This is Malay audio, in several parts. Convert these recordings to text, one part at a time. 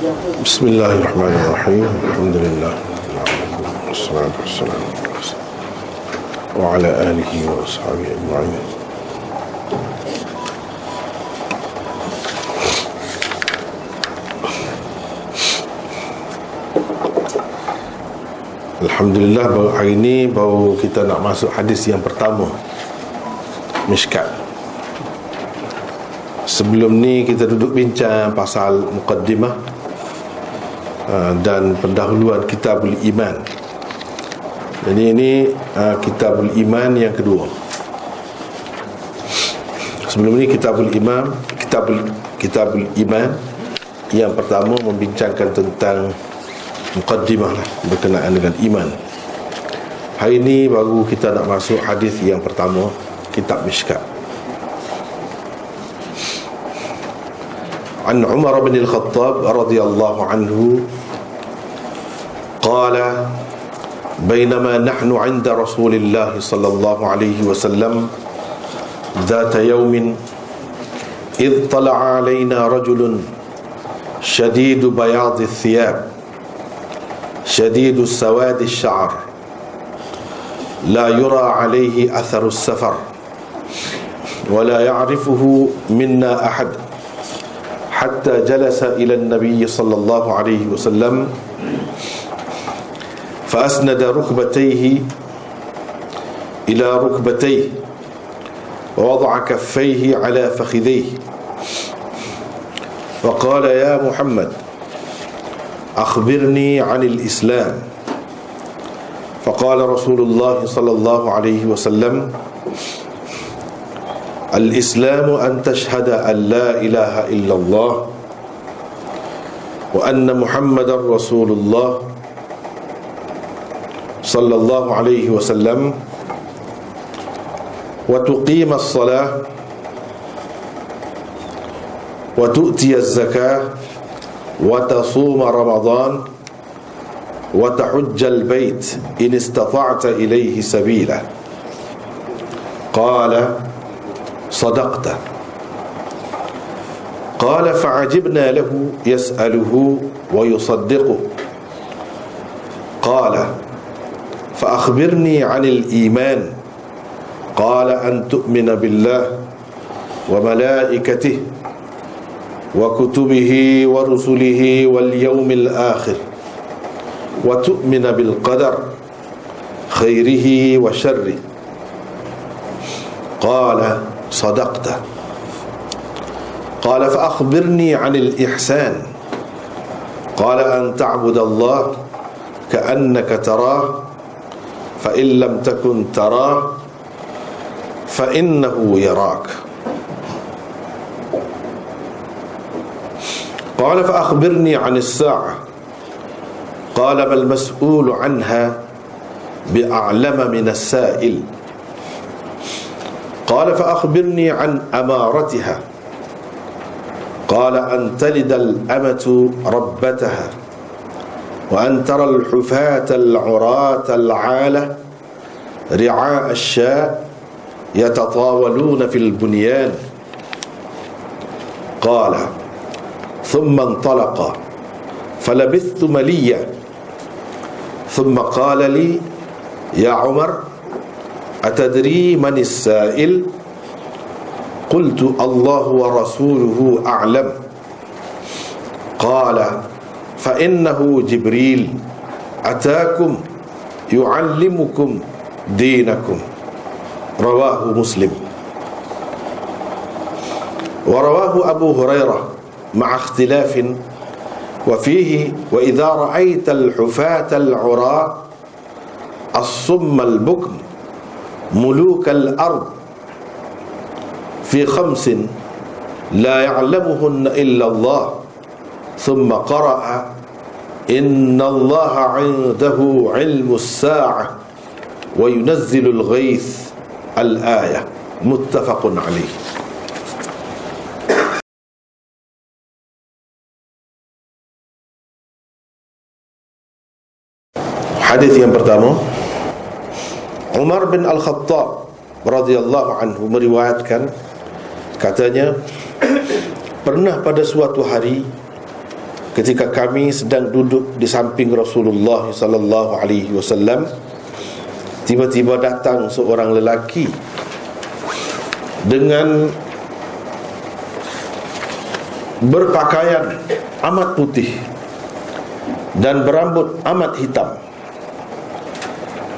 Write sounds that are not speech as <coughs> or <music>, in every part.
بسم الله الرحمن الرحيم الحمد لله والصلاة والسلام على رسول الله وعلى آله وأصحابه أجمعين Alhamdulillah baru hari ini baru kita nak masuk hadis yang pertama Mishkat Sebelum ni kita duduk bincang pasal mukaddimah uh, Dan pendahuluan kitabul iman Jadi ini uh, kitabul iman yang kedua Sebelum ni kitabul iman Kitabul, kitabul iman Yang pertama membincangkan tentang Muqaddimah lah Berkenaan dengan iman Hari ini baru kita nak masuk hadis yang pertama Kitab Mishkat عن عمر بن الخطاب رضي الله عنه قال بينما نحن عند رسول الله صلى الله عليه وسلم ذات يوم إذ طلع علينا رجل شديد بياض الثياب شديد سواد الشعر لا يرى عليه أثر السفر ولا يعرفه منا أحد حتى جلس إلى النبي صلى الله عليه وسلم فأسند ركبتيه إلى ركبتيه ووضع كفيه على فخذيه. وقال يا محمد أخبرني عن الإسلام. فقال رسول الله صلى الله عليه وسلم الإسلام أن تشهد أن لا إله إلا الله وأن محمد رسول الله صلى الله عليه وسلم وتقيم الصلاة وتؤتي الزكاة وتصوم رمضان وتحج البيت إن استطعت إليه سبيلا. قال صدقت. قال فعجبنا له يسأله ويصدقه. قال فأخبرني عن الإيمان. قال أن تؤمن بالله وملائكته وكتبه ورسله واليوم الآخر وتؤمن بالقدر خيره وشره. قال صدقت. قال فأخبرني عن الإحسان. قال أن تعبد الله كأنك تراه فإن لم تكن تراه فإنه يراك. قال فأخبرني عن الساعة. قال ما المسؤول عنها بأعلم من السائل. قال فأخبرني عن أمارتها. قال أن تلد الأمة ربتها. وأن ترى الحفاة العراة العالة رعاء الشاء يتطاولون في البنيان. قال ثم انطلق فلبثت مليا. ثم قال لي يا عمر أتدري من السائل؟ قلت الله ورسوله أعلم. قال فإنه جبريل أتاكم يعلمكم دينكم. رواه مسلم. ورواه أبو هريرة مع اختلاف وفيه وإذا رأيت الحفاة العراة الصم البكم ملوك الأرض في خمس لا يعلمهن إلا الله. ثم قرأ إن الله عنده علم الساعة وينزل الغيث الآية. متفق عليه. حديث ينبردامو عمر بن الخطاب رضي الله عنه مروايات كان katanya pernah pada suatu hari ketika kami sedang duduk di samping Rasulullah sallallahu alaihi wasallam tiba-tiba datang seorang lelaki dengan berpakaian amat putih dan berambut amat hitam.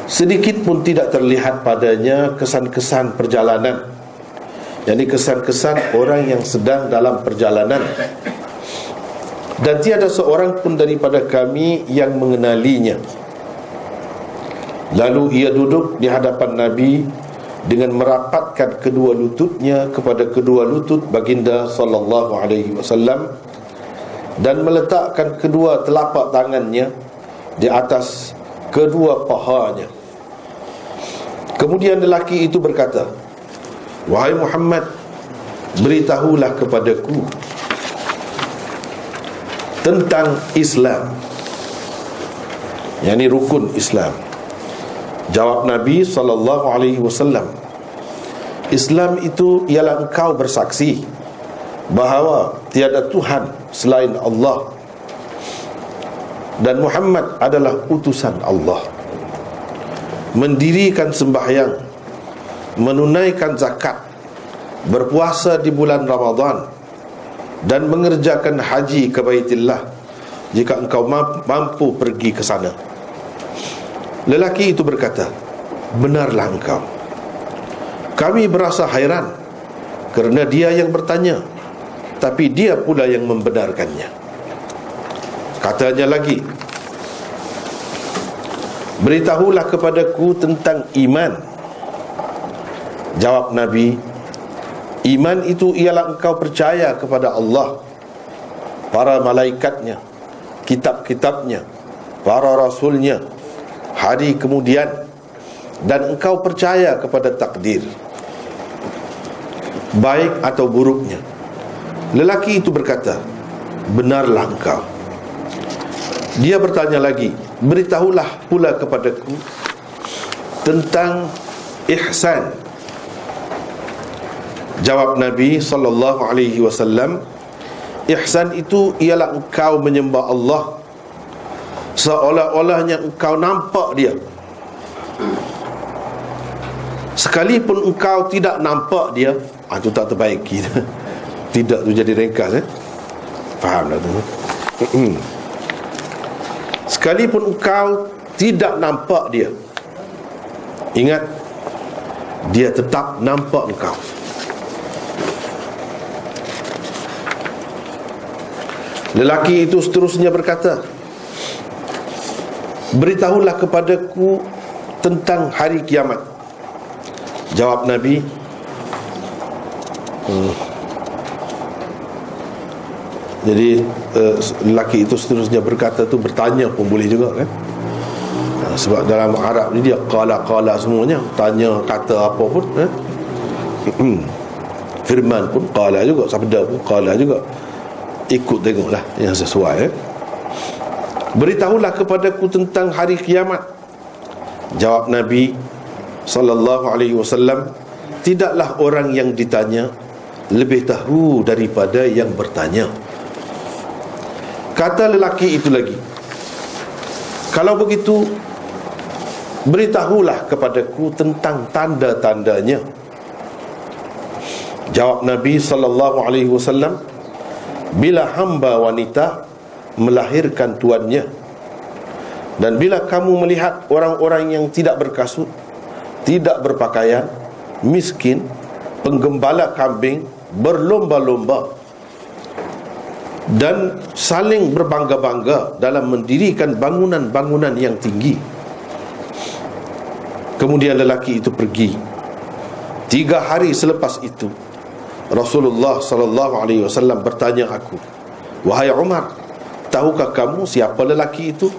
Sedikit pun tidak terlihat padanya kesan-kesan perjalanan. Jadi kesan-kesan orang yang sedang dalam perjalanan dan tiada seorang pun daripada kami yang mengenalinya lalu ia duduk di hadapan Nabi dengan merapatkan kedua lututnya kepada kedua lutut baginda sallallahu alaihi wasallam dan meletakkan kedua telapak tangannya di atas kedua pahanya. Kemudian lelaki itu berkata, "Wahai Muhammad, beritahulah kepadaku tentang Islam." Yani rukun Islam. Jawab Nabi sallallahu alaihi wasallam Islam itu ialah engkau bersaksi bahawa tiada Tuhan selain Allah dan Muhammad adalah utusan Allah mendirikan sembahyang menunaikan zakat berpuasa di bulan Ramadan dan mengerjakan haji ke Baitillah jika engkau mampu pergi ke sana. Lelaki itu berkata Benarlah engkau. Kami berasa hairan Kerana dia yang bertanya Tapi dia pula yang membenarkannya. Katanya lagi Beritahulah kepadaku tentang iman. Jawab Nabi Iman itu ialah engkau percaya kepada Allah Para malaikatnya Kitab-kitabnya Para rasulnya hari kemudian. Dan engkau percaya kepada takdir baik atau buruknya. Lelaki itu berkata benarlah engkau. Dia bertanya lagi beritahulah pula kepadaku tentang ihsan jawab nabi sallallahu alaihi wasallam ihsan itu ialah engkau menyembah Allah. Seolah-olahnya engkau nampak dia. Sekalipun engkau tidak nampak dia. Ah, itu tak terbaiki <laughs> tidak tu jadi ringkas eh? faham dah tu. Sekalipun engkau tidak nampak dia. Ingat dia tetap nampak engkau lelaki itu seterusnya berkata Beritahulah kepadaku tentang hari kiamat Jawab Nabi hmm. Jadi uh, Lelaki itu seterusnya berkata tu Bertanya pun boleh juga kan uh, Sebab dalam Arab ni dia Kala-kala semuanya Tanya kata apa pun eh? Firman pun Kala juga Sabda pun Kala juga Ikut tengoklah Yang sesuai eh? Beritahulah kepadaku tentang hari kiamat. Jawab Nabi Sallallahu alaihi wasallam Tidaklah orang yang ditanya Lebih tahu daripada yang bertanya. Kata lelaki itu lagi Kalau begitu Beritahulah kepadaku tentang tanda-tandanya. Jawab Nabi sallallahu alaihi wasallam bila hamba wanita melahirkan tuannya dan bila kamu melihat orang-orang yang tidak berkasut tidak berpakaian miskin penggembala kambing berlomba-lomba dan saling berbangga-bangga dalam mendirikan bangunan-bangunan yang tinggi kemudian lelaki itu pergi. Tiga hari selepas itu Rasulullah sallallahu alaihi wasallam bertanya aku wahai Umar Tahukah kamu siapa lelaki itu?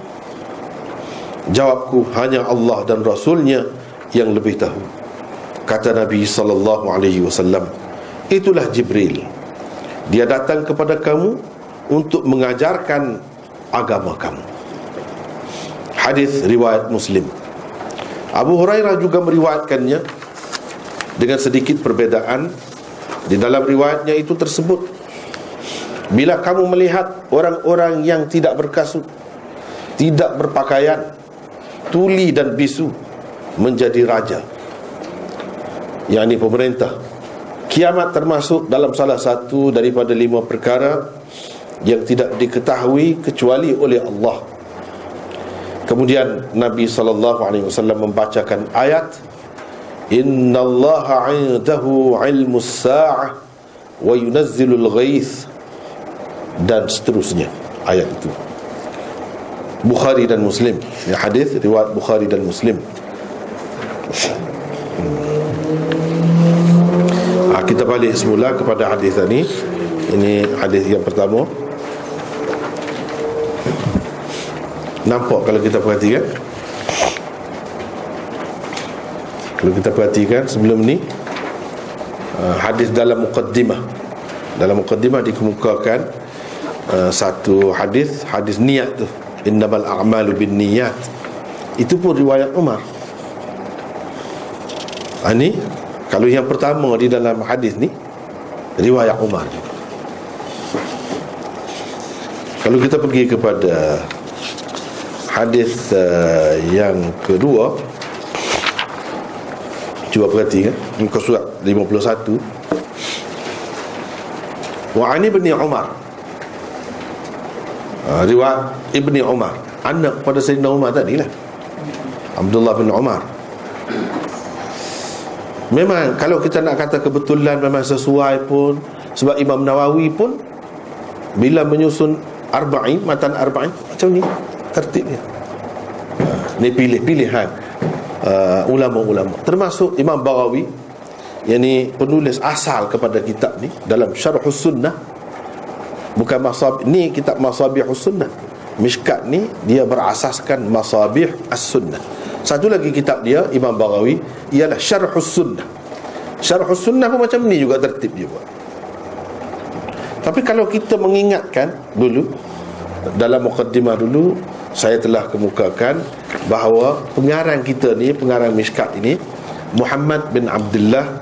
Jawabku hanya Allah dan Rasulnya yang lebih tahu. Kata Nabi sallallahu alaihi wasallam, itulah Jibril. Dia datang kepada kamu untuk mengajarkan agama kamu. Hadis riwayat Muslim. Abu Hurairah juga meriwayatkannya dengan sedikit perbezaan. Di dalam riwayatnya itu tersebut. Bila kamu melihat orang-orang yang tidak berkasut tidak berpakaian tuli dan bisu menjadi raja yang ini pemerintah kiamat termasuk dalam salah satu daripada lima perkara yang tidak diketahui kecuali oleh Allah. Kemudian Nabi SAW membacakan ayat Inna Allah indahu ilmu sa'ah wa yunazzilul ghaith dan seterusnya ayat itu. Bukhari dan Muslim. Ya hadis riwayat Bukhari dan Muslim. Ha, kita balik semula kepada hadis tadi. Ini hadis yang pertama. Nampak kalau kita perhatikan kalau kita perhatikan sebelum ni ha, hadis dalam mukaddimah dalam mukaddimah dikemukakan uh, satu hadis hadis niat tu. Innamal a'malu bin niyat itu pun riwayat Umar. Ini ha, kalau yang pertama di dalam hadis ni riwayat Umar kalau kita pergi kepada hadis uh, yang kedua cuba perhati kan? Muka surat 51 wa ani bin Umar. Uh, riwayat Ibni Umar. Anak pada Sayyidina Umar tadi lah Abdullah bin Umar. Memang kalau kita nak kata kebetulan Memang sesuai pun Sebab Imam Nawawi pun Bila menyusun Arba'in Matan Arba'in Macam ni Tertibnya. Ha, Ni pilih pilihan uh, Ulama-ulama. Termasuk Imam Baghawi Yang ni penulis asal kepada kitab ni Dalam Syarhus Sunnah Bukan masab Ni kitab Masabihus Sunnah. Mishkat ni dia berasaskan Masabih As-Sunnah. Satu lagi kitab dia Imam Baghawi Ialah Syarhus Sunnah. Syarhus Sunnah pun macam ni juga tertib dia buat. Tapi kalau kita mengingatkan dulu Dalam mukaddimah dulu Saya telah kemukakan Bahawa pengarang kita ni Pengarang Mishkat ini Muhammad bin Abdullah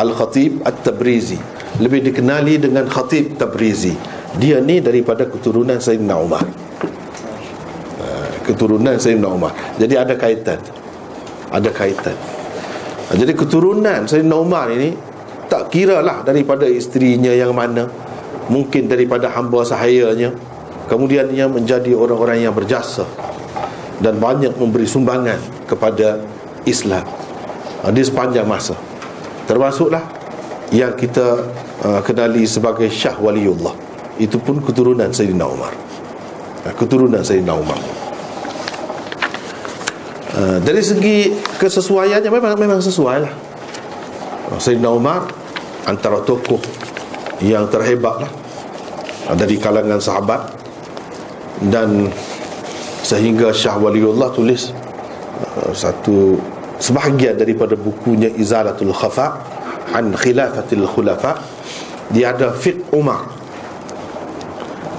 Al-Khatib At-Tabrizi. Lebih dikenali dengan Khatib Tabrizi. Dia ni daripada keturunan Sayyidina Umar. Keturunan Sayyidina Umar. Jadi ada kaitan. Ada kaitan. Jadi keturunan Sayyidina Umar ini tak kira lah daripada isterinya yang mana. Mungkin daripada hamba sahayanya kemudian ia menjadi orang-orang yang berjasa dan banyak memberi sumbangan kepada Islam. Di sepanjang masa. Termasuklah yang kita uh, kenali sebagai Syah Waliullah. Itu pun keturunan Sayyidina Umar. Keturunan Sayyidina Umar. Dari segi kesesuaiannya memang memang sesuai lah Sayyidina Umar antara tokoh yang terhebat lah dari kalangan sahabat dan sehingga Syah Waliullah tulis uh, satu sebahagian daripada bukunya Izalatul Khafa an Khilafatil Khulafa dia ada Fiqh Umar.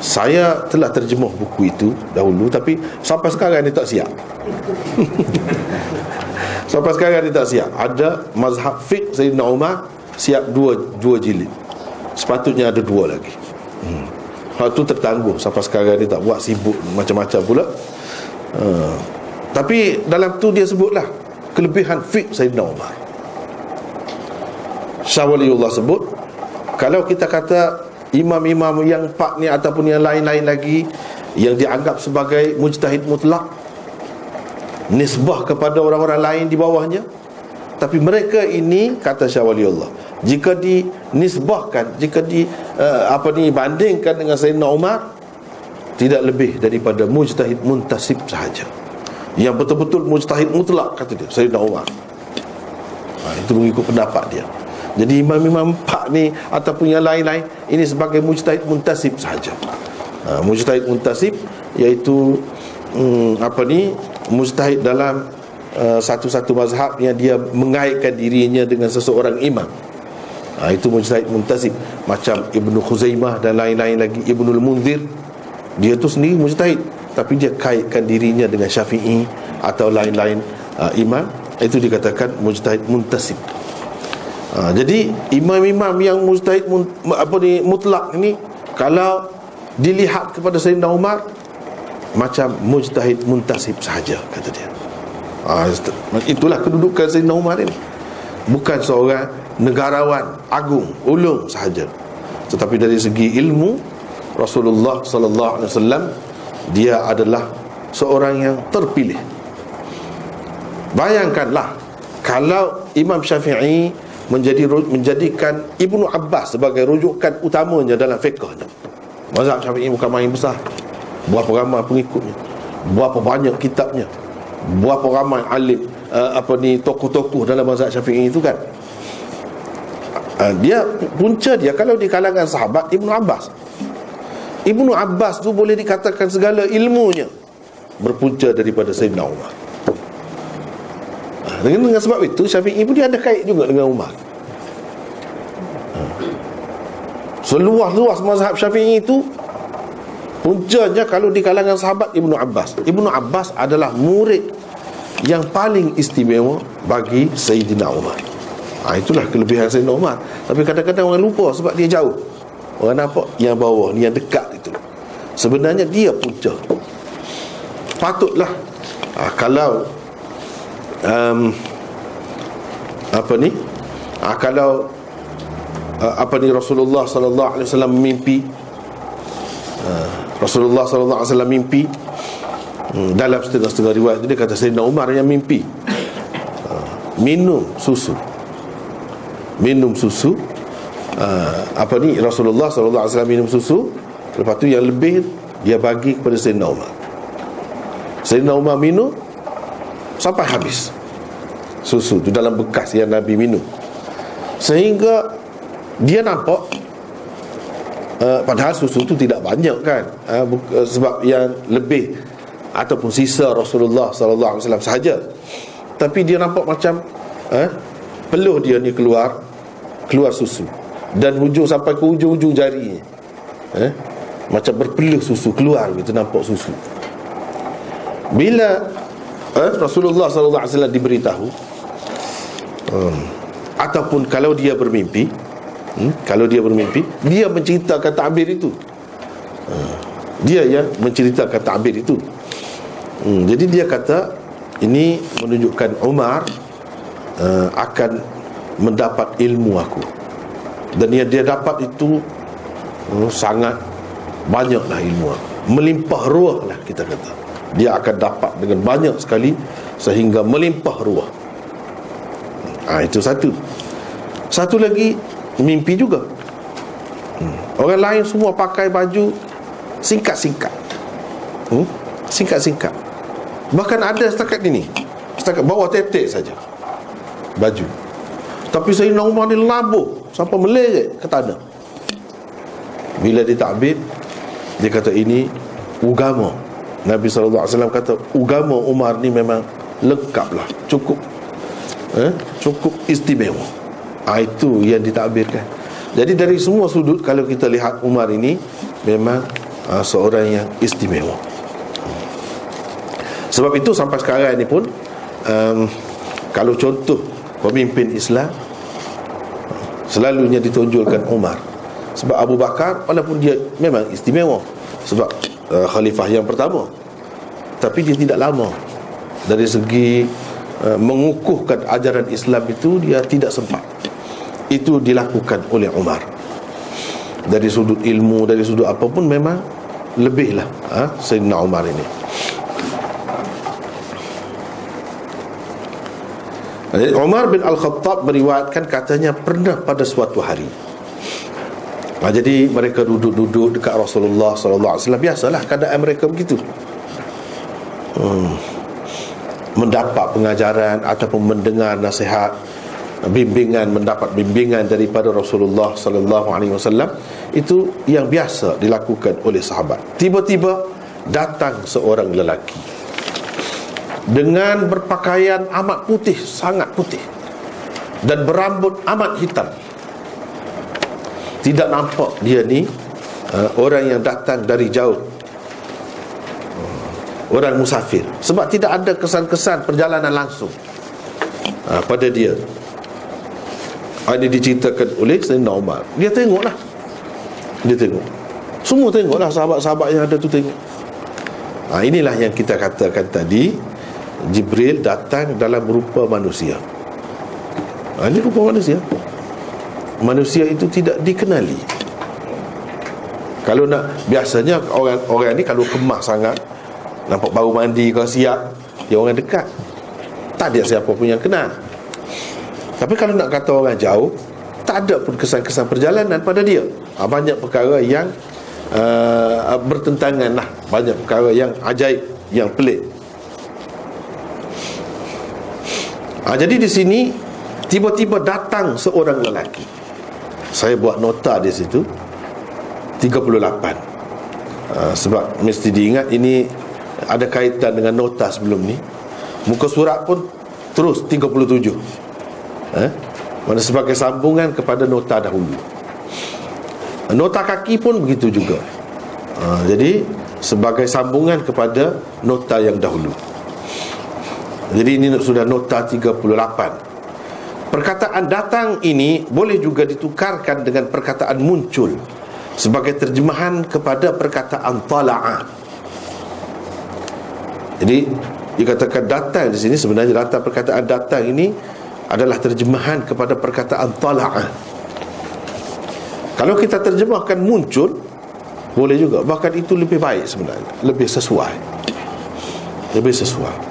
Saya telah terjemuh buku itu dahulu tapi sampai sekarang dia tak siap. <laughs> Sampai sekarang dia tak siap. Ada mazhab fiqh Sayyidina Umar siap dua dua jilid. Sepatutnya ada dua lagi. Hmm. Hal tu tertangguh. Sampai sekarang dia tak buat sibuk macam-macam pula. Uh, tapi dalam tu dia sebutlah kelebihan fiqh Sayyidina Umar. Syawaliullah sebut kalau kita kata imam-imam yang empat ni ataupun yang lain-lain lagi yang dianggap sebagai mujtahid mutlak nisbah kepada orang-orang lain di bawahnya tapi mereka ini kata Syah Allah jika dinisbahkan jika di uh, apa ni bandingkan dengan Sayyidina Umar tidak lebih daripada mujtahid muntasib sahaja. Yang betul-betul mujtahid mutlak kata dia Sayyidina Umar. Ha, itu mengikut pendapat dia. Jadi imam-imam empat ni Ataupun yang lain-lain Ini sebagai mujtahid muntasib sahaja. Ha, Mujtahid muntasib Iaitu hmm, Apa ni Mujtahid dalam uh, Satu-satu mazhab Yang dia mengaitkan dirinya Dengan seseorang imam ha, Itu mujtahid muntasib Macam Ibnu Khuzaimah Dan lain-lain lagi. Ibnu Al-Munzir Dia tu sendiri mujtahid. Tapi dia kaitkan dirinya Dengan syafi'i Atau lain-lain uh, imam. Itu dikatakan mujtahid muntasib ha, jadi imam-imam yang mustahid apa ni mutlak ni kalau dilihat kepada Sayyidina Umar macam mujtahid muntasib sahaja kata dia. Ha, itulah kedudukan Sayyidina Umar ini. Bukan seorang negarawan agung ulung sahaja. Tetapi dari segi ilmu Rasulullah sallallahu alaihi wasallam dia adalah seorang yang terpilih. Bayangkanlah kalau Imam Syafi'i menjadi menjadikan Ibnu Abbas sebagai rujukan utamanya dalam fiqhnya. Mazhab Syafi'i bukan main besar. Berapa ramai pengikutnya berapa banyak kitabnya berapa ramai alim uh, apa ni tokoh-tokoh dalam mazhab Syafi'i itu kan uh, dia punca dia kalau di kalangan sahabat Ibnu Abbas Ibnu Abbas tu boleh dikatakan segala ilmunya berpunca daripada Sayyidina Umar. Ha, dengan, dengan sebab itu Syafi'i pun dia ada kait juga dengan Umar. Ha. Seluas-luas mazhab Syafi'i itu puncanya kalau di kalangan sahabat Ibnu Abbas. Ibnu Abbas adalah murid yang paling istimewa bagi Sayyidina Umar. Ha, itulah kelebihan Sayyidina Umar. Tapi kadang-kadang orang lupa sebab dia jauh. Orang nampak yang bawah ni yang dekat itu. Sebenarnya dia punca. Patutlah ha, kalau um, apa ni? Ha, kalau uh, apa ni Rasulullah sallallahu alaihi wasallam mimpi uh, Rasulullah sallallahu alaihi wasallam mimpi um, dalam setengah-setengah riwayat dia kata Sayyidina Umar yang mimpi uh, minum susu minum susu uh, apa ni Rasulullah sallallahu alaihi wasallam minum susu lepas tu yang lebih dia bagi kepada Sayyidina Umar. Sayyidina Umar minum sampai habis susu tu dalam bekas yang Nabi minum. Sehingga dia nampak uh, padahal susu tu tidak banyak kan? Uh, sebab yang lebih ataupun sisa Rasulullah sallallahu alaihi wasallam sahaja. Tapi dia nampak macam uh, peluh dia ni keluar keluar susu dan hujung sampai ke hujung-hujung jari eh? macam berpeluh susu keluar gitu nampak susu. Bila eh, Rasulullah SAW diberitahu um, ataupun kalau dia bermimpi hmm, kalau dia bermimpi dia menceritakan takbir itu. Uh, dia yang menceritakan takbir itu. Hmm, jadi dia kata ini menunjukkan Umar uh, akan mendapat ilmu aku. Dan yang dia dapat itu hmm, sangat banyaklah ilmu melimpah ruah lah kita kata. Dia akan dapat dengan banyak sekali sehingga melimpah ruah. Ha, itu satu. Satu lagi mimpi juga. Hmm. orang lain semua pakai baju singkat-singkat. Hmm? singkat-singkat. Bahkan ada setakat ini. Setakat bawah tetek saja. Baju tapi saya Umar ni labuh sampai meleret ke tanah bila ditakbir dia kata ini ugama. Nabi SAW kata ugama Umar ni memang lengkap lah cukup eh? cukup istimewa. Ha, itu yang ditakbirkan. Jadi dari semua sudut kalau kita lihat Umar ini memang ha, seorang yang istimewa. Sebab itu sampai sekarang ini pun um, kalau contoh pemimpin Islam selalunya ditunjukkan Umar. Sebab Abu Bakar walaupun dia memang istimewa sebab uh, khalifah yang pertama. Tapi dia tidak lama. Dari segi uh, mengukuhkan ajaran Islam itu dia tidak sempat. Itu dilakukan oleh Umar. Dari sudut ilmu dari sudut apapun memang lebihlah ha, Sayyidina Umar ini Umar bin Al-Khattab meriwayatkan katanya pernah pada suatu hari. Nah, jadi mereka duduk-duduk dekat Rasulullah sallallahu alaihi wasallam biasalah keadaan mereka begitu. Hmm. Mendapat pengajaran ataupun mendengar nasihat bimbingan mendapat bimbingan daripada Rasulullah sallallahu alaihi wasallam itu yang biasa dilakukan oleh sahabat. Tiba-tiba datang seorang lelaki dengan berpakaian amat putih sangat putih dan berambut amat hitam. Tidak nampak dia ni uh, orang yang datang dari jauh. Uh, orang musafir. Sebab tidak ada kesan-kesan perjalanan langsung uh, pada dia. Ini diceritakan oleh Sayyidina Umar. Dia tengoklah. Dia tengok. Semua tengoklah sahabat-sahabat yang ada tu tengok. Ha, Inilah yang kita katakan tadi Jibril datang dalam rupa manusia. Ha, Ini rupa manusia. Manusia itu tidak dikenali. Kalau nak Biasanya orang orang ni kalau kemah sangat Nampak baru mandi kalau siap Dia orang dekat. Tak ada siapa pun yang kenal. Tapi kalau nak kata orang jauh Tak ada pun kesan-kesan perjalanan pada dia. Ha, Banyak perkara yang uh, Bertentangan lah. Banyak perkara yang ajaib Yang pelik ha, Jadi di sini Tiba-tiba datang seorang lelaki. Saya buat nota di situ 38 uh, Sebab mesti diingat ini Ada kaitan dengan nota sebelum ni. Muka surat pun Terus 37 eh? Mana sebagai sambungan kepada nota dahulu. Nota kaki pun begitu juga. Uh, Jadi Sebagai sambungan kepada Nota yang dahulu Jadi ini sudah nota 38 Perkataan datang ini boleh juga ditukarkan dengan perkataan muncul sebagai terjemahan kepada perkataan tala'a. Jadi dikatakan datang di sini sebenarnya datang perkataan datang ini adalah terjemahan kepada perkataan tala'a. Kalau kita terjemahkan muncul boleh juga bahkan itu lebih baik sebenarnya, lebih sesuai. Lebih sesuai.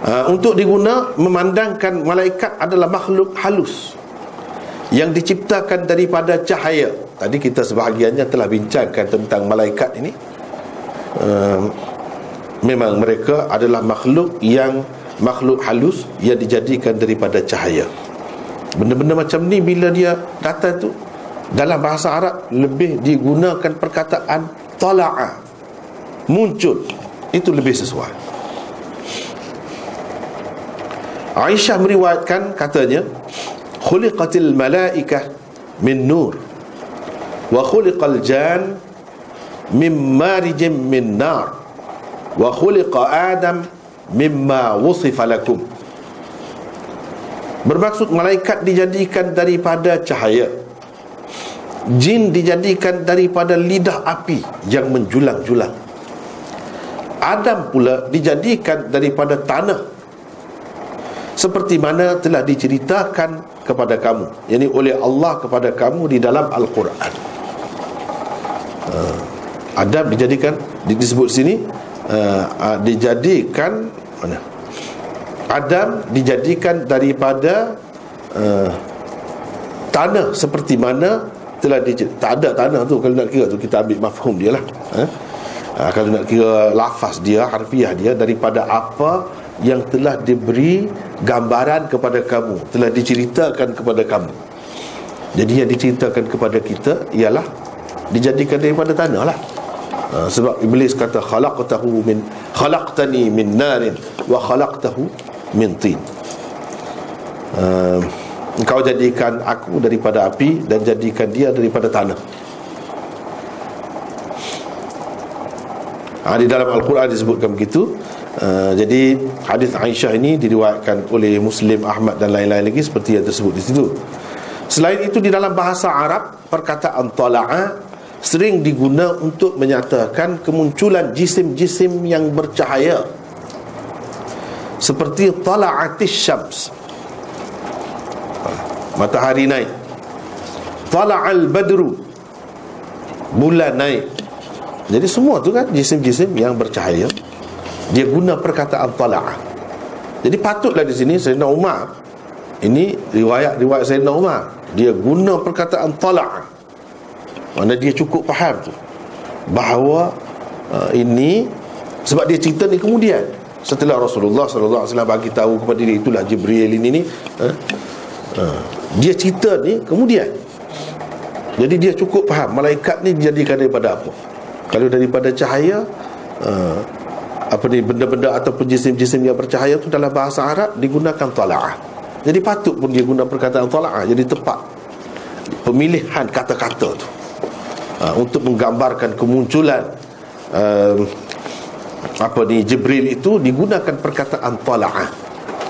Uh, untuk diguna memandangkan malaikat adalah makhluk halus yang diciptakan daripada cahaya. Tadi kita sebahagiannya telah bincangkan tentang malaikat ini. Uh, memang mereka adalah makhluk yang makhluk halus yang dijadikan daripada cahaya. Benda-benda macam ni bila dia datang tu dalam bahasa Arab lebih digunakan perkataan tala'a muncul itu lebih sesuai Aisyah meriwayatkan katanya khuliqatil malaikah min nur wa khuliqal jan min marijin min nar wa khuliqa adam mimma wusifa lakum. Bermaksud malaikat dijadikan daripada cahaya. Jin dijadikan daripada lidah api yang menjulang-julang. Adam pula dijadikan daripada tanah seperti mana telah diceritakan kepada kamu. Yakni oleh Allah kepada kamu di dalam Al-Quran. Uh, Adam dijadikan disebut sini uh, uh, dijadikan mana? Adam dijadikan daripada uh, tanah. Seperti mana telah di tak ada tanah tu kalau nak kira tu kita ambil mafhum dia lah uh, uh, kalau nak kira lafaz dia harfiah dia daripada apa yang telah diberi gambaran kepada kamu telah diceritakan kepada kamu. Jadi yang diceritakan kepada kita ialah dijadikan daripada tanah lah. Ha, sebab iblis kata khalaqtahu min khalaqtani min narin wa khalaqtahu min tin. Uh, engkau jadikan aku daripada api dan jadikan dia daripada tanah. Ha, di dalam Al-Quran disebutkan begitu Uh, jadi hadis Aisyah ini diriwayatkan oleh Muslim Ahmad dan lain-lain lagi seperti yang tersebut di situ. Selain itu di dalam bahasa Arab perkataan tala'a sering diguna untuk menyatakan kemunculan jisim-jisim yang bercahaya. Seperti tala'atis syams. Matahari naik. Tala'al badru. Bulan naik. Jadi semua tu kan jisim-jisim yang bercahaya dia guna perkataan tala'ah jadi patutlah di sini Sayyidina Umar. Ini riwayat-riwayat Sayyidina Umar. Dia guna perkataan tala'ah mana dia cukup faham tu. Bahawa uh, ini sebab dia cerita ni kemudian. Setelah Rasulullah wasallam bagi tahu kepada dia itulah Jibril ini ni. Uh, uh, dia cerita ni kemudian. Jadi dia cukup faham malaikat ni dijadikan daripada apa. Kalau daripada cahaya uh, apa ni benda-benda ataupun jisim-jisim yang bercahaya tu dalam bahasa Arab digunakan tala'ah. Jadi patut pun dia guna perkataan tala'ah jadi tepat pemilihan kata-kata tu. Uh, untuk menggambarkan kemunculan uh, apa ni Jibril itu digunakan perkataan tala'ah.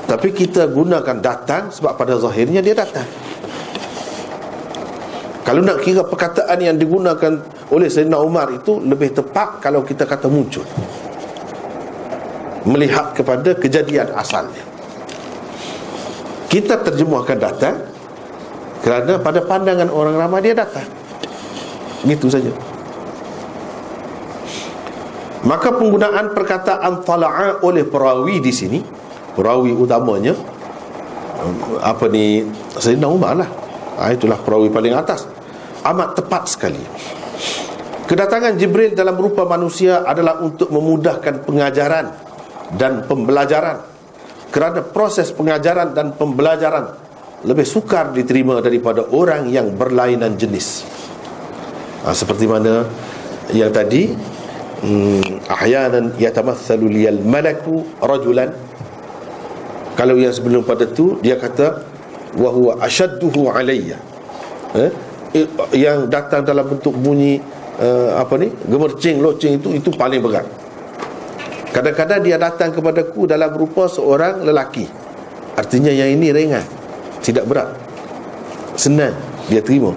Tapi kita gunakan datang sebab pada zahirnya dia datang. Kalau nak kira perkataan yang digunakan oleh Sayyidina Umar itu Lebih tepat kalau kita kata muncul Melihat kepada kejadian asalnya. Kita terjemahkan datang Kerana pada pandangan orang ramai dia datang. Gitu saja. Maka penggunaan perkataan tala'a oleh perawi di sini Perawi utamanya Apa ni Sayyidina Umar lah. Ha, Itulah perawi paling atas. Amat tepat sekali. Kedatangan Jibril dalam rupa manusia adalah untuk memudahkan pengajaran dan pembelajaran. Kerana proses pengajaran dan pembelajaran Lebih sukar diterima daripada orang yang berlainan jenis. Ha, Seperti mana yang tadi hmm, Ahyanan yatamathalu liyal malaku rajulan. Kalau yang sebelum pada tu Dia kata Wahuwa asyadduhu alayya. Eh? Yang datang dalam bentuk bunyi uh, Apa ni Gemercing, loceng itu Itu paling berat Kadang-kadang dia datang kepadaku dalam rupa seorang lelaki. Artinya yang ini ringan Tidak berat Senang dia terima.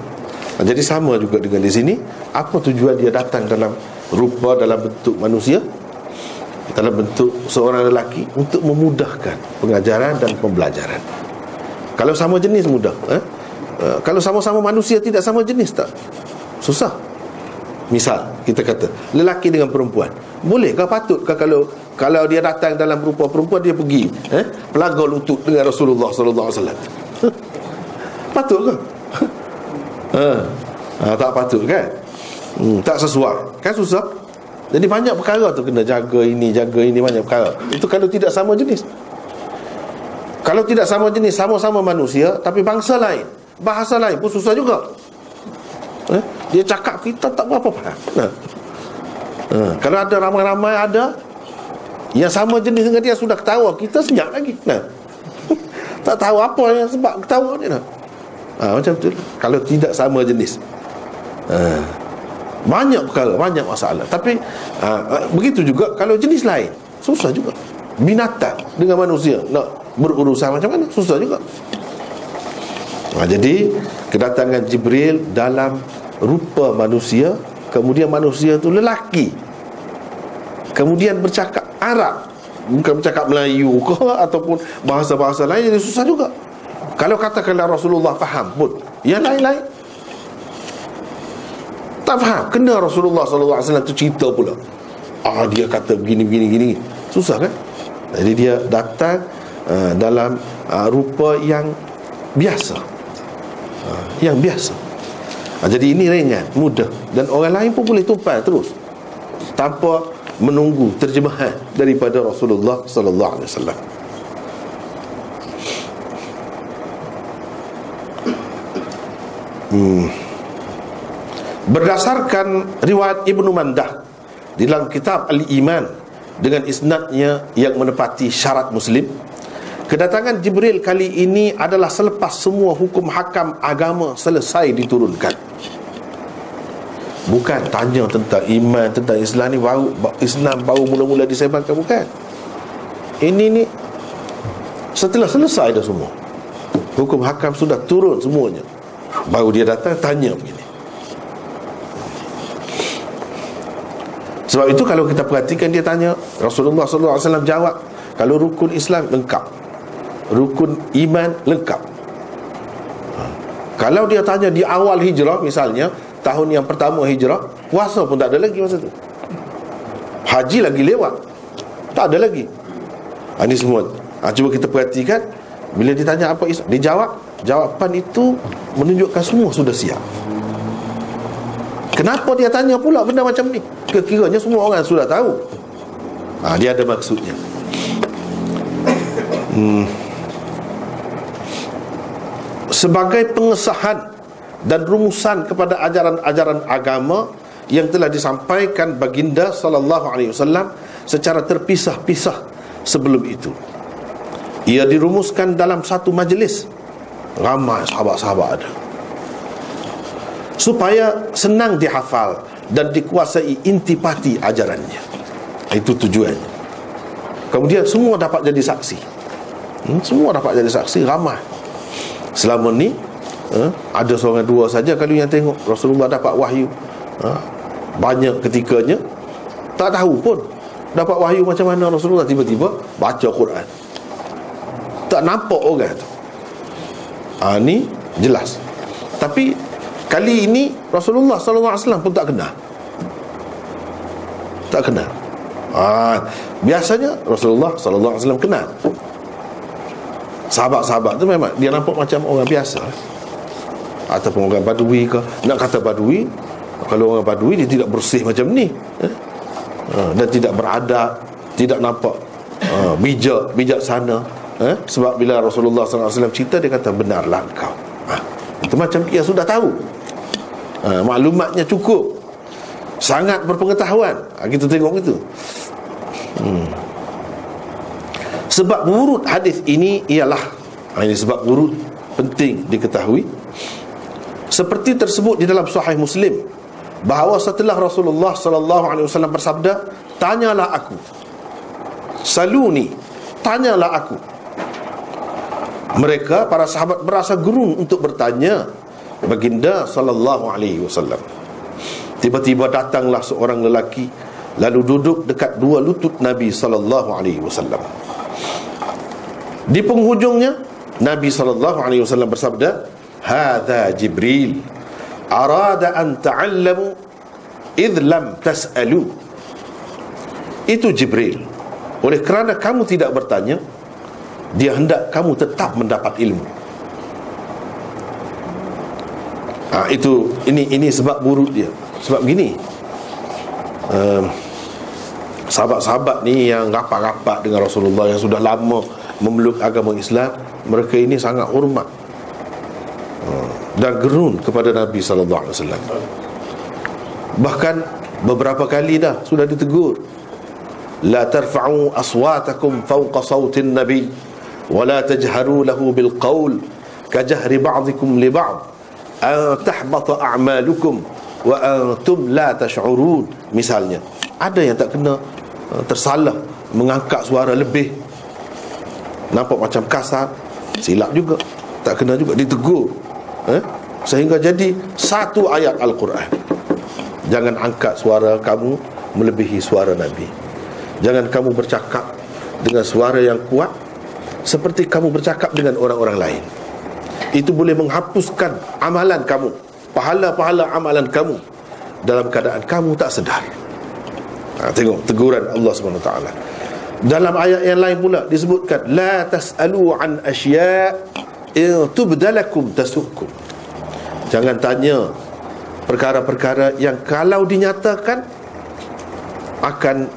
Jadi sama juga dengan di sini Apa tujuan dia datang dalam rupa dalam bentuk manusia? Dalam bentuk seorang lelaki Untuk memudahkan pengajaran dan pembelajaran. Kalau sama jenis mudah eh? Uh, kalau sama-sama manusia tidak sama jenis tak? Susah Misal kita kata lelaki dengan perempuan. Boleh kau patut kau kalau kalau dia datang dalam rupa perempuan dia pergi eh pelagar lutut dengan Rasulullah sallallahu alaihi wasallam. <laughs> patut ke? <laughs> ha. ha. tak patut kan? Hmm, tak sesuai. Kan susah. Jadi banyak perkara tu kena jaga ini, jaga ini banyak perkara. Itu kalau tidak sama jenis. Kalau tidak sama jenis, sama-sama manusia tapi bangsa lain, bahasa lain pun susah juga. Eh? Dia cakap kita tak berapa faham nah. Ha. Kalau ada ramai-ramai ada Yang sama jenis dengan dia sudah ketawa Kita senyap lagi nah. <laughs> Tak tahu apa yang sebab ketawa ni nah. ha, Macam tu Kalau tidak sama jenis ha. Banyak perkara Banyak masalah Tapi ha, Begitu juga Kalau jenis lain Susah juga Binatang Dengan manusia Nak berurusan macam mana Susah juga ha, Jadi Kedatangan Jibril Dalam rupa manusia kemudian manusia tu lelaki. Kemudian bercakap Arab. Bukan bercakap Melayu ke <laughs> ataupun bahasa-bahasa lain jadi susah juga. Kalau katakanlah Rasulullah faham pun. Yang lain-lain. Tak faham. Kena Rasulullah SAW tu cerita pula. Ah dia kata begini begini gini susah kan? Jadi dia datang uh, dalam uh, rupa yang biasa uh, yang biasa ha, Jadi ini ringan, mudah Dan orang lain pun boleh tumpah terus Tanpa menunggu terjemahan Daripada Rasulullah Sallallahu Alaihi Wasallam. Hmm. Berdasarkan riwayat Ibnu Mandah di dalam kitab Al-Iman dengan isnadnya yang menepati syarat Muslim Kedatangan Jibril kali ini adalah selepas semua hukum hakam agama selesai diturunkan. Bukan tanya tentang iman, tentang Islam ni baru Islam baru mula-mula disebarkan bukan. Ini ni setelah selesai dah semua. Hukum hakam sudah turun semuanya. Baru dia datang tanya begini. Sebab itu kalau kita perhatikan dia tanya Rasulullah SAW jawab Kalau rukun Islam lengkap rukun iman lengkap. Ha. kalau dia tanya di awal hijrah misalnya tahun yang pertama hijrah puasa pun tak ada lagi masa tu. Haji lagi lewat. Tak ada lagi. Ha, ini semua. Ha, cuba kita perhatikan bila ditanya apa Islam dia jawab jawapan itu menunjukkan semua sudah siap. Kenapa dia tanya pula benda macam ni? Kekiranya semua orang sudah tahu. Ha, dia ada maksudnya. Hmm sebagai pengesahan dan rumusan kepada ajaran-ajaran agama yang telah disampaikan baginda sallallahu alaihi wasallam secara terpisah-pisah sebelum itu. Ia dirumuskan dalam satu majlis ramai sahabat-sahabat ada. Supaya senang dihafal dan dikuasai intipati ajarannya. Itu tujuannya. Kemudian semua dapat jadi saksi. Hmm, semua dapat jadi saksi ramai selama ni ha? ada seorang dua saja kalau yang tengok Rasulullah dapat wahyu. Ha? banyak ketikanya tak tahu pun dapat wahyu macam mana Rasulullah tiba-tiba baca Quran. Tak nampak orang tu. Ha, ni jelas. Tapi kali ini Rasulullah SAW pun tak kenal. Tak kenal. Ha, biasanya Rasulullah SAW kenal sahabat-sahabat tu memang dia nampak macam orang biasa. Ataupun orang badui ke. Nak kata badui kalau orang badui dia tidak bersih macam ni. Eh? ha, dan tidak beradab tidak nampak ha, bijak bijak sana. Eh? sebab bila Rasulullah SAW cerita dia kata benarlah kau. Ha, itu macam dia sudah tahu. Ha, maklumatnya cukup. Sangat berpengetahuan. Ha, kita tengok itu. Hmm. Sebab urut hadis ini ialah ha, ini sebab urut penting diketahui. Seperti tersebut di dalam sahih Muslim bahawa setelah Rasulullah sallallahu alaihi wasallam bersabda tanyalah aku. Saluni tanyalah aku. Mereka para sahabat merasa gerun untuk bertanya baginda sallallahu alaihi wasallam tiba-tiba datanglah seorang lelaki lalu duduk dekat dua lutut Nabi sallallahu alaihi wasallam di penghujungnya Nabi sallallahu alaihi wasallam bersabda hadha jibril arada an ta'allamu idh lam tas'alu. Itu jibril. Oleh kerana kamu tidak bertanya dia hendak kamu tetap mendapat ilmu. Ha, itu ini ini sebab buruk dia. Sebab gini um, sahabat-sahabat ni yang rapat-rapat dengan Rasulullah yang sudah lama memeluk agama Islam mereka ini sangat hormat dan gerun kepada Nabi sallallahu alaihi wasallam. Bahkan beberapa kali dah sudah ditegur. La tarfa'u aswatakum fawqa sautin nabi wa la tajharu lahu bil qawl kajahri ba'dikum li ba'd an tahbata a'malukum wa antum la tash'urun misalnya ada yang tak kena uh, tersalah mengangkat suara lebih nampak macam kasar silap juga. Tak kena juga ditegur eh? Sehingga jadi satu ayat Al-Quran. Jangan angkat suara kamu Melebihi suara Nabi. Jangan kamu bercakap Dengan suara yang kuat Seperti kamu bercakap dengan orang-orang lain. Itu boleh menghapuskan Amalan kamu Pahala-pahala amalan kamu Dalam keadaan kamu tak sedar. Ha, Tengok teguran Allah SWT Dalam ayat yang lain pula Disebutkan La tas'alu an asya' in tubdalakum tasukum. Jangan tanya perkara-perkara yang kalau dinyatakan akan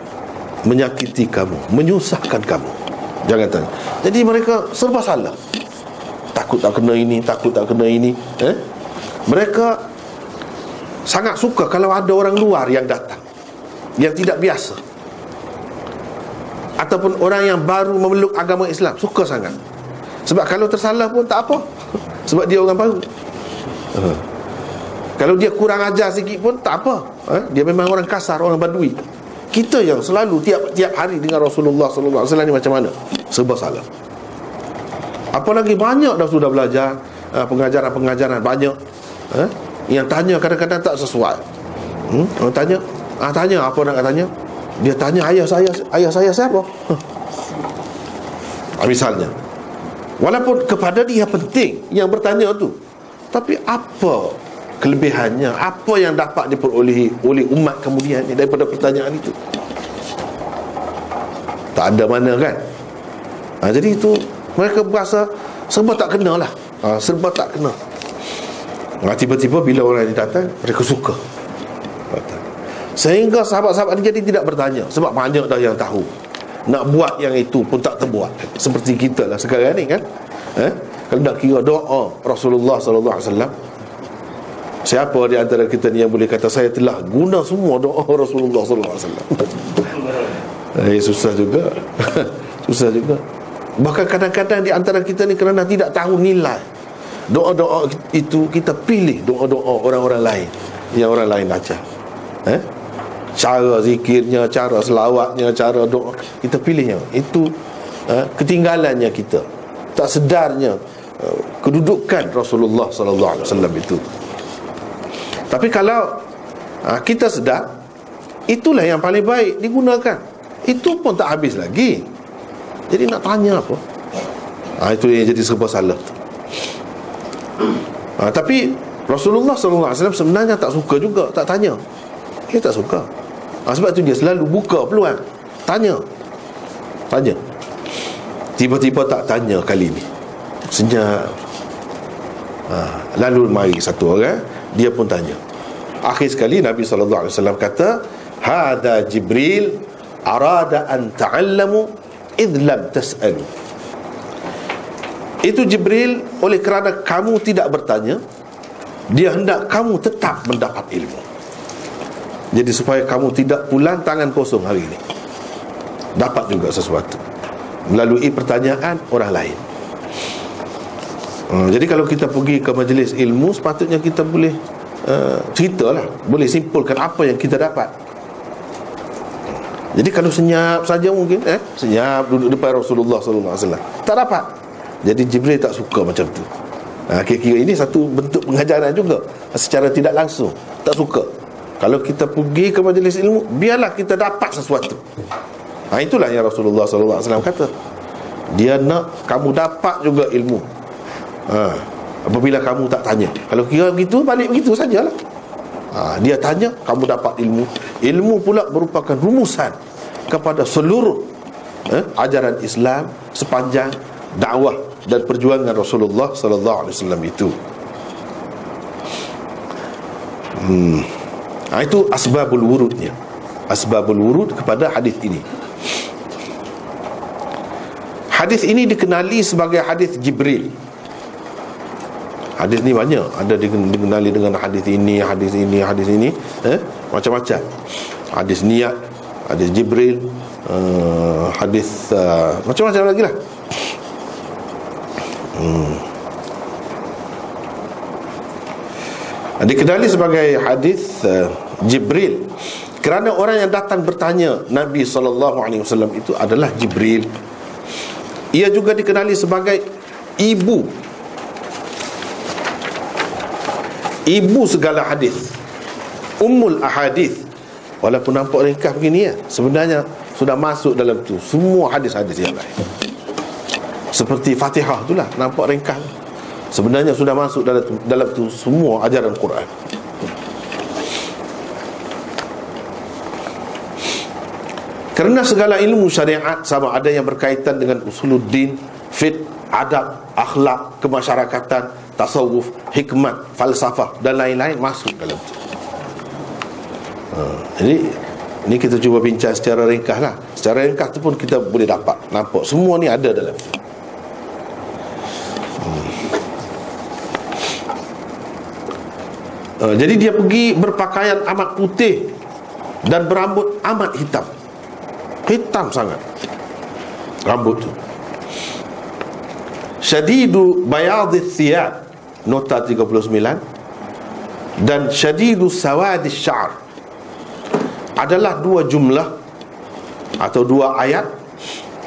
menyakiti kamu menyusahkan kamu. Jangan tanya. Jadi mereka serba salah. Takut tak kena ini takut tak kena ini eh? mereka sangat suka kalau ada orang luar yang datang yang tidak biasa ataupun orang yang baru memeluk agama Islam suka sangat sebab kalau tersalah pun tak apa Sebab dia orang baru. Kalau dia kurang ajar sikit pun tak apa ha? Dia memang orang kasar, orang badui Kita yang selalu tiap-tiap hari dengan Rasulullah SAW ni macam mana? Sebab salah Apalagi banyak dah sudah belajar ha, Pengajaran-pengajaran banyak ha? Yang tanya kadang-kadang tak sesuai hmm? Orang tanya ah, Tanya apa nak tanya Dia tanya ayah saya Ayah saya siapa? Ha. Misalnya Walaupun kepada dia penting yang bertanya tu Tapi apa kelebihannya? Apa yang dapat diperolehi oleh umat kemudian Daripada pertanyaan itu? Tak ada mana kan? Ha, Jadi itu mereka berasa Serba tak kena lah. Ha, Serba tak kena. Ha, Tiba-tiba bila orang ini datang Mereka suka Sehingga sahabat-sahabat jadi tidak bertanya. Sebab banyak dah yang tahu. Nak buat yang itu pun tak terbuat. Seperti kita lah sekarang ni kan. Eh? kalau nak kira doa Rasulullah wasallam. Siapa di antara kita ni yang boleh kata saya telah guna semua doa Rasulullah wasallam. <laughs> Eh susah juga. <laughs> Susah juga. Bahkan kadang-kadang di antara kita ni kerana tidak tahu nilai doa-doa itu kita pilih doa-doa orang-orang lain. Yang orang lain baca. Eh cara zikirnya, cara selawatnya, cara doa kita pilih yang itu uh, ketinggalannya kita. Tak sedarnya uh, kedudukan Rasulullah sallallahu alaihi wasallam itu. Tapi kalau ha, kita sedar itulah yang paling baik digunakan. Itu pun tak habis lagi. Jadi nak tanya apa? Ha, itu yang jadi serba salah. Ha, tapi Rasulullah wasallam sebenarnya tak suka juga tak tanya. Dia tak suka. Ha, sebab tu dia selalu buka peluang. Tanya. Tanya. Tiba-tiba tak tanya kali ni. Senyap. Ha, lalu mari satu orang dia pun tanya. Akhir sekali Nabi wasallam kata, "Hada Jibril arada an ta'allamu id lam tas'alu." Itu Jibril oleh kerana kamu tidak bertanya, dia hendak kamu tetap mendapat ilmu jadi supaya kamu tidak pulang tangan kosong hari ini. Dapat juga sesuatu. Melalui pertanyaan orang lain. Uh, jadi kalau kita pergi ke majlis ilmu sepatutnya kita boleh uh, ceritalah boleh simpulkan apa yang kita dapat. Jadi kalau senyap saja mungkin eh senyap duduk depan Rasulullah wasallam tak dapat. Jadi Jibril tak suka macam tu. Ha, Kira-kira ini satu bentuk pengajaran juga. Secara tidak langsung Tak suka Kalau kita pergi ke majlis ilmu Biarlah kita dapat sesuatu. Ha, Itulah yang Rasulullah SAW kata. Dia nak kamu dapat juga ilmu. Ha, Apabila kamu tak tanya. Kalau kira begitu balik begitu sajalah. Ha, Dia tanya kamu dapat ilmu. Ilmu pula merupakan rumusan Kepada seluruh eh, Ajaran Islam Sepanjang dakwah dan perjuangan Rasulullah sallallahu alaihi wasallam itu. Hmm. Ha, itu asbabul wurudnya. Asbabul wurud kepada hadis ini. Hadis ini dikenali sebagai hadis Jibril. Hadis ni banyak ada dikenali dengan hadis ini, hadis ini, hadis ini, eh? macam-macam. Hadis niat, hadis Jibril, uh, hadis uh, macam-macam lagi lah. Hmm. Dikenali sebagai hadis uh, Jibril. Kerana orang yang datang bertanya Nabi SAW itu adalah Jibril. Ia juga dikenali sebagai Ibu. Ibu segala hadis. Ummul ahadith. Walaupun nampak ringkas begini ya Sebenarnya sudah masuk dalam tu Semua hadis-hadis yang lain. Seperti Fatihah itulah nampak ringkas. Sebenarnya sudah masuk dalam dalam tu semua ajaran Quran kerana segala ilmu syariat sama ada yang berkaitan dengan usuluddin fit adab akhlak kemasyarakatan tasawuf hikmat falsafah dan lain-lain masuk dalam tu ha, jadi ini kita cuba bincang secara ringkas lah. Secara ringkas tu pun kita boleh dapat Nampak semua ni ada dalam tu Uh, jadi dia pergi berpakaian amat putih dan berambut amat hitam. Hitam sangat. Rambut tu. Syadidu bayadhi thiyab nota 39 dan syadidu sawadi sya'r adalah dua jumlah atau dua ayat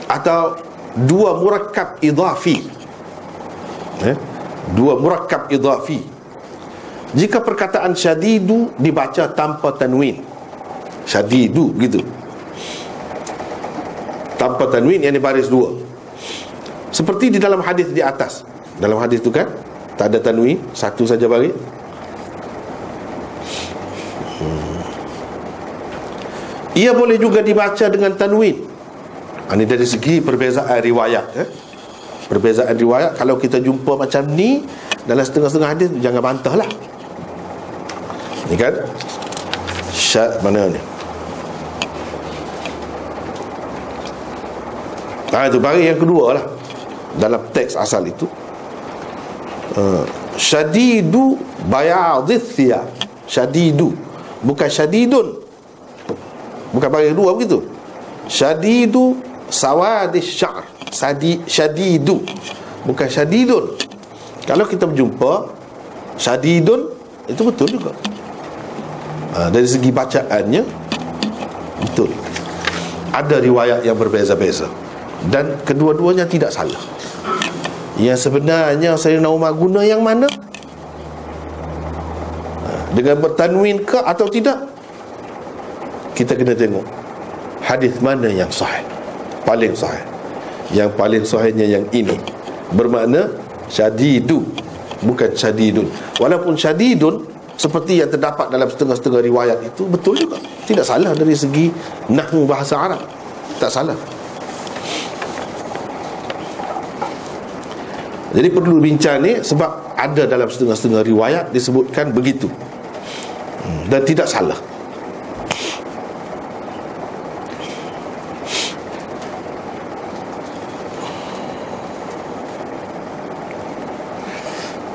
atau dua murakkab idhafi eh? dua murakkab idhafi jika perkataan syadidu dibaca tanpa tanwin Syadidu gitu Tanpa tanwin yang baris dua. Seperti di dalam hadis di atas. Dalam hadis itu kan Tak ada tanwin Satu saja baris. Hmm. Ia boleh juga dibaca dengan tanwin. Ini dari segi perbezaan riwayat eh? Perbezaan riwayat Kalau kita jumpa macam ni Dalam setengah-setengah hadis Jangan bantah lah Ni kan? Syad mana ni Nah itu baris yang kedua lah. Dalam teks asal itu. Uh, Syadidu bayadithya. Syadidu. Bukan syadidun. Bukan baris dua begitu. Syadidu sawadis syar. Sadi, Syadidu. Bukan syadidun. Kalau kita berjumpa Syadidun Itu betul juga. Ha, Dari segi bacaannya Betul. Ada riwayat yang berbeza-beza Dan kedua-duanya tidak salah. Yang sebenarnya Sayyidina Umar guna yang mana? Dengan bertanwin ke atau tidak? Kita kena tengok Hadis mana yang sahih. Paling sahih. Yang paling sahihnya yang ini. Bermakna Syadidu Bukan syadidun. Walaupun syadidun Seperti yang terdapat dalam setengah-setengah riwayat itu Betul juga. Tidak salah dari segi Nahu bahasa Arab. Tak salah Jadi perlu bincang ni sebab ada dalam setengah-setengah riwayat disebutkan begitu. Hmm, dan tidak salah.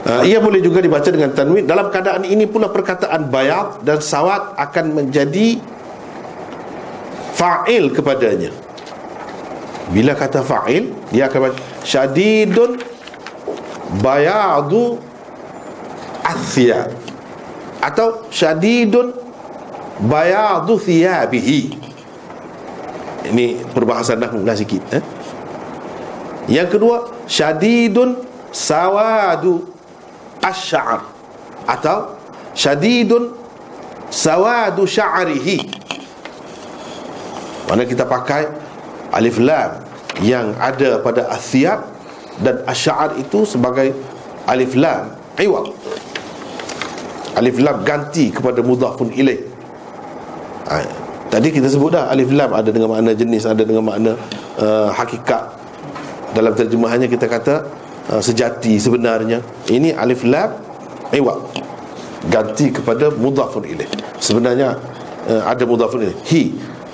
Uh, ia boleh juga dibaca dengan tanwin Dalam keadaan ini pula perkataan bayat dan sawat akan menjadi fa'il kepadanya Bila kata fa'il Dia akan baca syadidun bayadu athiyab atau syadidun bayadu thiyabihi. Ini perbahasan dah mula sikit eh? yang kedua syadidun sawadu asy'ar. Atau syadidun sawadu sya'rihi. Mana kita pakai alif lam yang ada pada athiyab dan asy'ar itu sebagai alif lam iwad alif lam ganti kepada mudhafun ilaih. Ha, tadi kita sebut dah alif lam ada dengan makna jenis ada dengan makna uh, hakikat. Dalam terjemahannya kita kata uh, sejati sebenarnya. Ini alif lam iwad ganti kepada mudhafun ilaih. Sebenarnya uh, ada mudhafun ilaih. Hi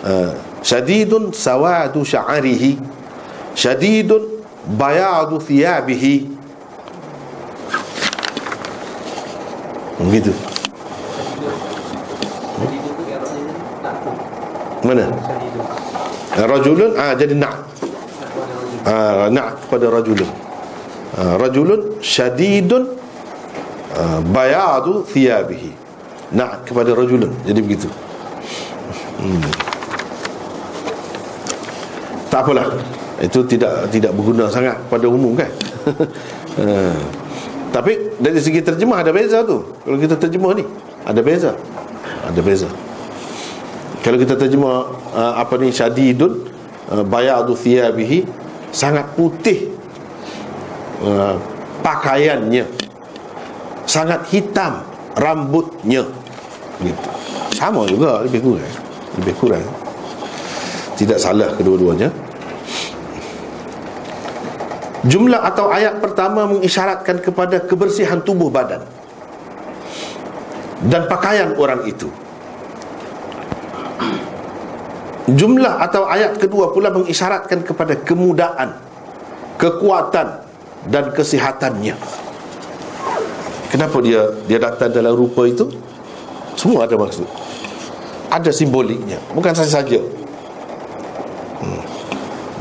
uh, syadidun sawadu sya'arihi. Syadidun bayadu thiyabihi. Begitu. Mana? Rajulun? Ah jadi nak. Ah nak kepada rajulun. Ah, rajulun syadidun ah, bayadu thiyabihi. Nak kepada rajulun. Jadi begitu. Hmm. tak apalah itu tidak tidak berguna sangat pada umum kan? <laughs> Ha. tapi dari segi terjemah ada beza tu. Kalau kita terjemah ni ada beza. Ada beza. Kalau kita terjemah uh, apa ni syadidun uh, bayadu thiyabihi sangat putih uh, pakaiannya. Sangat hitam rambutnya. Gitu. Sama juga lebih kurang. Lebih kurang. Tidak salah kedua-duanya Jumlah atau ayat pertama mengisyaratkan kepada kebersihan tubuh badan dan pakaian orang itu. Jumlah atau ayat kedua pula mengisyaratkan kepada kemudahan, kekuatan dan kesihatannya. Kenapa dia dia datang dalam rupa itu? Semua ada maksud. Ada simboliknya, bukan saja-saja. Hmm.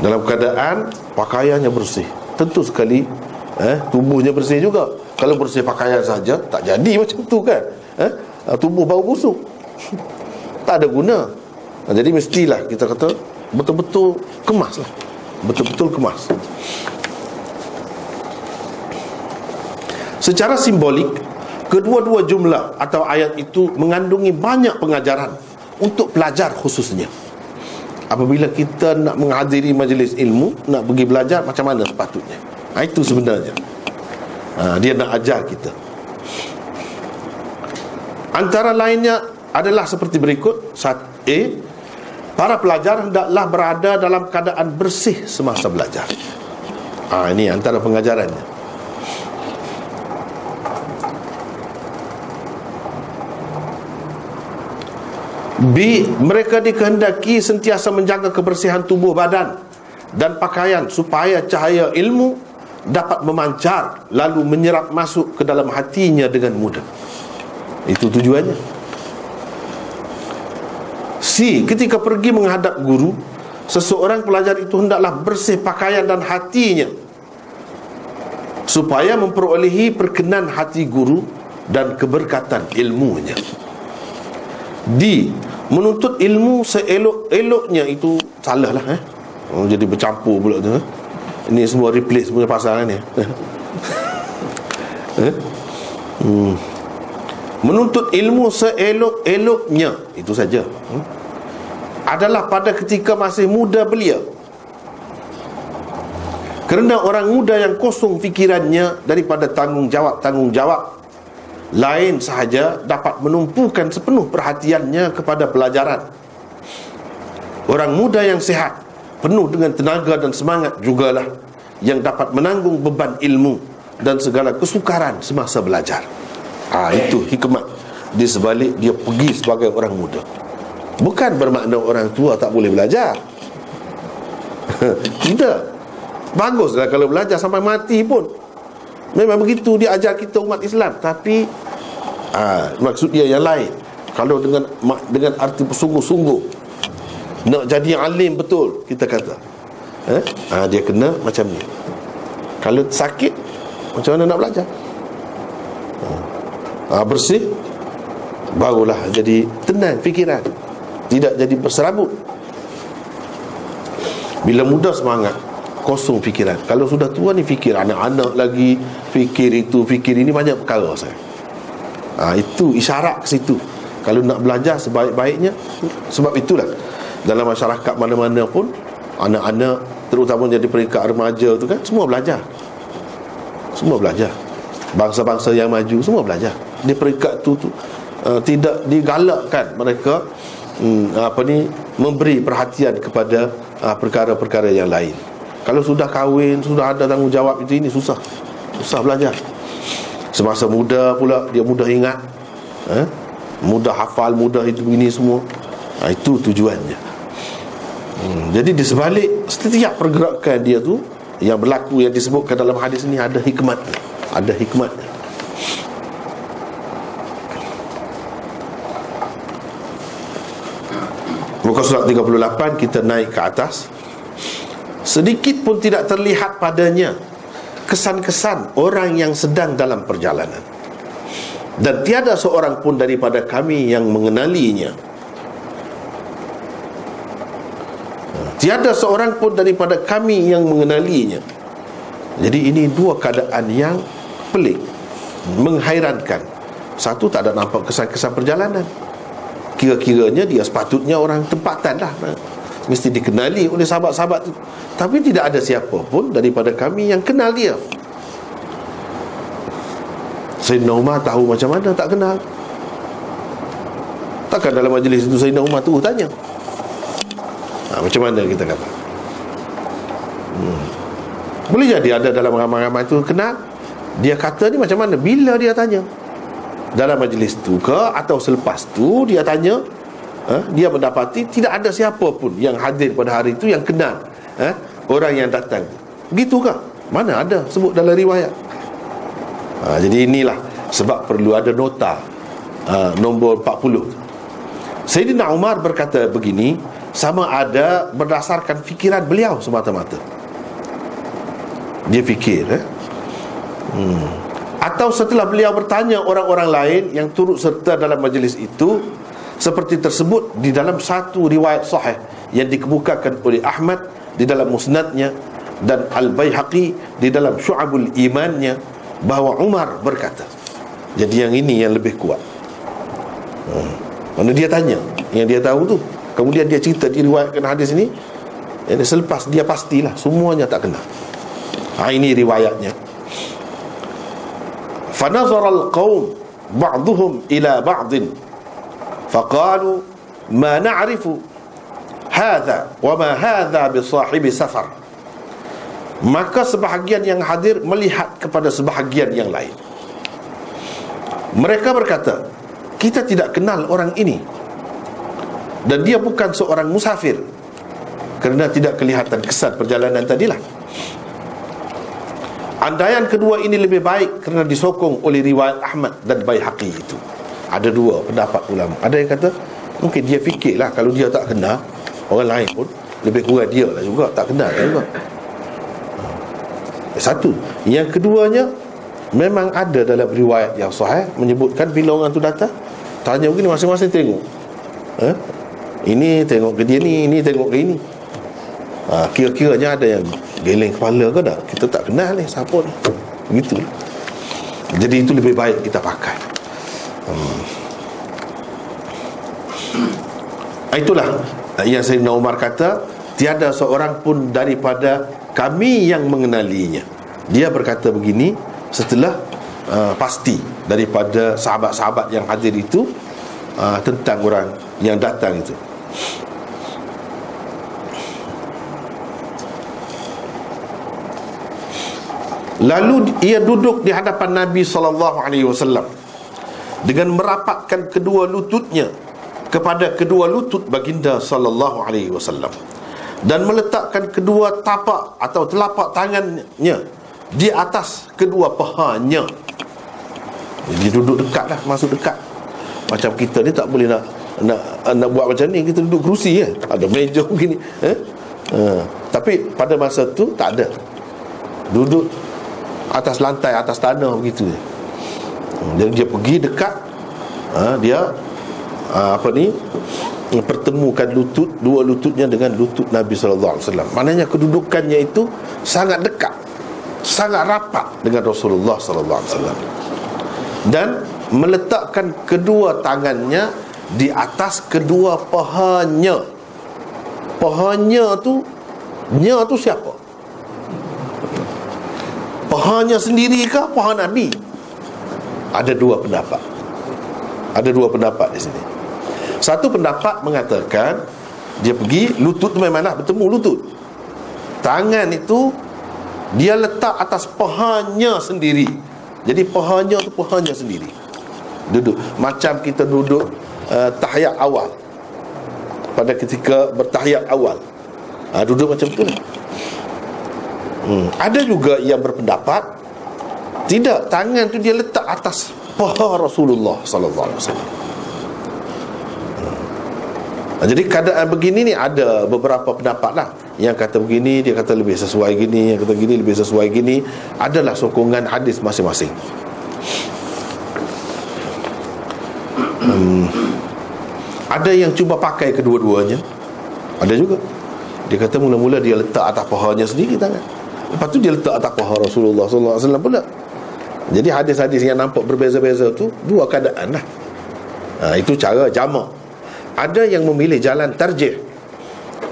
Dalam keadaan pakaiannya bersih tentu sekali eh, tubuhnya bersih juga. Kalau bersih pakaian saja tak jadi macam tu kan. Eh, ah, tubuh bau busuk. <laughs> Tak ada guna. Ah, jadi mestilah kita kata betul-betul kemas lah betul-betul kemas. Secara simbolik kedua-dua jumlah atau ayat itu mengandungi banyak pengajaran untuk pelajar khususnya apabila kita nak menghadiri majlis ilmu nak pergi belajar macam mana sepatutnya? Ha, itu sebenarnya. Ha, dia nak ajar kita. Antara lainnya adalah seperti berikut. Satu A para pelajar hendaklah berada dalam keadaan bersih semasa belajar. Ha, ini antara pengajarannya B. Mereka dikehendaki sentiasa menjaga kebersihan tubuh badan dan pakaian supaya cahaya ilmu dapat memancar lalu menyerap masuk ke dalam hatinya dengan mudah. Itu tujuannya. C. Ketika pergi menghadap guru, seseorang pelajar itu hendaklah bersih pakaian dan hatinya supaya memperolehi perkenan hati guru dan keberkatan ilmunya. D menuntut ilmu seelok-eloknya itu salah lah eh? Oh, jadi bercampur pula tu eh? Ini semua replace punya pasal ni <laughs> eh? hmm. Menuntut ilmu seelok-eloknya Itu saja hmm? Adalah pada ketika masih muda belia Kerana orang muda yang kosong fikirannya Daripada tanggungjawab-tanggungjawab Lain sahaja dapat menumpukan sepenuh perhatiannya kepada pelajaran Orang muda yang sihat penuh dengan tenaga dan semangat jugalah yang dapat menanggung beban ilmu dan segala kesukaran semasa belajar. Ha, itu hikmat di sebalik dia pergi sebagai orang muda. Bukan bermakna orang tua tak boleh belajar. <laughs> Tidak. Baguslah kalau belajar sampai mati pun. Memang begitu dia ajar kita umat Islam, tapi ah ha, maksud dia yang lain. Kalau dengan dengan arti bersungguh-sungguh nak jadi alim betul kita kata. Eh? ha, dia kena macam ni. Kalau sakit macam mana nak belajar? Ha, bersih barulah jadi tenang fikiran. Tidak jadi berserabut. Bila muda semangat kosong fikiran. Kalau sudah tua ni fikir anak-anak lagi fikir itu fikir ini banyak perkara saya ha, itu isyarat ke situ. Kalau nak belajar sebaik-baiknya sebab itulah. Dalam masyarakat mana-mana pun anak-anak terutama jadi peringkat remaja tu kan semua belajar. Semua belajar. Bangsa-bangsa yang maju semua belajar. Di peringkat tu, tu uh, tidak digalakkan mereka um, apa ni memberi perhatian kepada uh, perkara-perkara yang lain kalau sudah kahwin sudah ada tanggungjawab itu ini susah susah belajar semasa muda pula dia mudah ingat eh? mudah hafal mudah itu ini semua ha, itu tujuannya Hmm, jadi di sebalik setiap pergerakan dia tu yang berlaku yang disebutkan dalam hadis ini ada hikmat. Ada hikmat. Muka surat 38 kita naik ke atas. Sedikit pun tidak terlihat padanya kesan-kesan orang yang sedang dalam perjalanan. Dan tiada seorang pun daripada kami yang mengenalinya. Tiada seorang pun daripada kami yang mengenalinya. Jadi ini dua keadaan yang pelik Menghairankan. Satu tak ada nampak kesan-kesan perjalanan. Kira-kiranya dia sepatutnya orang tempatan lah Mesti dikenali oleh sahabat-sahabat itu Tapi tidak ada siapa pun daripada kami yang kenal dia. Sayyidina Umar tahu macam mana tak kenal. Takkan dalam majlis itu Sayyidina Umar tu tanya. Ha, Macam mana kita kata? Hmm. Boleh jadi ada dalam ramai-ramai itu kenal. Dia kata ni macam mana? Bila dia tanya? Dalam majlis tu ke? Atau selepas tu dia tanya ha, Dia mendapati Tidak ada siapa pun Yang hadir pada hari itu Yang kenal ha, Orang yang datang. Begitu ke Mana ada sebut dalam riwayat. Ha, Jadi inilah Sebab perlu ada nota ha, Nombor 40 Sayyidina Umar berkata begini sama ada berdasarkan fikiran beliau semata-mata. Dia fikir eh? hmm. atau setelah beliau bertanya orang-orang lain yang turut serta dalam majlis itu seperti tersebut di dalam satu riwayat sahih yang dikemukakan oleh Ahmad di dalam musnadnya dan Al-Bayhaqi di dalam syu'abul imannya bahawa Umar berkata jadi yang ini yang lebih kuat. Hmm. mana dia tanya? Yang dia tahu tu. Kemudian dia cerita diriwayatkan hadis ini. Ini selepas dia pastilah Semuanya tak kena. Ha, Ini riwayatnya. Fanazar al-qawm Ba'duhum ila ba'din Ma na'rifu Hadha Wa ma hadha bisahibi safar Maka sebahagian yang hadir Melihat kepada sebahagian yang lain. Mereka berkata Kita tidak kenal orang ini. Dan dia bukan seorang musafir kerana tidak kelihatan kesan perjalanan tadilah. Andaian kedua ini lebih baik kerana disokong oleh riwayat Ahmad dan Baihaqi itu ada dua pendapat ulama. Ada yang kata mungkin dia fikirlah kalau dia tak kenal orang lain pun lebih kurang dia lah juga tak kenal lah juga. Satu. Yang keduanya memang ada dalam riwayat yang sahih menyebutkan bila orang tu datang tanya begini masing-masing tengok. Eh? Ini tengok ke dia ni Ini tengok ke ini. Ha, Kira-kiranya ada yang geleng kepala ke tak? Kita tak kenal ni siapa ni? Begitu. Jadi itu lebih baik kita pakai. hmm. Itulah yang Sayyidina Umar kata tiada seorang pun daripada kami yang mengenalinya. Dia berkata begini setelah uh, pasti daripada sahabat-sahabat yang hadir itu uh, tentang orang yang datang itu. Lalu ia duduk di hadapan Nabi sallallahu alaihi wasallam dengan merapatkan kedua lututnya kepada kedua lutut baginda sallallahu alaihi wasallam dan meletakkan kedua tapak atau telapak tangannya di atas kedua pahanya. Jadi duduk dekat lah, masuk dekat. Macam kita ni tak boleh nak nak nak buat macam ni kita duduk kerusi ya. Ada meja <laughs> begini, eh? Uh, tapi pada masa tu tak ada. Duduk atas lantai atas tanah begitu jadi dia pergi dekat ha, dia ha, apa ni pertemukan lutut dua lututnya dengan lutut Nabi wasallam. Maknanya kedudukannya itu sangat dekat sangat rapat dengan Rasulullah wasallam. Dan meletakkan kedua tangannya di atas kedua pahanya. Pahanya tu nya tu siapa? Pahanya sendiri ke paha Nabi? Ada dua pendapat. Ada dua pendapat di sini. Satu pendapat mengatakan dia pergi lutut tu memanglah bertemu lutut. Tangan itu dia letak atas pahanya sendiri. Jadi pahanya tu pahanya sendiri. Duduk macam kita duduk uh, tahiyat awal. Pada ketika bertahiyat awal. Ha, duduk macam tu lah. Hmm. Ada juga yang berpendapat tidak tangan tu dia letak atas paha Rasulullah sallallahu alaihi wasallam. Hmm. Jadi keadaan begini ni ada beberapa pendapat lah Yang kata begini, dia kata lebih sesuai gini Yang kata gini, lebih sesuai gini Adalah sokongan hadis masing-masing hmm. Ada yang cuba pakai kedua-duanya Ada juga Dia kata mula-mula dia letak atas pahanya sendiri tangan Lepas tu dia letak atas paha Rasulullah sallallahu pula. Jadi hadis-hadis yang nampak berbeza-beza tu dua keadaan lah. Ha, itu cara jamak. Ada yang memilih jalan tarjih.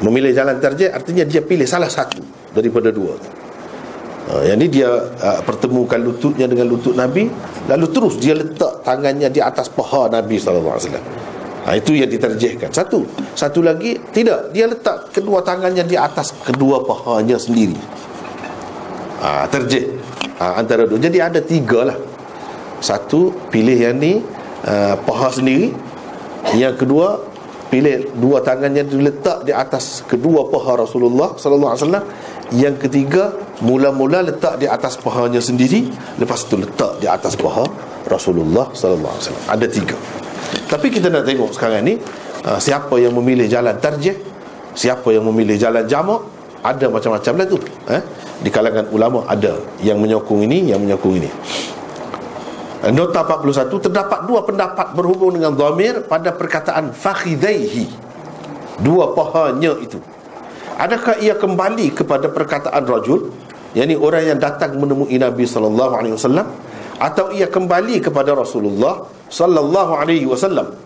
Memilih jalan tarjih artinya dia pilih salah satu daripada dua tu. Ha, yang ni dia uh, pertemukan lututnya dengan lutut Nabi lalu terus dia letak tangannya di atas paha Nabi wasallam. Ha, itu yang diterjihkan. Satu. Satu lagi tidak, dia letak kedua tangannya di atas kedua pahanya sendiri ha, terjih ha, antara dua. Jadi ada tiga lah. Satu pilih yang ni uh, paha sendiri. Yang kedua pilih dua tangannya diletak di atas kedua paha Rasulullah sallallahu alaihi wasallam. Yang ketiga mula-mula letak di atas pahanya sendiri. Lepas tu letak di atas paha Rasulullah sallallahu alaihi wasallam. Ada tiga. Tapi kita nak tengok sekarang ni uh, siapa yang memilih jalan tarjih? Siapa yang memilih jalan jamak? Ada macam-macam lah tu eh? Di kalangan ulama ada yang menyokong ini yang menyokong ini. Nota 41 terdapat dua pendapat berhubung dengan dhamir pada perkataan fakhidaihi. Dua pahanya itu. Adakah ia kembali kepada perkataan rajul yakni orang yang datang menemui Nabi sallallahu alaihi wasallam atau ia kembali kepada Rasulullah sallallahu alaihi wasallam?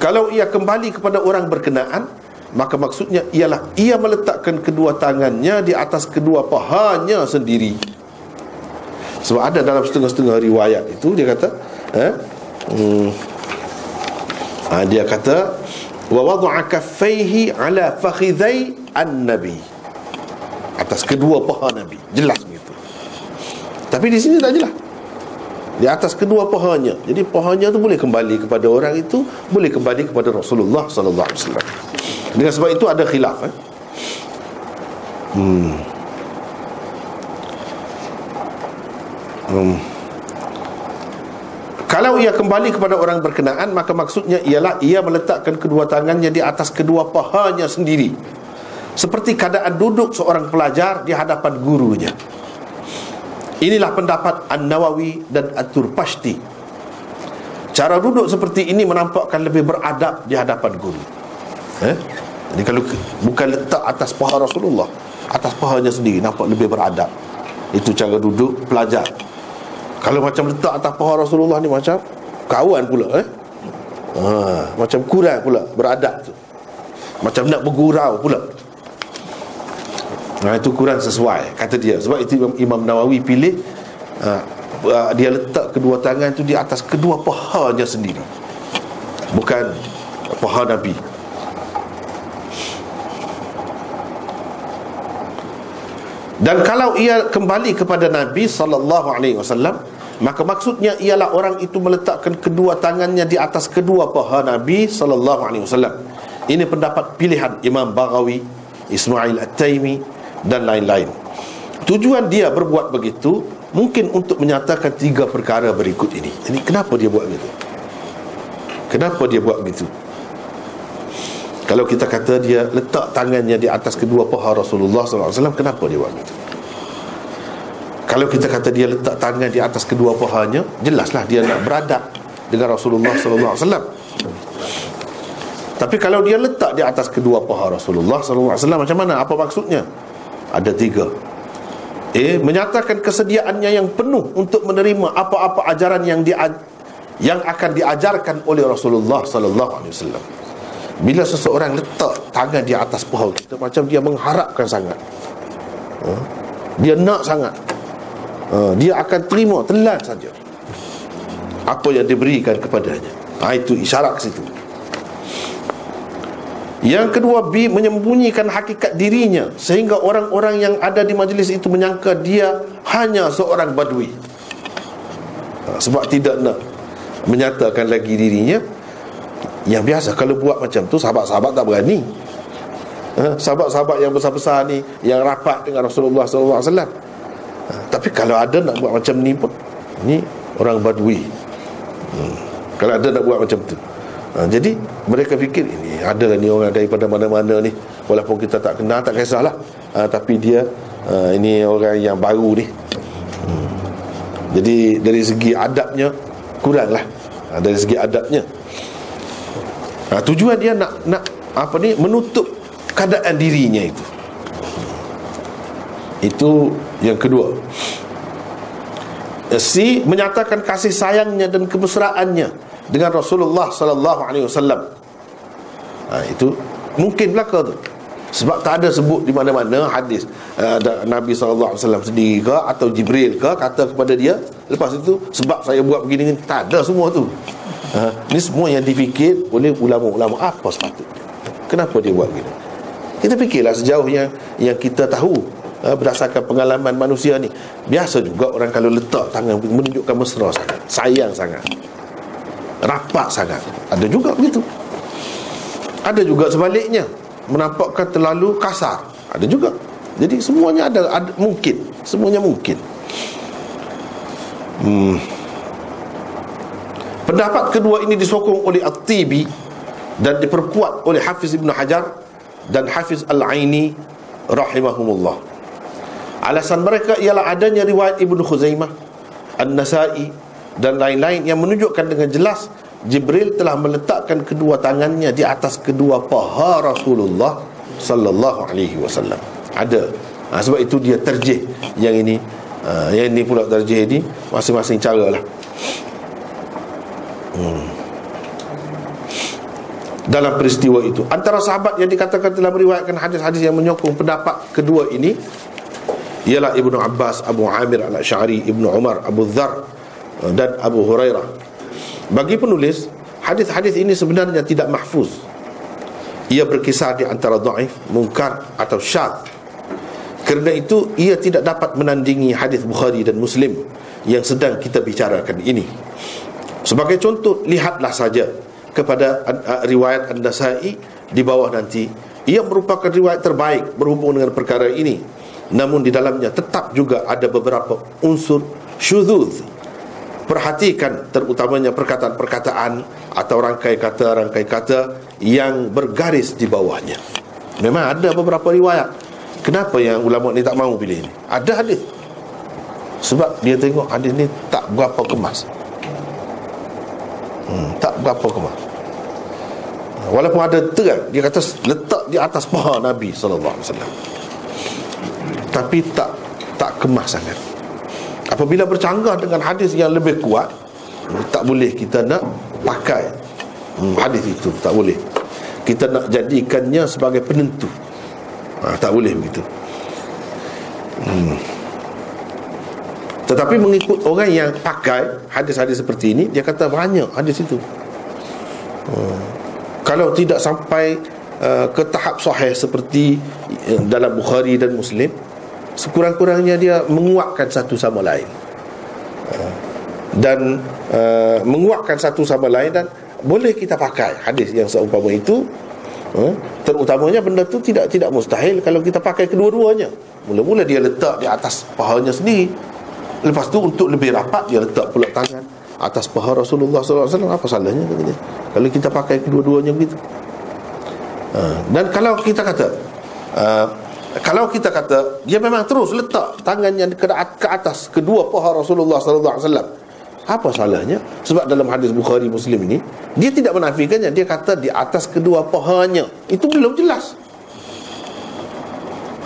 Kalau ia kembali kepada orang berkenaan Maka maksudnya ialah ia meletakkan kedua tangannya di atas kedua pahanya sendiri. Sebab ada dalam setengah-setengah riwayat itu dia kata, eh, hmm, ha, dia kata wa wada'a kaffaihi ala fakhidhai an-nabi. Atas kedua paha Nabi. Jelas begitu. Tapi di sini tak jelas. Di atas kedua pahanya. Jadi pahanya tu boleh kembali kepada orang itu, boleh kembali kepada Rasulullah sallallahu alaihi wasallam. Dengan sebab itu ada khilaf eh? Hmm. Hmm. Kalau ia kembali kepada orang berkenaan Maka maksudnya ialah Ia meletakkan kedua tangannya di atas kedua pahanya sendiri Seperti keadaan duduk seorang pelajar Di hadapan gurunya Inilah pendapat An-Nawawi dan At-Turpashti Cara duduk seperti ini menampakkan lebih beradab di hadapan guru eh? Jadi kalau bukan letak atas paha Rasulullah atas pahanya sendiri nampak lebih beradab. Itu cara duduk pelajar. Kalau macam letak atas paha Rasulullah ni macam kawan pula eh? Ha, macam kurang pula beradab tu. Macam nak bergurau pula. Nah itu kurang sesuai kata dia. Sebab itu Imam Nawawi pilih uh, dia letak kedua tangan tu di atas kedua pahanya sendiri. Bukan paha Nabi Dan kalau ia kembali kepada Nabi sallallahu alaihi wasallam, maka maksudnya ialah orang itu meletakkan kedua tangannya di atas kedua paha Nabi sallallahu alaihi wasallam. Ini pendapat pilihan Imam Baghawi, Ismail At-Taimi dan lain-lain. Tujuan dia berbuat begitu mungkin untuk menyatakan tiga perkara berikut ini. Ini kenapa dia buat begitu? Kenapa dia buat begitu? Kalau kita kata dia letak tangannya di atas kedua paha Rasulullah SAW Kenapa dia buat begitu? Kalau kita kata dia letak tangan di atas kedua pahanya Jelaslah dia nak beradab dengan Rasulullah SAW Tapi kalau dia letak di atas kedua paha Rasulullah SAW Macam mana? Apa maksudnya? Ada tiga Eh, menyatakan kesediaannya yang penuh untuk menerima apa-apa ajaran yang dia yang akan diajarkan oleh Rasulullah sallallahu alaihi wasallam. Bila seseorang letak tangan di atas paha kita Macam dia mengharapkan sangat. Ha? Dia nak sangat. Ha, Dia akan terima telan saja. Apa yang diberikan kepadanya. Ha, Itu isyarat ke situ. Yang kedua B menyembunyikan hakikat dirinya. Sehingga orang-orang yang ada di majlis itu menyangka dia hanya seorang badui. Ha, sebab tidak nak menyatakan lagi dirinya yang biasa kalau buat macam tu sahabat-sahabat tak berani. Ha? Sahabat-sahabat yang besar-besar ni yang rapat dengan Rasulullah SAW ha? Tapi kalau ada nak buat macam ni pun ni orang badui. Hmm. Kalau ada nak buat macam tu. Ha, jadi mereka fikir ini ada ni orang daripada mana-mana ni walaupun kita tak kenal tak kisahlah. Ha, tapi dia ha, ini orang yang baru ni. Hmm. Jadi dari segi adabnya kuranglah. Ha, dari segi adabnya ha, tujuan dia nak nak apa ni menutup keadaan dirinya itu. Itu yang kedua. Si menyatakan kasih sayangnya dan kemesraannya dengan Rasulullah sallallahu alaihi wasallam. Ha, itu mungkin belaka tu sebab tak ada sebut di mana-mana hadis uh, Nabi SAW sendiri ke atau Jibril ke kata kepada dia lepas itu sebab saya buat begini tak ada semua tu. Ha, Ini semua yang difikir oleh ulama-ulama. Apa sepatutnya? Kenapa dia buat begini? Kita fikirlah sejauh yang, yang kita tahu ha, Berdasarkan pengalaman manusia ni. Biasa juga orang kalau letak tangan Menunjukkan mesra sangat Sayang sangat Rapat sangat. Ada juga begitu. Ada juga sebaliknya Menampakkan terlalu kasar. Ada juga. Jadi semuanya ada, ada Mungkin. Semuanya mungkin. Hmm. Pendapat kedua ini disokong oleh At-Tibi dan diperkuat oleh Hafiz Ibn Hajar dan Hafiz Al-Aini rahimahumullah. Alasan mereka ialah adanya riwayat Ibn Khuzaimah, An-Nasai dan lain-lain yang menunjukkan dengan jelas Jibril telah meletakkan kedua tangannya di atas kedua paha Rasulullah sallallahu alaihi wasallam. Ada. Ha, sebab itu dia terjih yang ini uh, yang ini pula terjih ini masing-masing cara lah hmm. dalam peristiwa itu antara sahabat yang dikatakan telah meriwayatkan hadis-hadis yang menyokong pendapat kedua ini ialah Ibnu Abbas, Abu Amir Al-Asy'ari, Ibnu Umar, Abu Dhar eh, dan Abu Hurairah. Bagi penulis, hadis-hadis ini sebenarnya tidak mahfuz. Ia berkisar di antara dhaif, mungkar atau syadz. Kerana itu ia tidak dapat menandingi hadis Bukhari dan Muslim yang sedang kita bicarakan ini. Sebagai contoh, lihatlah saja kepada uh, riwayat An-Nasai di bawah nanti. Ia merupakan riwayat terbaik berhubung dengan perkara ini. Namun di dalamnya tetap juga ada beberapa unsur syuzuz. Perhatikan terutamanya perkataan-perkataan atau rangkai kata-rangkai kata yang bergaris di bawahnya. Memang ada beberapa riwayat. Kenapa yang ulama ni tak mahu pilih ini? Ada hadis. Sebab dia tengok hadis ni tak berapa kemas hmm, tak berapa kemas walaupun ada terang dia kata letak di atas paha Nabi wasallam tapi tak tak kemas sangat apabila bercanggah dengan hadis yang lebih kuat tak boleh kita nak pakai hmm, hadis itu. Tak boleh. Kita nak jadikannya sebagai penentu. Ha, tak boleh begitu. Hmm. tetapi mengikut orang yang pakai hadis-hadis seperti ini dia kata banyak hadis itu. Hmm. kalau tidak sampai uh, ke tahap sahih seperti uh, dalam Bukhari dan Muslim sekurang-kurangnya dia menguatkan satu sama lain. Dan uh, menguatkan satu sama lain dan boleh kita pakai. Hadis yang seumpama itu uh, terutamanya benda tu tidak tidak mustahil kalau kita pakai kedua-duanya. Mula-mula dia letak di atas pahanya sendiri. Lepas tu untuk lebih rapat dia letak pula tangan atas paha Rasulullah SAW apa salahnya katanya kalau kita pakai kedua-duanya begitu. Uh, dan kalau kita kata uh, kalau kita kata dia memang terus letak tangannya ke atas kedua paha Rasulullah sallallahu alaihi wasallam. Apa salahnya? Sebab dalam hadis Bukhari Muslim ini dia tidak menafikannya. Dia kata di atas kedua pahanya. Itu belum jelas.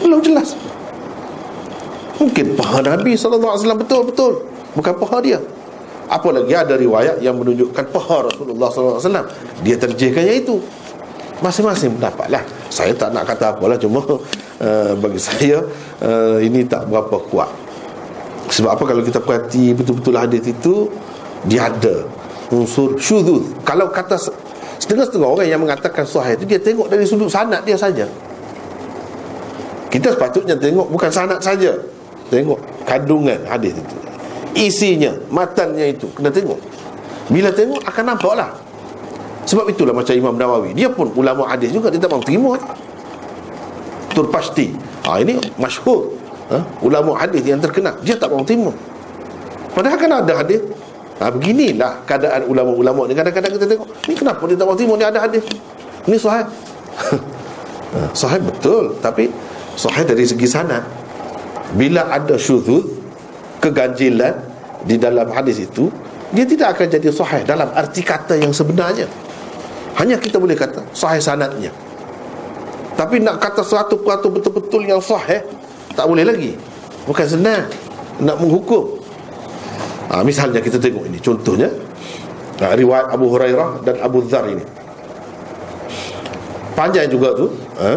Belum jelas. Mungkin paha Nabi sallallahu alaihi wasallam betul betul bukan paha dia. Apalagi ada riwayat yang menunjukkan paha Rasulullah sallallahu alaihi wasallam. Dia terjihkannya itu. Masing-masing pendapat lah. Saya tak nak kata apalah cuma uh, bagi saya uh, ini tak berapa kuat. Sebab apa? Kalau kita perhati betul-betul hadis itu dia ada. Unsur syudud kalau kata setengah-setengah orang yang mengatakan sahih itu dia tengok dari sudut sanad dia saja. Kita sepatutnya tengok bukan sanad saja. Tengok kandungan hadis itu. Isinya matannya itu. Kena tengok. Bila tengok akan nampak lah. Sebab itulah macam Imam Nawawi. Dia pun ulama hadis juga Dia tak mahu terima Tur pasti. Ha, Ini masyhur. Ha? Ulama hadis yang terkenal. Dia tak mahu terima Padahal kan ada hadis. Ha, Beginilah keadaan ulama-ulama ni. Kadang-kadang kita tengok Ni kenapa dia tak mahu terima Ni ada hadis. Ni sahih. <laughs> Ha, Sahih betul. Tapi Sahih dari segi sana Bila ada syuzud Keganjilan Di dalam hadis itu dia tidak akan jadi sahih dalam arti kata yang sebenarnya. Hanya kita boleh kata sahih sanadnya. Tapi nak kata satu peratu betul-betul yang sahih tak boleh lagi. Bukan senang nak menghukum. Ha, misalnya kita tengok ini contohnya ha, riwayat Abu Hurairah dan Abu Dhar ini. Panjang juga tu. Ha? ha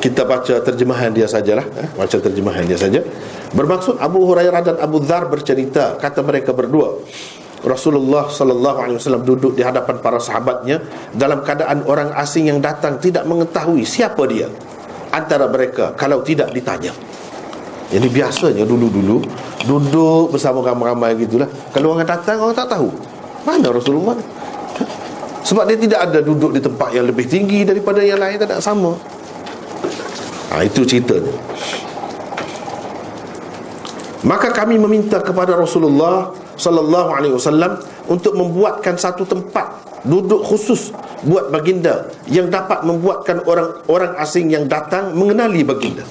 kita baca terjemahan dia sajalah ha? baca terjemahan dia saja bermaksud Abu Hurairah dan Abu Dhar bercerita kata mereka berdua Rasulullah sallallahu alaihi wasallam duduk di hadapan para sahabatnya dalam keadaan orang asing yang datang tidak mengetahui siapa dia antara mereka kalau tidak ditanya. Jadi biasanya dulu-dulu duduk bersama ramai-ramai gitulah. Kalau orang datang orang tak tahu. Mana Rasulullah? Sebab dia tidak ada duduk di tempat yang lebih tinggi daripada yang lain tak ada sama. Ha, itu ceritanya. Maka kami meminta kepada Rasulullah sallallahu alaihi wasallam untuk membuatkan satu tempat duduk khusus buat baginda yang dapat membuatkan orang orang asing yang datang mengenali baginda.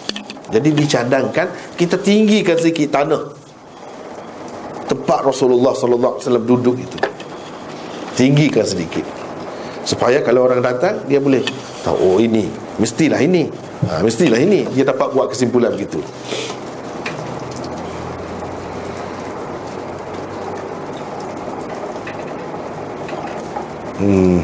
Jadi dicadangkan kita tinggikan sedikit tanah tempat Rasulullah sallallahu alaihi wasallam duduk itu. Tinggikan sedikit. Supaya kalau orang datang dia boleh tahu oh ini mestilah ini. Ha, mestilah ini dia dapat buat kesimpulan begitu. Hmm.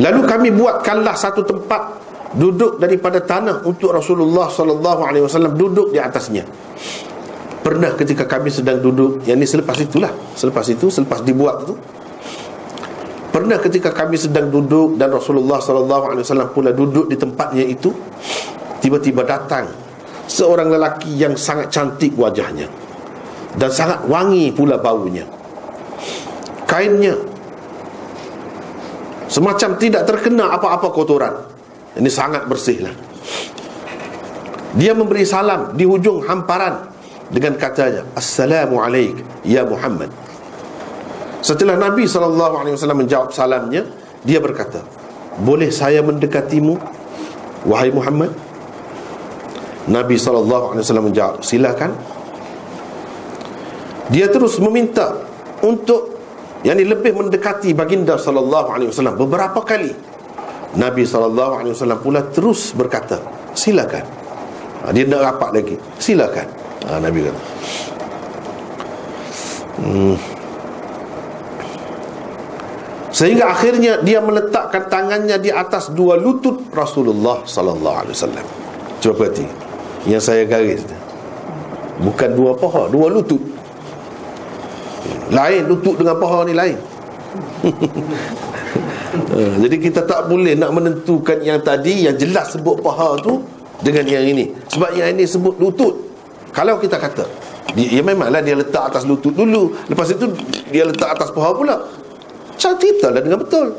Lalu kami buatkanlah satu tempat duduk daripada tanah untuk Rasulullah sallallahu alaihi wasallam duduk di atasnya. Pernah ketika kami sedang duduk, yang ini selepas itulah, selepas itu selepas dibuat itu. Pernah ketika kami sedang duduk dan Rasulullah sallallahu alaihi wasallam pula duduk di tempatnya itu, tiba-tiba datang seorang lelaki yang sangat cantik wajahnya dan sangat wangi pula baunya kainnya. Semacam tidak terkena apa-apa kotoran. Ini sangat bersih lah dia memberi salam di hujung hamparan dengan katanya Assalamualaikum ya Muhammad. Setelah Nabi SAW menjawab salamnya dia berkata boleh saya mendekatimu wahai Muhammad? Nabi SAW menjawab silakan. Dia terus meminta untuk yang ini lebih mendekati baginda sallallahu alaihi wasallam beberapa kali. Nabi sallallahu alaihi wasallam pula terus berkata silakan. Ha, dia nak rapat lagi. Silakan. Ha, Nabi kata. Hmm. sehingga akhirnya dia meletakkan tangannya di atas dua lutut Rasulullah sallallahu alaihi wasallam. Cuba perhati. Yang saya garis bukan dua paha dua lutut lain lutut dengan paha ni lain. Uh, <laughs> jadi kita tak boleh nak menentukan yang tadi yang jelas sebut paha tu dengan yang ini. Sebab yang ini sebut lutut. Kalau kita kata dia, ya memanglah dia letak atas lutut dulu lepas itu dia letak atas paha pula. Ceritalah dengan betul.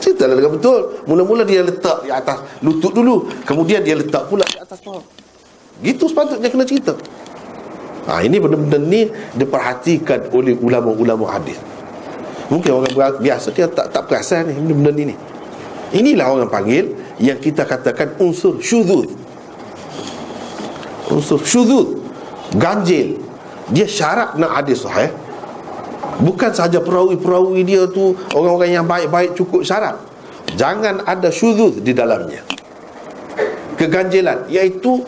Ceritalah dengan betul. Mula-mula dia letak di atas lutut dulu kemudian dia letak pula di atas paha. Gitu sepatutnya kena cerita Ha, ini benda-benda ni diperhatikan oleh ulama-ulama hadis. Mungkin orang biasa dia tak tak perasan ni benda-benda ni. Inilah orang panggil yang kita katakan unsur syuzud. Unsur syuzud. Ganjil. Dia syarat nak hadis sahih. Bukan sahaja perawi-perawi dia tu orang-orang yang baik-baik cukup syarat. Jangan ada syuzud di dalamnya. Keganjilan iaitu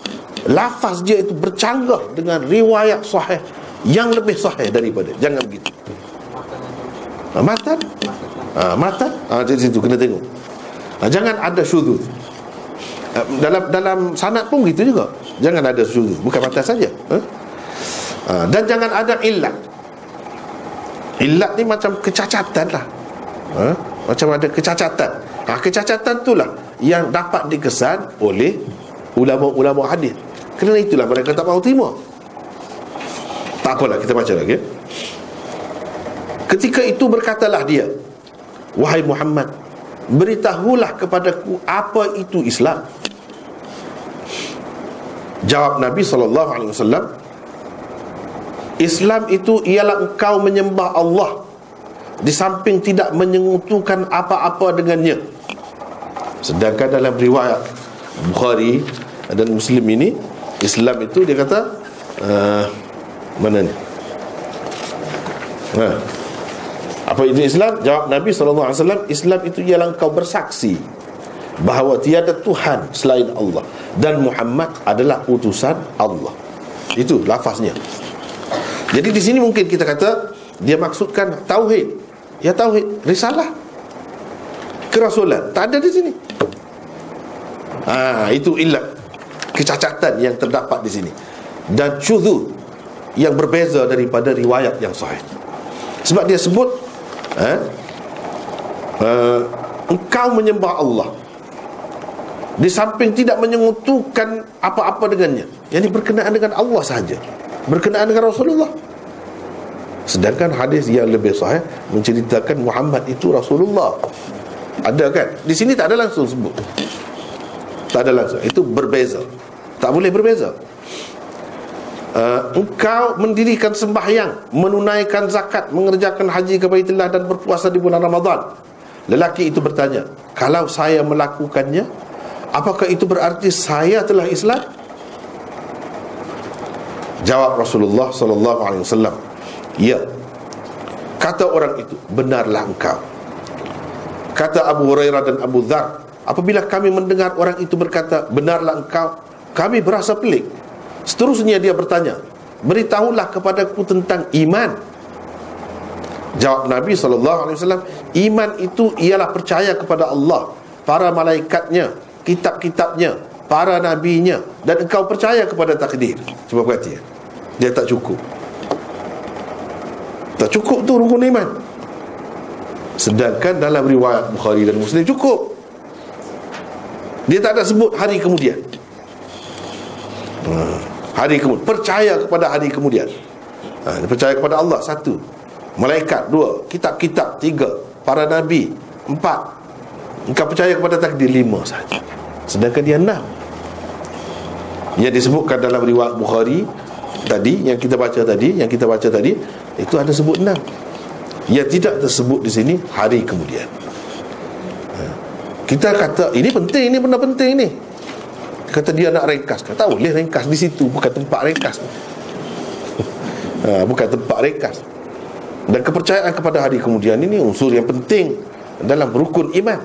lafaz dia itu bercanggah dengan riwayat sahih yang lebih sahih daripada jangan begitu. Ha, matan? Ha, matan? Ha, di situ kena tengok. Ha, jangan ada syudud ha, dalam dalam sanad pun begitu juga. Jangan ada syudud bukan matan saja ha? Ha, dan jangan ada illat. Illat ni macam kecacatan lah ha? macam ada kecacatan. Ha, kecacatan itulah yang dapat dikesan oleh ulama-ulama hadis kerana itulah mereka tak mahu terima. Tak apalah kita baca lagi Ketika itu berkatalah dia Wahai Muhammad Beritahulah kepadaku Apa itu Islam. Jawab Nabi SAW Islam itu ialah engkau menyembah Allah Di samping tidak menyentuhkan apa-apa dengannya. Sedangkan dalam riwayat Bukhari dan Muslim ini Islam itu dia kata uh, mana ni? Ha. apa itu Islam? Jawab Nabi SAW Islam itu ialah engkau bersaksi bahawa tiada Tuhan selain Allah dan Muhammad adalah utusan Allah. Itu lafaznya. Jadi di sini mungkin kita kata dia maksudkan tauhid. Ya tauhid. Risalah. Kerasulan. Tak ada di sini. Ah itu ilat kecacatan yang terdapat di sini. Dan syuzud yang berbeza daripada riwayat yang sahih. Sebab dia sebut eh, uh, engkau menyembah Allah. Di samping tidak menyentuhkan apa-apa dengannya. Yang berkenaan dengan Allah sahaja. Berkenaan dengan Rasulullah. Sedangkan hadis yang lebih sahih menceritakan Muhammad itu Rasulullah. Ada kan? Di sini tak ada langsung sebut tak ada langsung itu berbeza tak boleh berbeza uh, Engkau mendirikan sembahyang Menunaikan zakat Mengerjakan haji ke Baitullah Dan berpuasa di bulan Ramadan Lelaki itu bertanya Kalau saya melakukannya Apakah itu berarti saya telah Islam? Jawab Rasulullah sallallahu alaihi wasallam, "Ya." Kata orang itu, "Benarlah engkau." Kata Abu Hurairah dan Abu Dhar, apabila kami mendengar orang itu berkata, "Benarlah engkau," Kami berasa pelik. Seterusnya dia bertanya Beritahulah kepadaku tentang iman. Jawab Nabi SAW Iman itu ialah percaya kepada Allah Para malaikatnya Kitab-kitabnya Para nabinya Dan engkau percaya kepada takdir. Cuba perhati ya. Dia tak cukup. Tak cukup tu rukun iman. Sedangkan dalam riwayat Bukhari dan Muslim cukup Dia tak ada sebut hari kemudian. Ha. Hari kemudian. Percaya kepada hari kemudian. Ha. Percaya kepada Allah Satu. Malaikat Dua. Kitab-kitab Tiga. Para Nabi Empat. Engkau percaya kepada takdir? Lima saja Sedangkan dia enam. Yang disebutkan dalam riwayat Bukhari Tadi Yang kita baca tadi Yang kita baca tadi Itu ada sebut enam. Yang tidak tersebut di sini Hari kemudian. Kita kata ini penting ini benda penting ni. Kata dia nak ringkas. Kata boleh ringkas di situ bukan tempat ringkas. Ha, <laughs> bukan tempat ringkas. Dan kepercayaan kepada hari kemudian ini unsur yang penting dalam rukun iman.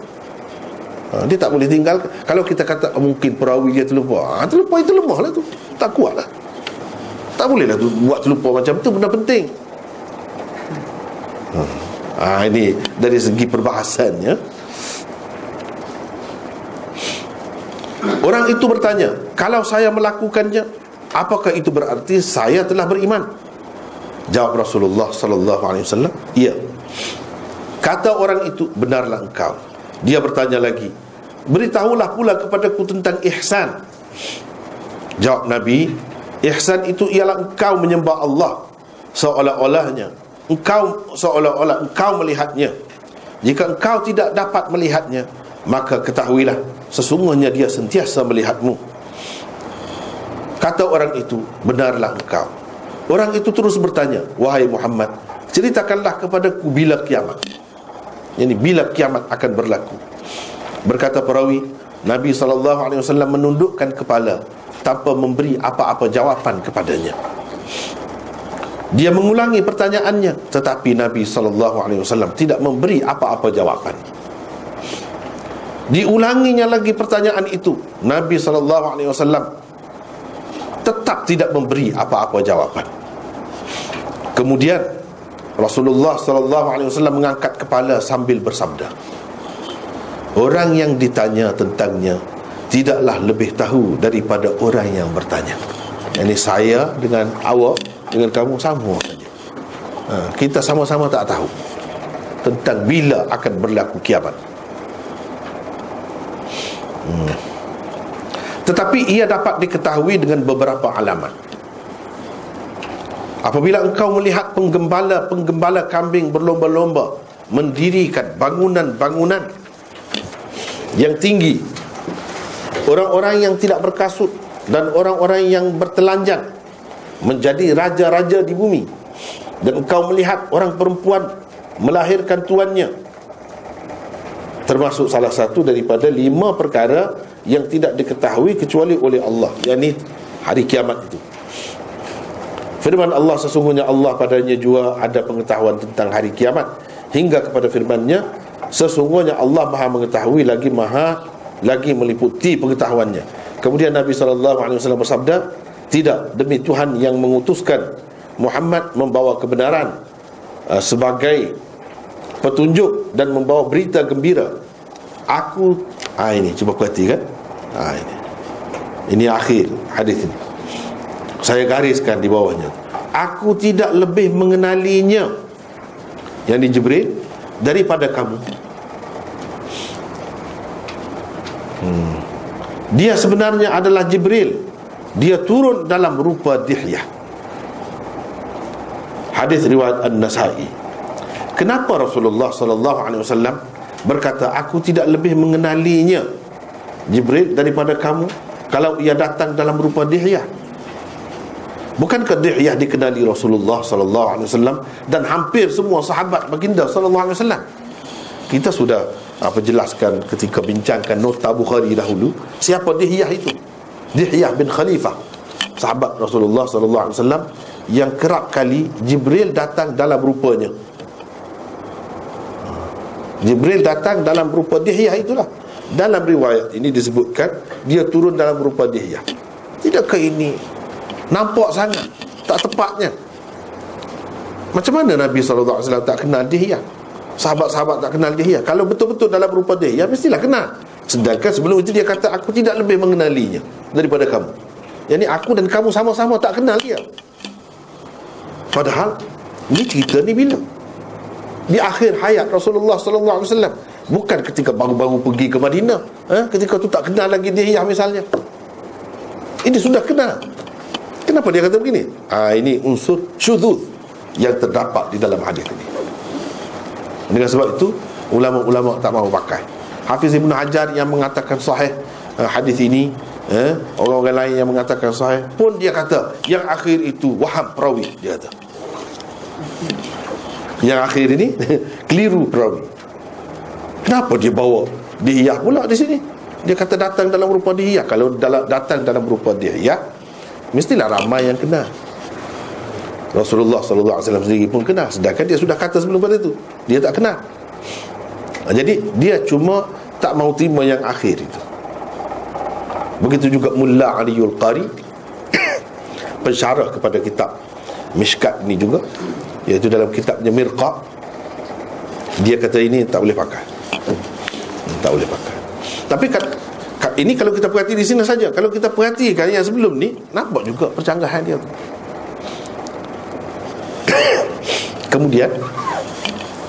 Ha, Dia tak boleh tinggal. Kalau kita kata oh, mungkin perawi dia terlupa. Ha, Terlupa itu lemah lah tu. Tak kuat lah. Tak boleh lah tu buat terlupa macam tu Benda penting. Ha, Ini dari segi perbahasannya Orang itu bertanya Kalau saya melakukannya Apakah itu berarti saya telah beriman Jawab Rasulullah sallallahu alaihi wasallam, "Iya." Kata orang itu, "Benarlah engkau." Dia bertanya lagi, "Beritahulah pula kepadaku tentang ihsan." Jawab Nabi, "Ihsan itu ialah engkau menyembah Allah seolah-olahnya. Engkau seolah-olah engkau melihatnya. Jika engkau tidak dapat melihatnya, maka ketahuilah sesungguhnya dia sentiasa melihatmu." Kata orang itu, "Benarlah engkau." Orang itu terus bertanya Wahai Muhammad Ceritakanlah kepadaku bila kiamat Ini bila kiamat akan berlaku Berkata perawi Nabi SAW menundukkan kepala Tanpa memberi apa-apa jawapan kepadanya Dia mengulangi pertanyaannya Tetapi Nabi SAW tidak memberi apa-apa jawapan Diulanginya lagi pertanyaan itu Nabi SAW tetap tidak memberi apa-apa jawapan Kemudian Rasulullah wasallam mengangkat kepala sambil bersabda Orang yang ditanya tentangnya tidaklah lebih tahu daripada orang yang bertanya. Ini saya dengan awak dengan kamu sama saja. Ha, kita sama-sama tak tahu tentang bila akan berlaku kiamat. Hmm. Tetapi ia dapat diketahui dengan beberapa alamat. Apabila engkau melihat penggembala-penggembala kambing berlomba-lomba mendirikan bangunan-bangunan yang tinggi, orang-orang yang tidak berkasut dan orang-orang yang bertelanjang menjadi raja-raja di bumi dan engkau melihat orang perempuan melahirkan tuannya termasuk salah satu daripada lima perkara yang tidak diketahui kecuali oleh Allah yakni hari kiamat itu Firman Allah sesungguhnya Allah padanya juga ada pengetahuan tentang hari kiamat hingga kepada firman-Nya sesungguhnya Allah Maha mengetahui lagi Maha lagi meliputi pengetahuannya. Kemudian Nabi wasallam bersabda, tidak demi Tuhan yang mengutuskan Muhammad membawa kebenaran uh, sebagai petunjuk dan membawa berita gembira. Aku ah ini cuba perhatikan. Ah ini. Ini akhir hadis ini. Saya gariskan di bawahnya Aku tidak lebih mengenalinya Yang di Jibril Daripada kamu hmm. Dia sebenarnya adalah Jibril Dia turun dalam rupa dihyah Hadis riwayat An-Nasai Kenapa Rasulullah sallallahu alaihi wasallam berkata aku tidak lebih mengenalinya Jibril daripada kamu kalau ia datang dalam rupa dihyah Bukankah Dihiyah dikenali Rasulullah sallallahu alaihi wasallam dan hampir semua sahabat baginda sallallahu alaihi wasallam? Kita sudah apa jelaskan ketika bincangkan nota Bukhari dahulu, siapa Dihiyah itu? Dihiyah bin Khalifah, sahabat Rasulullah sallallahu alaihi wasallam yang kerap kali Jibril datang dalam rupanya. Jibril datang dalam rupa Dihiyah itulah. Dalam riwayat ini disebutkan dia turun dalam rupa Dihiyah. Tidakkah ini Nampak sangat? Tak tepatnya. Macam mana Nabi SAW tak kenal dia Sahabat-sahabat tak kenal dia Kalau betul-betul dalam rupa dia Mestilah kenal. Sedangkan sebelum itu dia kata Aku tidak lebih mengenalinya Daripada kamu. Yang ini aku dan kamu sama-sama tak kenal dia. Padahal Ini cerita ni bila Di akhir hayat Rasulullah SAW Bukan ketika baru-baru pergi ke Madinah eh? Ketika tu tak kenal lagi dia misalnya Ini sudah kenal Kenapa dia kata begini? Ha, ini unsur syudud yang terdapat di dalam hadis ini. Dengan sebab itu, ulama-ulama tak mahu pakai. Hafiz Ibn Hajar yang mengatakan sahih uh, hadis ini, eh, orang-orang lain yang mengatakan sahih, pun dia kata, yang akhir itu waham perawi, dia kata. Yang akhir ini, <laughs> keliru perawi. Kenapa dia bawa dihiyah pula di sini? Dia kata datang dalam rupa dihiyah. Kalau datang dalam rupa dihiyah, Mestilah ramai yang kenal Rasulullah SAW sendiri pun kenal Sedangkan dia sudah kata sebelum pada itu Dia tak kenal Jadi dia cuma tak mau terima yang akhir itu begitu juga Mullah Aliul Qari <coughs> pensyarah kepada kitab Mishkat ni juga iaitu dalam kitabnya Mirqa dia kata ini tak boleh pakai. Tak boleh pakai. Tapi kat, kat, ini kalau kita perhati di sini saja. Kalau kita perhatikan yang sebelum ni nampak juga percanggahan dia. <coughs> Kemudian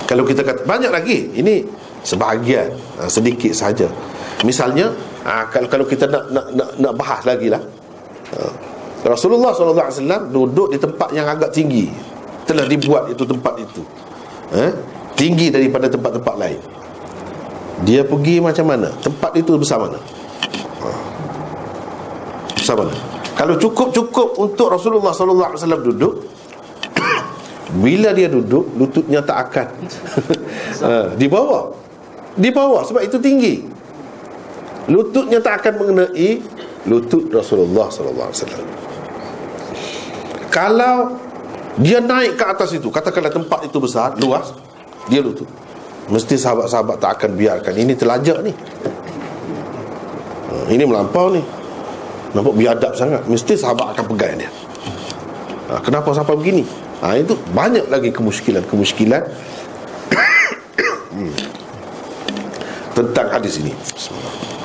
kalau kita kata banyak lagi ini sebahagian ha, sedikit saja. Misalnya ha, kalau kalau kita nak nak nak, nak bahas lagi lah. Ha, Rasulullah SAW duduk di tempat yang agak tinggi telah dibuat itu tempat itu. Eh? tinggi daripada tempat-tempat lain. Dia pergi macam mana? Tempat itu besar mana? Ha. besar mana? Kalau cukup-cukup untuk Rasulullah SAW duduk <coughs> bila dia duduk lututnya tak akan. <laughs> Ha, di bawah. Di bawah sebab itu tinggi. Lututnya tak akan mengenai lutut Rasulullah SAW kalau dia naik ke atas itu. Katakanlah tempat itu besar luas dia lutut. Mesti sahabat-sahabat tak akan biarkan. Ini telajak ni. Ha, ini melampau ni. Nampak biadab sangat. Mesti sahabat akan pegang dia. Ha, kenapa sampai begini? Ha, itu banyak lagi kemuskilan-kemuskilan. <coughs> Hmm. tentang hadis ini. Bismillah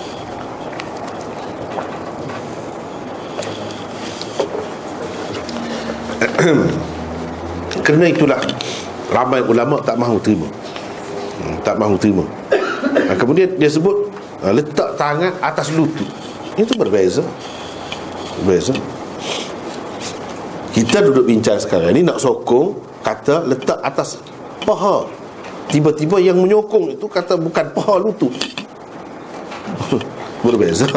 <coughs> Kerana itulah Ramai ulama tak mahu terima. Hmm, Tak mahu terima. Nah, Kemudian dia sebut ah, Letak tangan atas lutut. Itu berbeza. Berbeza. Kita duduk bincang sekarang Ini nak sokong Kata letak atas paha. Tiba-tiba yang menyokong itu Kata bukan paha lutut. <laughs> Berbeza.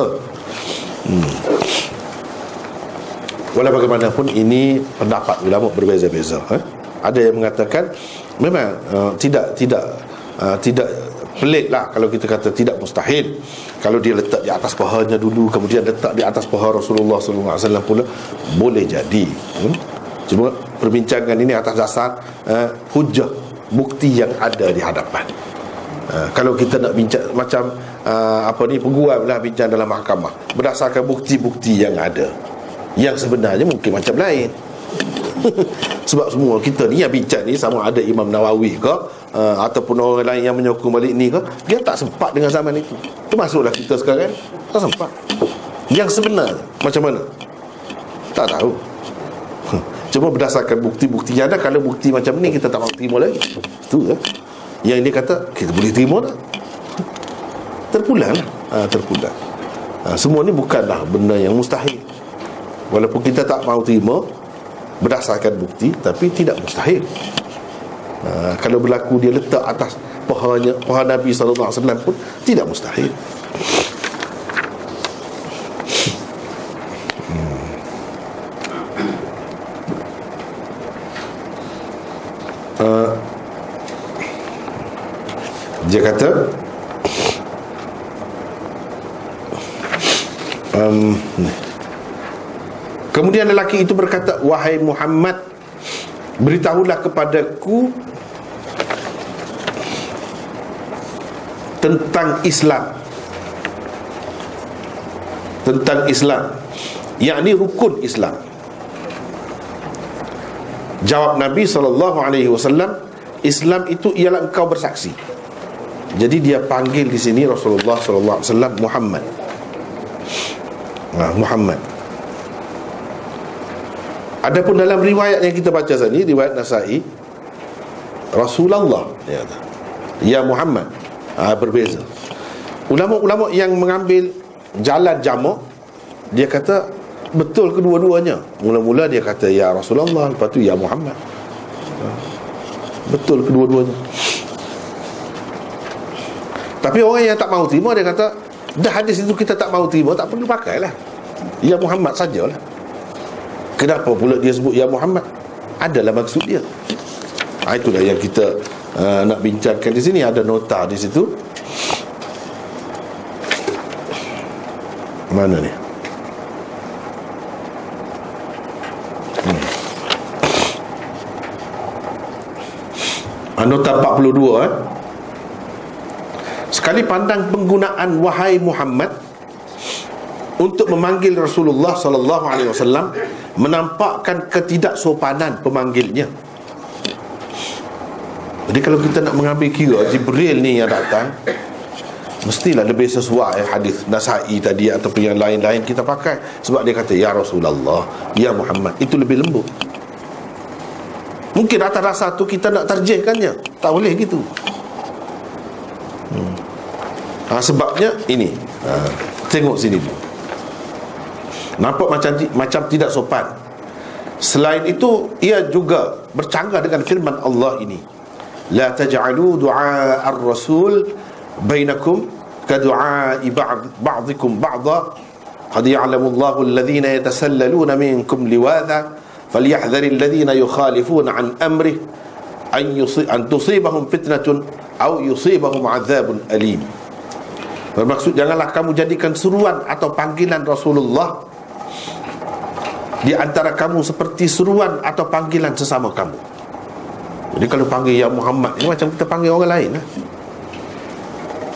Hmm Walau bagaimanapun ini pendapat ulama berbeza-beza. Eh? Ada yang mengatakan memang uh, tidak tidak uh, tidak pelik lah kalau kita kata tidak mustahil kalau dia letak di atas pahanya dulu kemudian letak di atas paha Rasulullah SAW pula boleh jadi hmm? cuma perbincangan ini atas dasar uh, hujah bukti yang ada di hadapan uh, kalau kita nak bincang macam uh, apa ni peguam lah bincang dalam mahkamah berdasarkan bukti-bukti yang ada yang sebenarnya mungkin macam lain. <laughs> Sebab semua kita ni yang bincang ni sama ada Imam Nawawi ke uh, ataupun orang lain yang menyokong balik ni ke dia tak sempat dengan zaman itu. Termasuklah kita sekarang tak sempat. Yang sebenar macam mana? Tak tahu. <laughs> Cuma berdasarkan bukti-bukti yang ada kalau bukti macam ni kita tak mahu terima lagi. Itu ya. yang dia kata kita boleh terima tak? Terpulang ha, terpulang. Ha, semua ni bukanlah benda yang mustahil Walaupun kita tak mahu terima Berdasarkan bukti Tapi tidak mustahil. Ha, Kalau berlaku dia letak atas Pahanya Paha Nabi SAW pun Tidak mustahil. Hmm. uh, Dia kata Kemudian lelaki itu berkata Wahai Muhammad Beritahulah kepadaku Tentang Islam. Tentang Islam. Yang rukun Islam. Jawab Nabi SAW Islam itu ialah engkau bersaksi. Jadi dia panggil di sini Rasulullah SAW Muhammad. Nah, Muhammad Adapun dalam riwayat yang kita baca tadi riwayat Nasa'i Rasulullah ya, ya Muhammad ha, berbeza. Ulama-ulama yang mengambil jalan jamak dia kata betul kedua-duanya. Mula-mula dia kata ya Rasulullah lepas tu ya Muhammad. Ha, betul kedua-duanya. Tapi orang yang tak mahu terima dia kata dah hadis itu kita tak mahu terima tak perlu pakailah. Ya Muhammad sajalah. Kenapa pula dia sebut Ya Muhammad? Adalah maksud dia. Ha, Itulah yang kita uh, Nak bincangkan di sini. Ada nota di situ. Mana ni? Hmm. Ha, nota 42 eh. Sekali pandang penggunaan wahai Muhammad untuk memanggil Rasulullah sallallahu alaihi wasallam menampakkan ketidaksopanan pemanggilnya. Jadi kalau kita nak mengambil kira Jibril ni yang datang mestilah lebih sesuai hadis Nasai tadi ataupun yang lain-lain kita pakai sebab dia kata ya Rasulullah, ya Muhammad itu lebih lembut. Mungkin atas rasa tu kita nak terjehkannya Tak boleh gitu hmm. ha, Sebabnya ini ha, Tengok sini dulu Nampak macam macam tidak sopan. Selain itu Ia juga bercanggah dengan firman Allah ini. La taj'alu du'a ar-rasul Bainakum Kadu'a ba'dikum ba'da. Qad ya'lamu Allahu alladhina yatasallaluna minkum liwadha falyahdhar alladhina yukhalifuna an amrih an yusib an tusibahum fitnatun aw yusibahum azabun alim. Bermaksud janganlah kamu jadikan seruan atau panggilan Rasulullah di antara kamu seperti seruan atau panggilan sesama kamu Jadi kalau panggil Ya Muhammad ini macam kita panggil orang lain lah.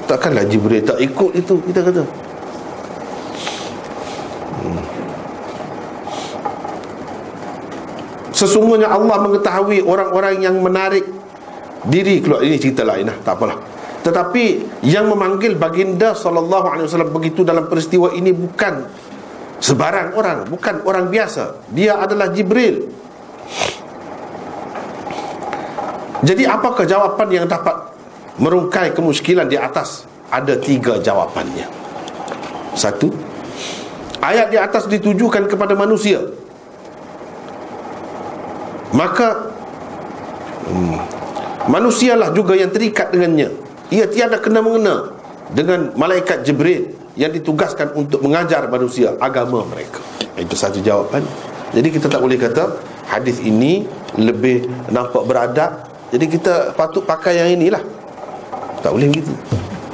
Takkanlah Jibril tak ikut itu kita kata Sesungguhnya Allah mengetahui orang-orang yang menarik diri keluar ini cerita lain lah, tak apalah. Tetapi yang memanggil baginda sallallahu alaihi wasallam begitu dalam peristiwa ini bukan sebarang orang, bukan orang biasa. Dia adalah Jibril. Jadi apakah jawapan yang dapat merungkai kemuskilan di atas? Ada tiga jawapannya. Satu, ayat di atas ditujukan kepada manusia maka hmm, manusialah juga yang terikat dengannya ia tiada kena mengena dengan malaikat Jibril yang ditugaskan untuk mengajar manusia agama mereka. Itu satu jawapan. Jadi kita tak boleh kata hadis ini lebih nampak beradab. Jadi kita patut pakai yang inilah. Tak boleh begitu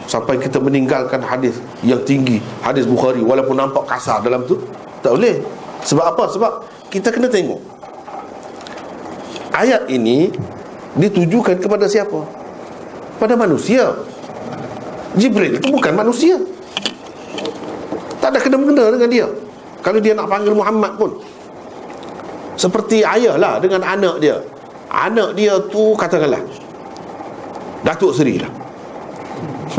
sampai kita meninggalkan hadis yang tinggi hadis Bukhari walaupun nampak kasar dalam tu tak boleh. Sebab apa? Sebab kita kena tengok. Ayat ini ditujukan kepada siapa? Pada manusia. Jibril itu bukan manusia. Tak ada kena-mengena dengan dia. Kalau dia nak panggil Muhammad pun. Seperti ayah lah dengan anak dia. Anak dia tu katakanlah. Datuk Seri lah. <laughs>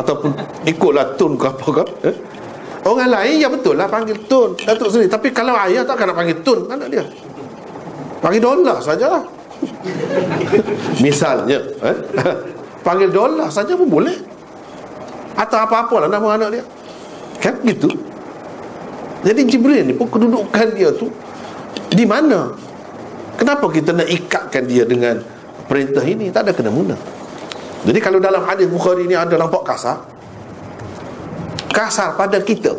Ataupun ikutlah Tun ke apa ke. Eh? Orang lain ya betul lah panggil Tun, Datuk Seri. Tapi kalau ayah tak nak panggil Tun anak dia. Panggil dolar sajalah <laughs> Misalnya eh? <laughs> Panggil dolar saja pun boleh Atau apa-apa lah nama anak dia Kan gitu. Jadi Jibril ni pun kedudukan dia tu Di mana? Kenapa kita nak ikatkan dia dengan Perintah ini? Tak ada kena-muna Jadi kalau dalam hadis Bukhari ni ada nampak kasar. Kasar pada kita.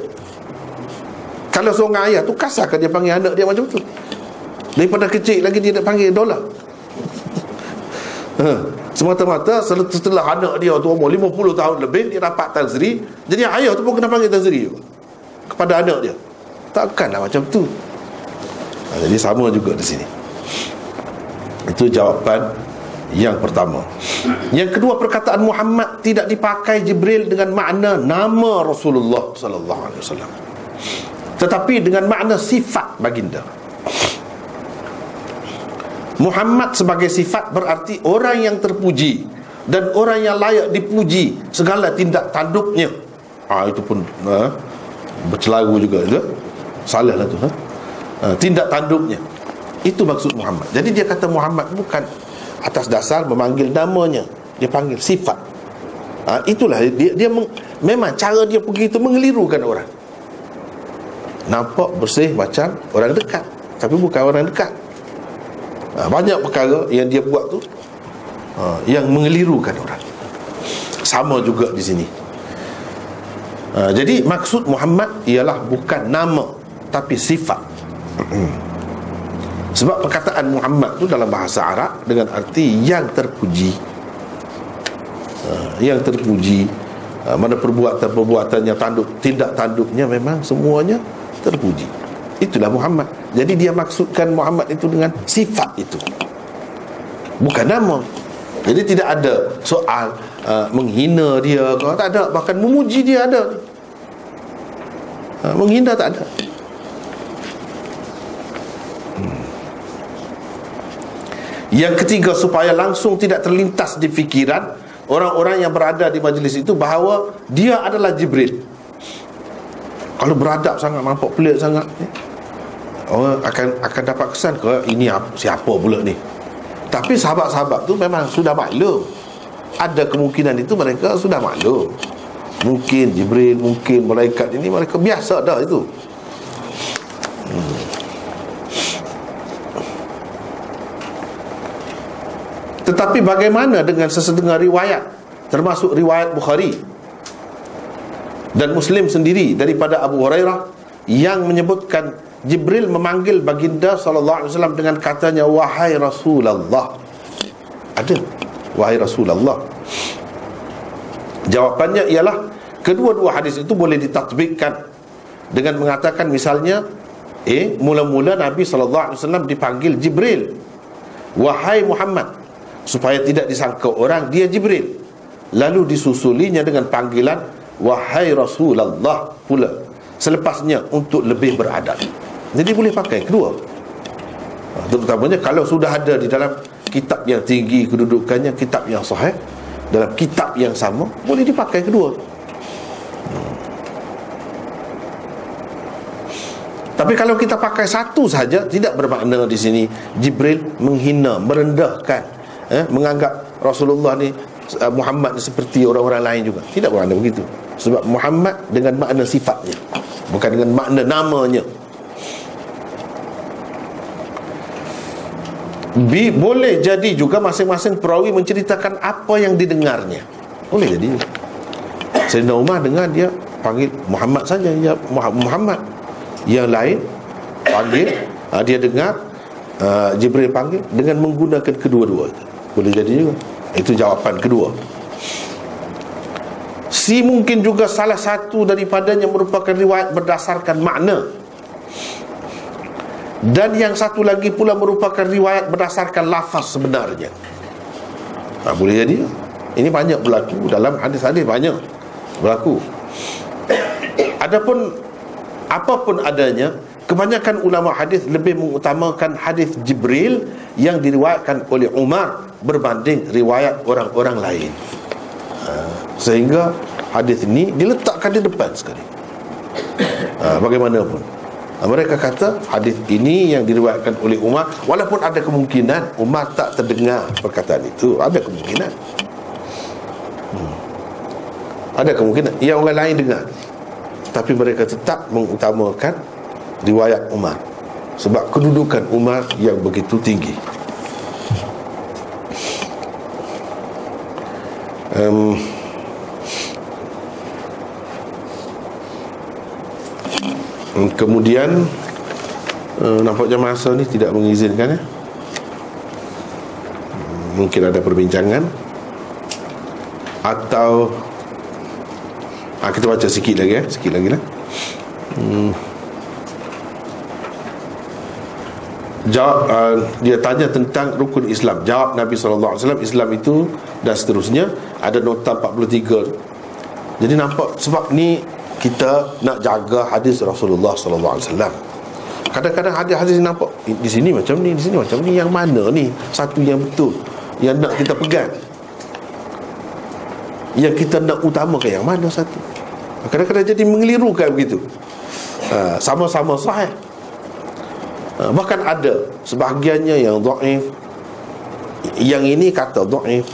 Kalau seorang ayah tu kasar kan dia panggil anak dia macam tu. Daripada kecil lagi dia nak panggil dolar ha. Semata-mata setelah anak dia tu umur 50 tahun lebih Dia dapat tazri. Jadi ayah tu pun kena panggil tazri Kepada anak dia. Takkanlah macam tu. Ha, Jadi sama juga di sini. Itu jawapan yang pertama. Yang kedua perkataan Muhammad Tidak dipakai Jibril dengan makna Nama Rasulullah Wasallam. Tetapi dengan makna sifat baginda Muhammad sebagai sifat berarti orang yang terpuji dan orang yang layak dipuji segala tindak tanduknya. Ah ha, itu pun ha, bercelaru juga itu. Salah lah tu ha? ha. tindak tanduknya. Itu maksud Muhammad. Jadi dia kata Muhammad bukan atas dasar memanggil namanya, dia panggil sifat. Ha, itulah dia dia meng, memang cara dia pergi itu mengelirukan orang. Nampak bersih macam orang dekat, tapi bukan orang dekat ha, Banyak perkara yang dia buat tu ha, Yang mengelirukan orang. Sama juga di sini. Ha, Jadi maksud Muhammad Ialah bukan nama Tapi sifat. Sebab perkataan Muhammad tu Dalam bahasa Arab Dengan arti yang terpuji. Ha, Yang terpuji. Ha, Mana perbuatan-perbuatan yang tanduk Tindak tanduknya memang semuanya Terpuji Itulah Muhammad Jadi dia maksudkan Muhammad itu dengan sifat itu Bukan nama Jadi tidak ada soal uh, menghina dia ke tak ada bahkan memuji dia ada. Uh, menghina tak ada. Hmm. Yang ketiga supaya langsung tidak terlintas di fikiran orang-orang yang berada di majlis itu bahawa dia adalah Jibril. Kalau beradab sangat nampak pelik sangat orang akan akan dapat kesan ke ini siapa pula ni. Tapi sahabat-sahabat tu memang sudah maklum Ada kemungkinan itu mereka sudah maklum Mungkin Jibril, mungkin malaikat ini Mereka biasa dah itu hmm. Tetapi bagaimana dengan sesetengah riwayat Termasuk riwayat Bukhari Dan Muslim sendiri Daripada Abu Hurairah Yang menyebutkan Jibril memanggil baginda sallallahu alaihi wasallam dengan katanya wahai Rasulullah. Ada wahai Rasulullah. Jawapannya ialah kedua-dua hadis itu boleh ditatbikkan dengan mengatakan misalnya eh mula-mula Nabi sallallahu alaihi wasallam dipanggil Jibril. Wahai Muhammad supaya tidak disangka orang dia Jibril. Lalu disusulinya dengan panggilan wahai Rasulullah pula. Selepasnya untuk lebih beradab. Jadi boleh pakai. Kedua Terutamanya kalau sudah ada di dalam Kitab yang tinggi kedudukannya Kitab yang sahih Dalam kitab yang sama Boleh dipakai kedua. Hmm. Tapi kalau kita pakai satu saja Tidak bermakna di sini Jibril menghina, merendahkan eh, Menganggap Rasulullah ni uh, Muhammad ni seperti orang-orang lain juga. Tidak bermakna begitu. Sebab Muhammad dengan makna sifatnya Bukan dengan makna namanya Bi, boleh jadi juga masing-masing perawi menceritakan apa yang didengarnya. Boleh jadi. Sayyidina Umar dengar dia panggil Muhammad saja ya Muhammad. Yang lain panggil uh, dia dengar uh, Jibril panggil dengan menggunakan kedua-dua itu. Boleh jadi juga. Itu jawapan kedua. Si mungkin juga salah satu daripadanya merupakan riwayat berdasarkan makna dan yang satu lagi pula merupakan riwayat berdasarkan lafaz sebenarnya. Ha, boleh jadi. Ini banyak berlaku. Dalam hadis-hadis banyak berlaku. Adapun apapun adanya kebanyakan ulama hadis lebih mengutamakan hadis Jibril yang diriwayatkan oleh Umar berbanding riwayat orang-orang lain. Ha, sehingga hadis ini diletakkan di depan sekali. Ha, bagaimanapun mereka kata hadis ini yang diriwayatkan oleh Umar walaupun ada kemungkinan Umar tak terdengar perkataan itu. Ada kemungkinan. Hmm. ada kemungkinan. Yang orang lain dengar. Tapi mereka tetap mengutamakan riwayat Umar. Sebab kedudukan Umar yang begitu tinggi. Um, kemudian uh, Nampaknya masa ni tidak mengizinkan ya? Mungkin ada perbincangan. Atau ah, Kita baca sikit lagi ya? Sikit lagi lah. Hmm. Jawab uh, Dia tanya tentang rukun Islam. Jawab Nabi SAW Islam itu Dan seterusnya Ada nota 43 Jadi nampak Sebab ni kita nak jaga hadis Rasulullah sallallahu alaihi wasallam. Kadang-kadang hadis-hadis nampak di sini macam ni, di sini macam ni, yang mana ni satu yang betul yang nak kita pegang. Yang kita nak utamakan yang mana satu. Kadang-kadang jadi mengelirukan begitu. Ha, sama-sama sahih. Ha, bahkan ada sebahagiannya yang dhaif. Yang ini kata dhaif.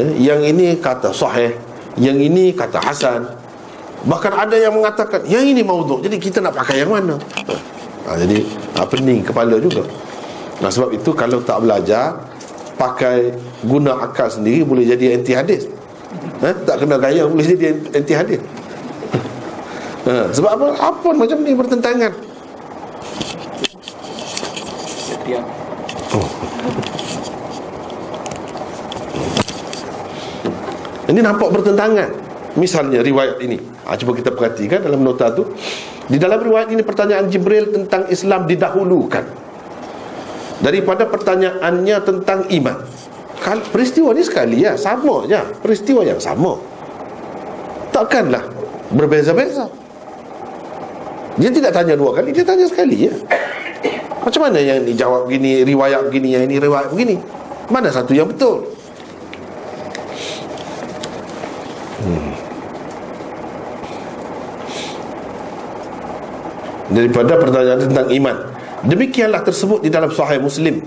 Eh, yang ini kata sahih. Yang ini kata hasan. Bahkan ada yang mengatakan Yang ini mauduk Jadi kita nak pakai yang mana? Ha, Jadi ha, pening kepala juga. Nah sebab itu Kalau tak belajar Pakai Guna akal sendiri Boleh jadi anti hadis. Ha, Tak kena gaya Boleh jadi anti hadis. <laughs> Ha, Sebab apa? Apa macam ni bertentangan? Oh. Ini nampak bertentangan Misalnya riwayat ini. Ha, Cuba kita perhatikan dalam nota tu. Di dalam riwayat ini pertanyaan Jibril tentang Islam didahulukan. Daripada pertanyaannya tentang iman. Peristiwa ni sekali ya sama je. Peristiwa yang sama. Takkanlah berbeza-beza. Dia tidak tanya dua kali dia tanya sekali ya. Macam mana yang ini jawab begini riwayat begini yang ini riwayat begini? Mana satu yang betul daripada pertanyaan tentang iman. Demikianlah tersebut di dalam sahih muslim.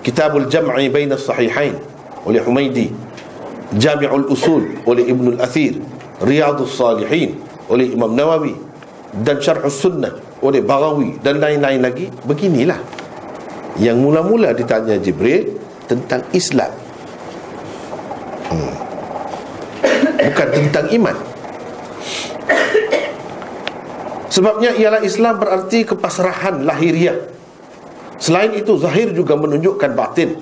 Kitabul Jam'i Baina Sahihain oleh Humaidi Jami'ul Usul oleh Ibn Al-Athir Riyadus Salihin oleh Imam Nawawi. Dan Syarh Sunnah oleh Baghawi. Dan lain-lain lagi. Beginilah yang mula-mula ditanya Jibril tentang Islam. Hmm. bukan tentang iman sebabnya ialah Islam berarti kepasrahan lahiriah. Selain itu zahir juga menunjukkan batin.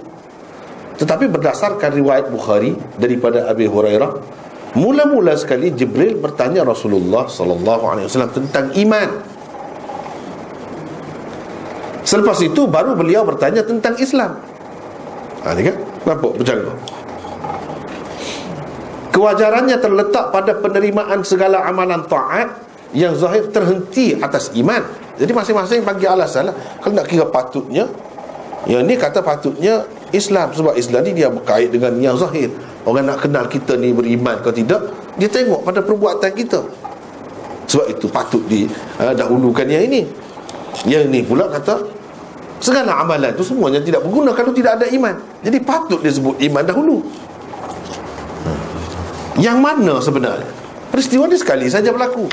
Tetapi berdasarkan riwayat Bukhari Daripada Abi Hurairah Mula-mula sekali Jibril bertanya Rasulullah Sallallahu Alaihi Wasallam tentang iman. Selepas itu baru beliau bertanya tentang Islam. Ha ni kan? Nampak? Berjalan Kewajarannya terletak pada penerimaan segala amalan ta'at Yang zahir terhenti atas iman. Jadi masing-masing bagi alasan lah. Kalau nak kira patutnya Yang ni kata patutnya Islam. Sebab Islam ni dia berkait dengan yang zahir. Orang nak kenal kita ni beriman atau tidak Dia tengok pada perbuatan kita. Sebab itu patut di uh, dahulukan yang ini. Yang ni pula kata Segala amalan tu semuanya tidak berguna Kalau tidak ada iman. Jadi patut disebut iman dahulu. Yang mana sebenarnya? Peristiwa ni sekali saja berlaku.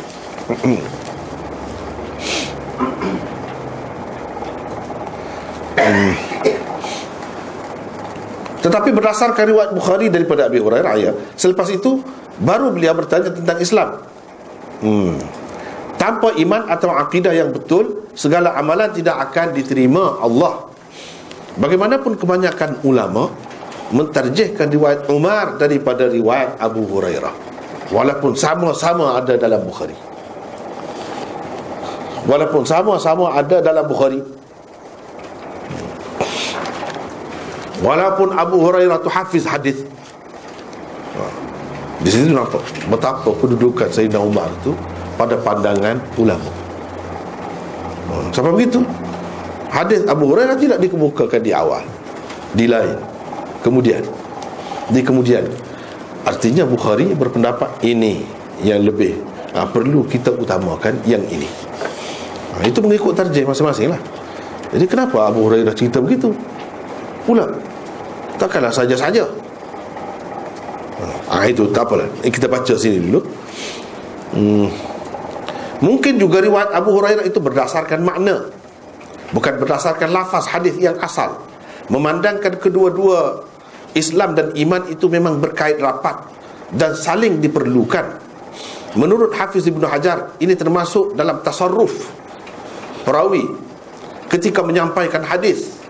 Tetapi berdasarkan riwayat Bukhari daripada Abi Hurairah ya, selepas itu baru beliau bertanya tentang Islam. Hmm. Tanpa iman atau akidah yang betul, segala amalan tidak akan diterima Allah. Bagaimanapun kebanyakan ulama mentarjihkan riwayat Umar daripada riwayat Abu Hurairah. Walaupun sama-sama ada dalam Bukhari. Walaupun sama-sama ada dalam Bukhari. Walaupun Abu Hurairah tu hafiz hadis. Ha. Di sini nampak betapa kedudukan Sayyidina Umar tu pada pandangan ulama. Ha. Sebab begitu hadis Abu Hurairah tidak dikemukakan di awal. Di lain. Kemudian di kemudian artinya Bukhari berpendapat ini yang lebih ha, perlu kita utamakan yang ini. Ha, itu mengikut tarjih masing-masing lah. Jadi kenapa Abu Hurairah cerita begitu? Pula takkanlah saja-saja. Ah itu tak apalah. Eh, kita baca sini dulu. Hmm. mungkin juga riwayat Abu Hurairah itu berdasarkan makna. Bukan berdasarkan lafaz hadis yang asal. Memandangkan kedua-dua Islam dan iman itu memang berkait rapat dan saling diperlukan. Menurut Hafiz Ibn Hajar ini termasuk dalam tasarruf perawi ketika menyampaikan hadis.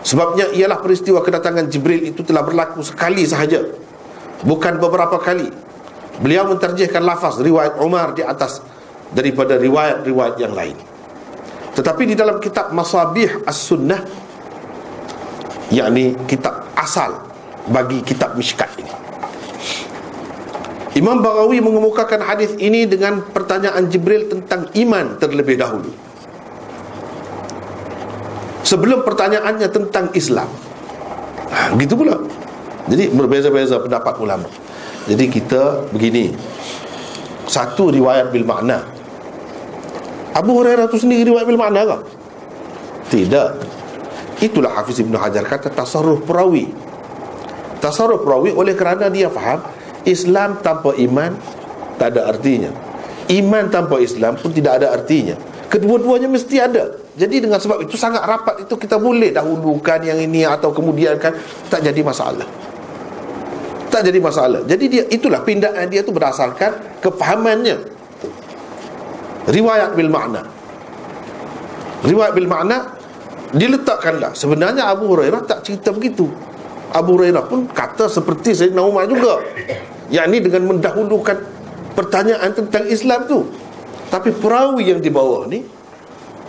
Sebabnya ialah peristiwa kedatangan Jibril itu telah berlaku sekali sahaja Bukan beberapa kali. Beliau menterjihkan lafaz riwayat Umar di atas Daripada riwayat-riwayat yang lain. Tetapi di dalam kitab Masabih As-Sunnah yakni kitab asal bagi kitab Mishkat ini. Imam Baghawi mengemukakan hadis ini dengan pertanyaan Jibril tentang iman terlebih dahulu sebelum pertanyaannya tentang Islam. Ha, gitu pula. Jadi berbeza-beza pendapat ulama. Jadi kita begini. Satu riwayat bil makna. Abu Hurairah itu sendiri riwayat bil makna ke? tidak. Itulah Hafiz Ibn Hajar kata tasarruf perawi. Tasarruf perawi oleh kerana dia faham Islam tanpa iman tak ada artinya. Iman tanpa Islam pun tidak ada artinya. Kedua-duanya mesti ada jadi dengan sebab itu sangat rapat itu kita boleh dahulukan yang ini atau kemudian kan tak jadi masalah. Tak jadi masalah. Jadi dia itulah pindaan dia tu berdasarkan kefahamannya. Riwayat bil makna. Riwayat bil makna diletakkanlah. Sebenarnya Abu Hurairah tak cerita begitu. Abu Hurairah pun kata seperti Sayyidina Umar juga. Yang ini dengan mendahulukan pertanyaan tentang Islam tu. Tapi perawi yang di bawah ni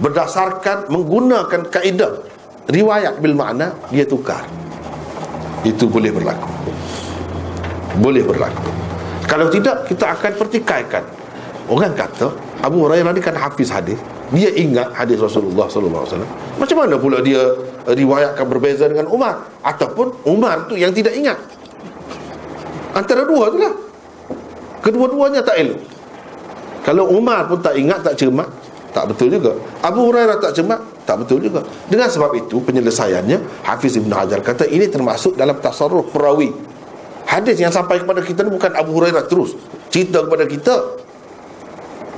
berdasarkan menggunakan kaedah riwayat bil makna dia tukar. Itu boleh berlaku. Boleh berlaku. Kalau tidak kita akan pertikaikan. Orang kata Abu Hurairah ni kan hafiz hadis. Dia ingat hadis Rasulullah sallallahu alaihi wasallam. Macam mana pula dia riwayatkan berbeza dengan Umar? Ataupun Umar tu yang tidak ingat? Antara dua tu lah. Kedua-duanya tak elok. Kalau Umar pun tak ingat tak cermat tak betul juga. Abu Hurairah tak cermat tak betul juga. Dengan sebab itu penyelesaiannya Hafiz Ibn Hajar kata ini termasuk dalam tasarruf perawi. Hadis yang sampai kepada kita ni bukan Abu Hurairah terus. Cerita kepada kita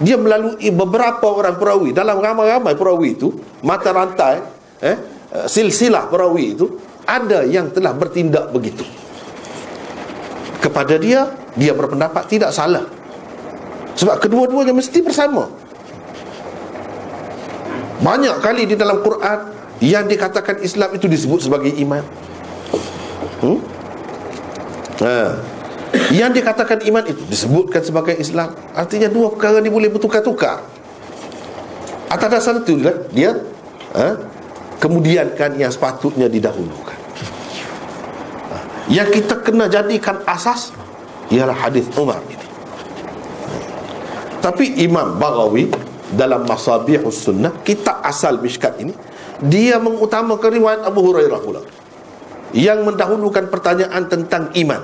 dia melalui beberapa orang perawi. Dalam ramai-ramai perawi itu mata rantai eh, silsilah perawi itu ada yang telah bertindak begitu. Kepada dia dia berpendapat tidak salah. Sebab kedua-duanya mesti bersama banyak kali di dalam Quran yang dikatakan Islam itu disebut sebagai iman. Hmm? Ha. Yang dikatakan iman itu disebutkan sebagai Islam. Artinya dua perkara ni boleh bertukar-tukar. Atas dasar itu dia, dia ha? kemudian kan yang sepatutnya didahulukan. Ha. Yang kita kena jadikan asas ialah hadis Umar ini. Tapi Imam Baghawi dalam Masabihus Sunnah kitab asal Mishkat ini dia mengutamakan riwayat Abu Hurairah pula yang mendahulukan pertanyaan tentang iman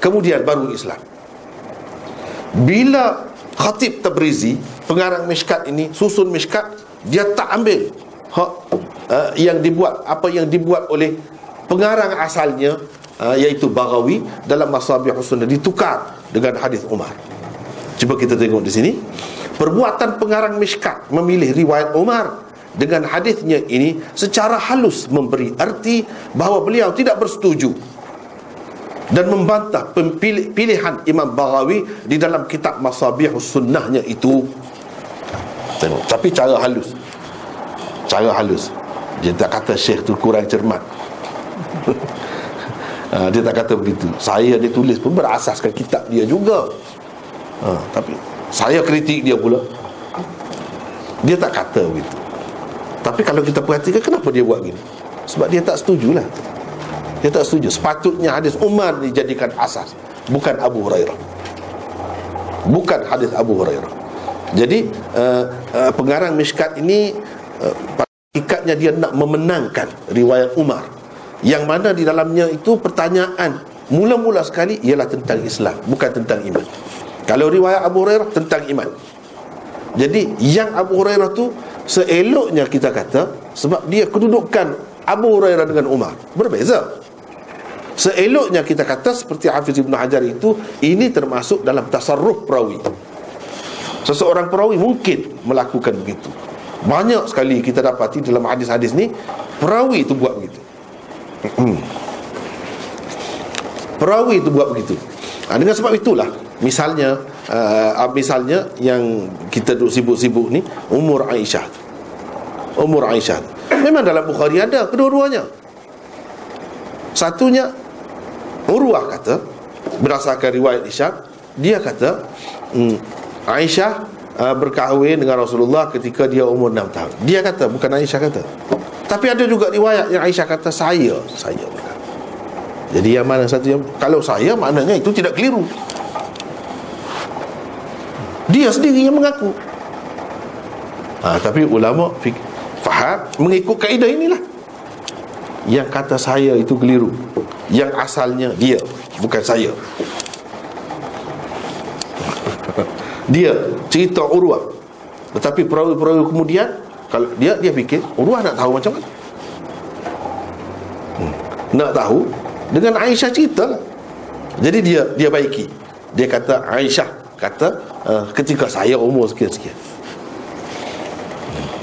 kemudian baru Islam. Bila Khatib Tabrizi pengarang Mishkat ini susun Mishkat dia tak ambil hak uh, yang dibuat apa yang dibuat oleh pengarang asalnya uh, iaitu Baghawi dalam Masabihus Sunnah ditukar dengan hadis Umar. Cuba kita tengok di sini Perbuatan pengarang Mishkat memilih riwayat Umar dengan hadisnya ini secara halus memberi arti bahawa beliau tidak bersetuju dan membantah pilihan Imam Baghawi di dalam kitab Masabihus Sunnahnya itu. Tengok, tapi cara halus. Cara halus. Dia tak kata syekh tu kurang cermat. ha, <laughs> dia tak kata begitu. Saya dia tulis pun berasaskan kitab dia juga. Ha, tapi saya kritik dia pula. Dia tak kata begitu. Tapi kalau kita perhatikan Kenapa dia buat gini? Sebab dia tak setuju lah Dia tak setuju. Sepatutnya hadis Umar dijadikan asas Bukan Abu Hurairah. Bukan hadis Abu Hurairah. Jadi uh, uh, Pengarang Mishkat ini uh, Ikatnya dia nak memenangkan Riwayat Umar. Yang mana di dalamnya itu pertanyaan Mula-mula sekali ialah tentang Islam Bukan tentang iman kalau riwayat Abu Hurairah tentang iman. Jadi yang Abu Hurairah tu seeloknya kita kata sebab dia kedudukan Abu Hurairah dengan Umar berbeza. Seeloknya kita kata seperti Hafiz Ibn Hajar itu ini termasuk dalam tasarruf perawi. Seseorang perawi mungkin melakukan begitu. Banyak sekali kita dapati dalam hadis-hadis ni perawi itu buat begitu. Hmm. perawi itu buat begitu. Ha, dengan sebab itulah misalnya uh, misalnya yang kita duk sibuk-sibuk ni umur Aisyah. Umur Aisyah. Memang dalam Bukhari ada kedua-duanya. Satunya Urwah kata berdasarkan riwayat Isyad dia kata hmm, Aisyah uh, berkahwin dengan Rasulullah ketika dia umur 6 tahun. Dia kata bukan Aisyah kata. Tapi ada juga riwayat yang Aisyah kata saya, saya. Jadi yang mana satu yang Kalau saya maknanya itu tidak keliru Dia sendiri yang mengaku. Ha, Tapi ulama Faham mengikut kaedah inilah. Yang kata saya itu keliru. Yang asalnya dia Bukan saya. <laughs> Dia cerita urwah. Tetapi perawi-perawi kemudian Kalau dia dia fikir Urwah nak tahu macam mana? Hmm. Nak tahu dengan Aisyah cerita jadi dia dia baiki. Dia kata Aisyah kata uh, ketika saya umur sekian-sekian.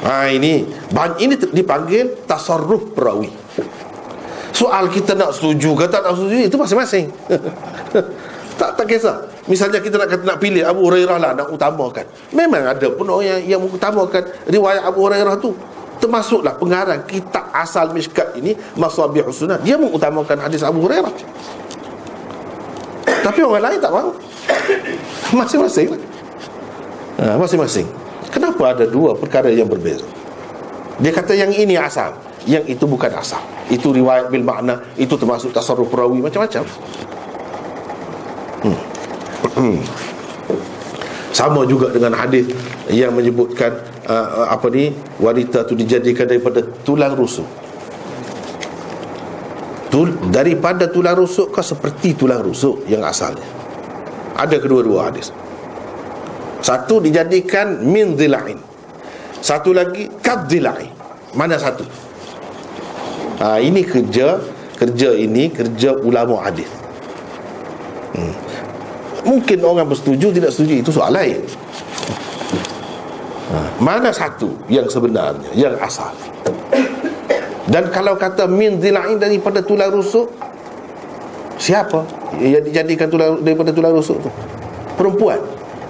Ha, ini ini dipanggil tasarruf perawi. Soal kita nak setuju ke tak nak setuju itu masing-masing. <laughs> Tak tak kisah. Misalnya kita nak kata nak pilih Abu Hurairah lah nak utamakan. Memang ada pun orang yang, yang utamakan riwayat Abu Hurairah tu. Termasuklah pengarang kitab asal Mishkat ini Masabihus Sunnah. Dia mengutamakan hadis Abu Hurairah tapi orang lain tak mahu masing-masing ha, masing-masing. Kenapa ada dua perkara yang berbeza? Dia kata yang ini asal yang itu bukan asal. Itu riwayat bil makna itu termasuk tasarruf perawi macam-macam. Hmm. hmm. sama juga dengan hadis yang menyebutkan uh, apa ni wanita tu dijadikan daripada tulang rusuk Tul, daripada tulang rusuk ke seperti tulang rusuk yang asalnya. Ada kedua-dua hadis. Satu dijadikan min dhilain satu lagi kad dhilain mana satu? Ha, ini kerja kerja ini kerja ulama hadis. Hmm. mungkin orang bersetuju tidak setuju itu soal lain. Ha, mana satu yang sebenarnya yang asal dan kalau kata min zilain daripada tulang rusuk Siapa yang dijadikan tulang daripada tulang rusuk tu? Perempuan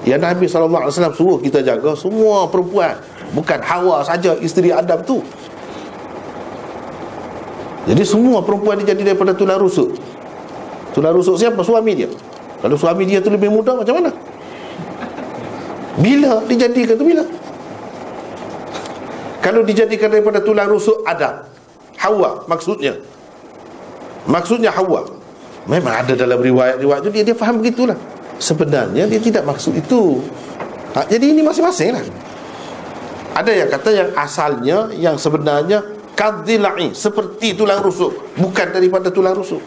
Yang Nabi SAW suruh kita jaga Semua perempuan Bukan Hawa saja isteri Adam tu Jadi semua perempuan dijadi daripada tulang rusuk Tulang rusuk siapa? Suami dia Kalau suami dia tu lebih muda macam mana? Bila dijadikan tu bila? Kalau dijadikan daripada tulang rusuk Adam Hawa maksudnya. Maksudnya Hawa. Memang ada dalam riwayat-riwayat itu Dia, dia faham begitulah. Sebenarnya dia tidak maksud itu. Ha, Jadi ini masing-masing lah. Ada yang kata yang asalnya Yang sebenarnya Kadilai Seperti tulang rusuk. Bukan daripada tulang rusuk.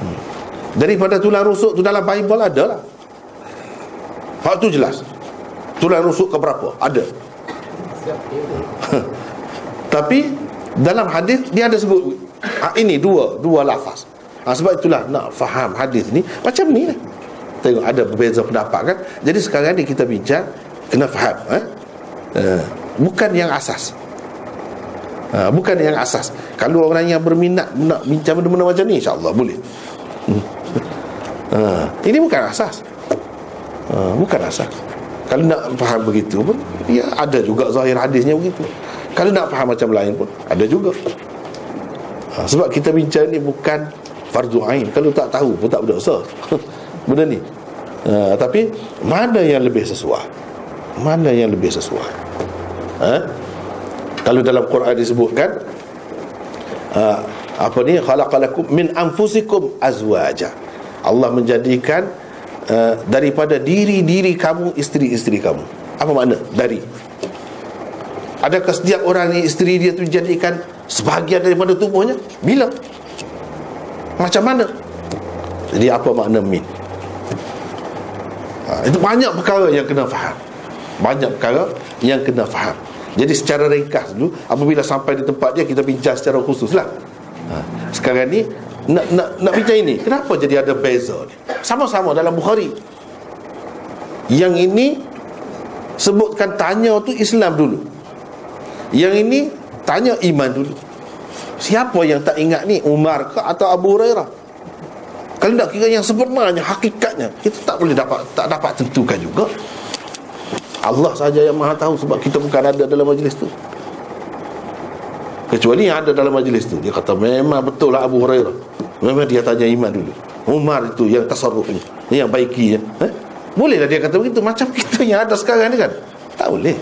Hmm. Daripada tulang rusuk tu dalam Bible ada lah. Hak tu jelas. Tulang rusuk ke berapa? Ada <laughs> Tapi dalam hadis dia ada sebut ha, ini dua dua lafaz. Ha, sebab itulah nak faham hadis ni macam ni lah. Tengok ada berbeza pendapat kan? Jadi sekarang ni kita bincang kena faham eh? Uh, bukan yang asas. Uh, bukan yang asas. Kalau orang yang berminat nak bincang benda-benda macam ni insyaAllah boleh. Uh, <laughs> ini bukan asas. Uh, bukan asas. Kalau nak faham begitu pun ya ada juga zahir hadisnya begitu kalau nak faham macam lain pun Ada juga. Ha, Sebab kita bincang ni bukan Fardu Ain. Kalau tak tahu pun tak berdosa. <laughs> Benda ni. Ha, Tapi Mana yang lebih sesuai? Mana yang lebih sesuai? Ha? Kalau dalam Quran disebutkan ha, Apa ni? Khalaqalakum min anfusikum azwaja. Allah menjadikan uh, Daripada diri-diri kamu Isteri-isteri kamu. Apa makna? Dari Adakah setiap orang ni isteri dia tu dijadikan sebahagian daripada tubuhnya? Bila? Macam mana? Jadi apa makna min? Ha, itu banyak perkara yang kena faham. Banyak perkara yang kena faham. Jadi secara ringkas dulu apabila sampai di tempat dia kita bincang secara khusus lah. Ha, sekarang ni nak nak nak bincang ini. Kenapa jadi ada beza ni? Sama-sama dalam Bukhari. Yang ini sebutkan tanya tu Islam dulu. Yang ini tanya iman dulu. Siapa yang tak ingat ni Umar ke atau Abu Hurairah? Kalau tak kira yang sebenarnya hakikatnya kita tak boleh dapat tak dapat tentukan juga. Allah saja yang Maha tahu sebab kita bukan ada dalam majlis tu. Kecuali yang ada dalam majlis tu dia kata memang betul lah Abu Hurairah. Memang dia tanya iman dulu. Umar itu yang tasarruf ni, yang baiki ya. Eh? Bolehlah dia kata begitu macam kita yang ada sekarang ni kan. Tak boleh.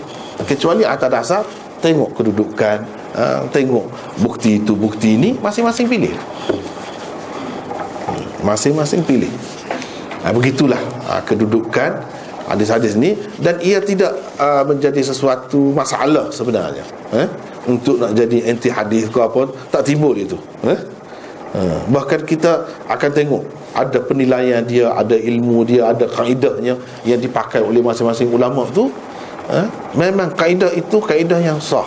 Kecuali atas dasar tengok kedudukan uh, tengok bukti itu bukti ini masing-masing pilih masing-masing pilih uh, begitulah uh, kedudukan hadis-hadis ni dan ia tidak uh, menjadi sesuatu masalah sebenarnya eh? untuk nak jadi anti hadis ke apa tak timbul itu eh? uh, bahkan kita akan tengok ada penilaian dia ada ilmu dia ada kaedahnya yang dipakai oleh masing-masing ulama tu ha? Memang kaedah itu kaedah yang sah.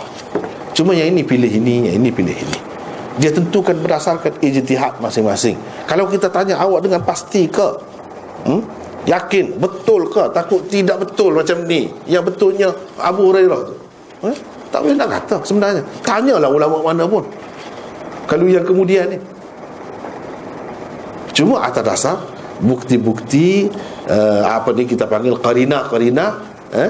Cuma yang ini pilih ini Yang ini pilih ini. Dia tentukan berdasarkan ijtihad masing-masing. Kalau kita tanya awak dengan pasti ke? Hmm? Yakin? Betul ke? Takut tidak betul macam ni? Yang betulnya Abu Hurairah tu. Ha? Tak boleh nak kata sebenarnya. Tanyalah ulama mana pun. Kalau yang kemudian ni. Cuma atas dasar Bukti-bukti uh, Apa ni kita panggil Qarina-qarina eh?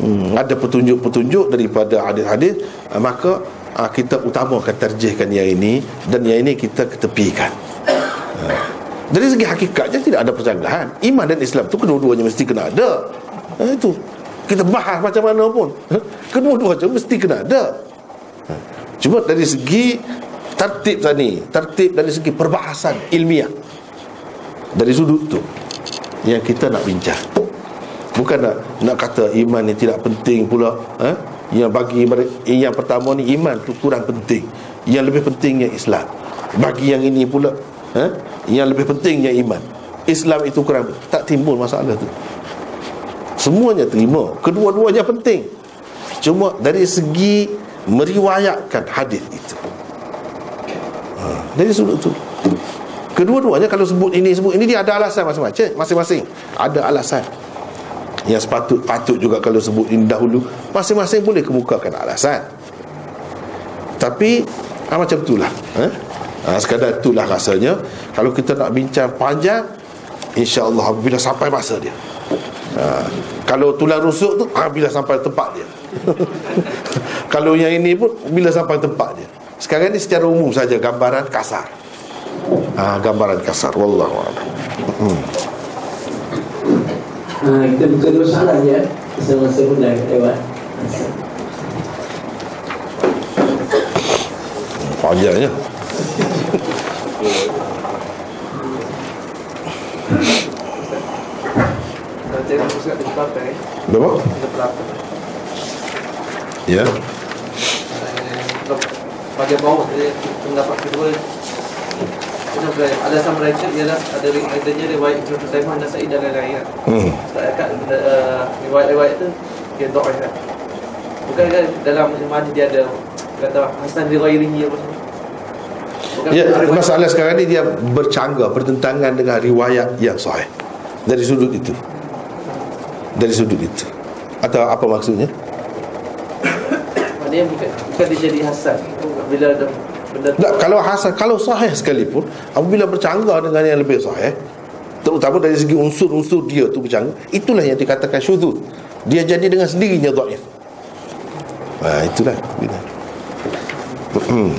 Hmm, ada petunjuk-petunjuk daripada hadis-hadis uh, maka uh, kita utamakan terjihkan yang ini dan yang ini kita ketepikan. Uh, dari segi hakikatnya tidak ada percanggahan iman dan Islam tu kedua-duanya mesti kena ada. Uh, itu. Kita bahas macam mana pun. Kedua-duanya mesti kena ada. Cuma dari segi tertib tadi, tertib dari segi perbahasan ilmiah. Dari sudut tu yang kita nak bincang. Bukan nak nak kata iman ni tidak penting pula, ha? Yang bagi yang pertama ni iman tu kurang penting. Yang lebih pentingnya Islam. Bagi yang ini pula, ha? Yang lebih pentingnya iman. Islam itu kurang tak timbul masalah tu. Semuanya terima, kedua-duanya penting. Cuma dari segi meriwayatkan hadis itu ha, dari sudut itu kedua-duanya kalau sebut ini sebut ini dia ada alasan masing-masing masing-masing ada alasan yang sepatut patut juga kalau sebut ini dahulu masing-masing boleh kemukakan alasan. Tapi ha, macam itulah ha? ha, sekadar itulah rasanya. Kalau kita nak bincang panjang insyaAllah bila sampai masa dia. Ha, kalau tulang rusuk tu ha, bila sampai tempat dia. <laughs> Kalau yang ini pun Bila sampai tempat dia. Sekarang ni secara umum saja Gambaran kasar. Ha, Gambaran kasar Wallahualam hmm. Ha, Kita buka dua soalan je Masa-masa mulai lewat Panjangnya Berapa? Ya. Pada bawah pendapat kedua alasan mereka ialah ada adanya riwayat Ibn Huzaimah Nasai dan lain-lain. Hmm. Kat uh, riwayat-riwayat tu dia doa kan. Bukan kan dalam hadis dia ada kata Hasan riwayatnya apa ya, masalah sekarang ni dia bercanggah bertentangan dengan riwayat yang sahih dari sudut itu. Dari sudut itu. Atau apa maksudnya? maknanya bukan, bukan dia jadi hasan bila ada tak, kalau hasan kalau sahih sekalipun apabila bercanggah dengan yang lebih sahih terutama dari segi unsur-unsur dia tu bercanggah itulah yang dikatakan syudzud dia jadi dengan sendirinya dhaif. Ha itulah bila hmm.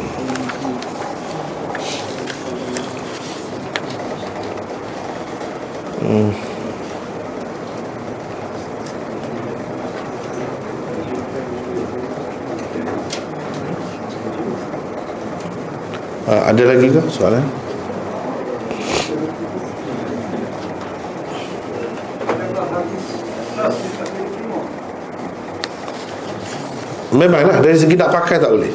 Uh, ada lagi ke soalan? Memanglah dari segi nak pakai tak boleh.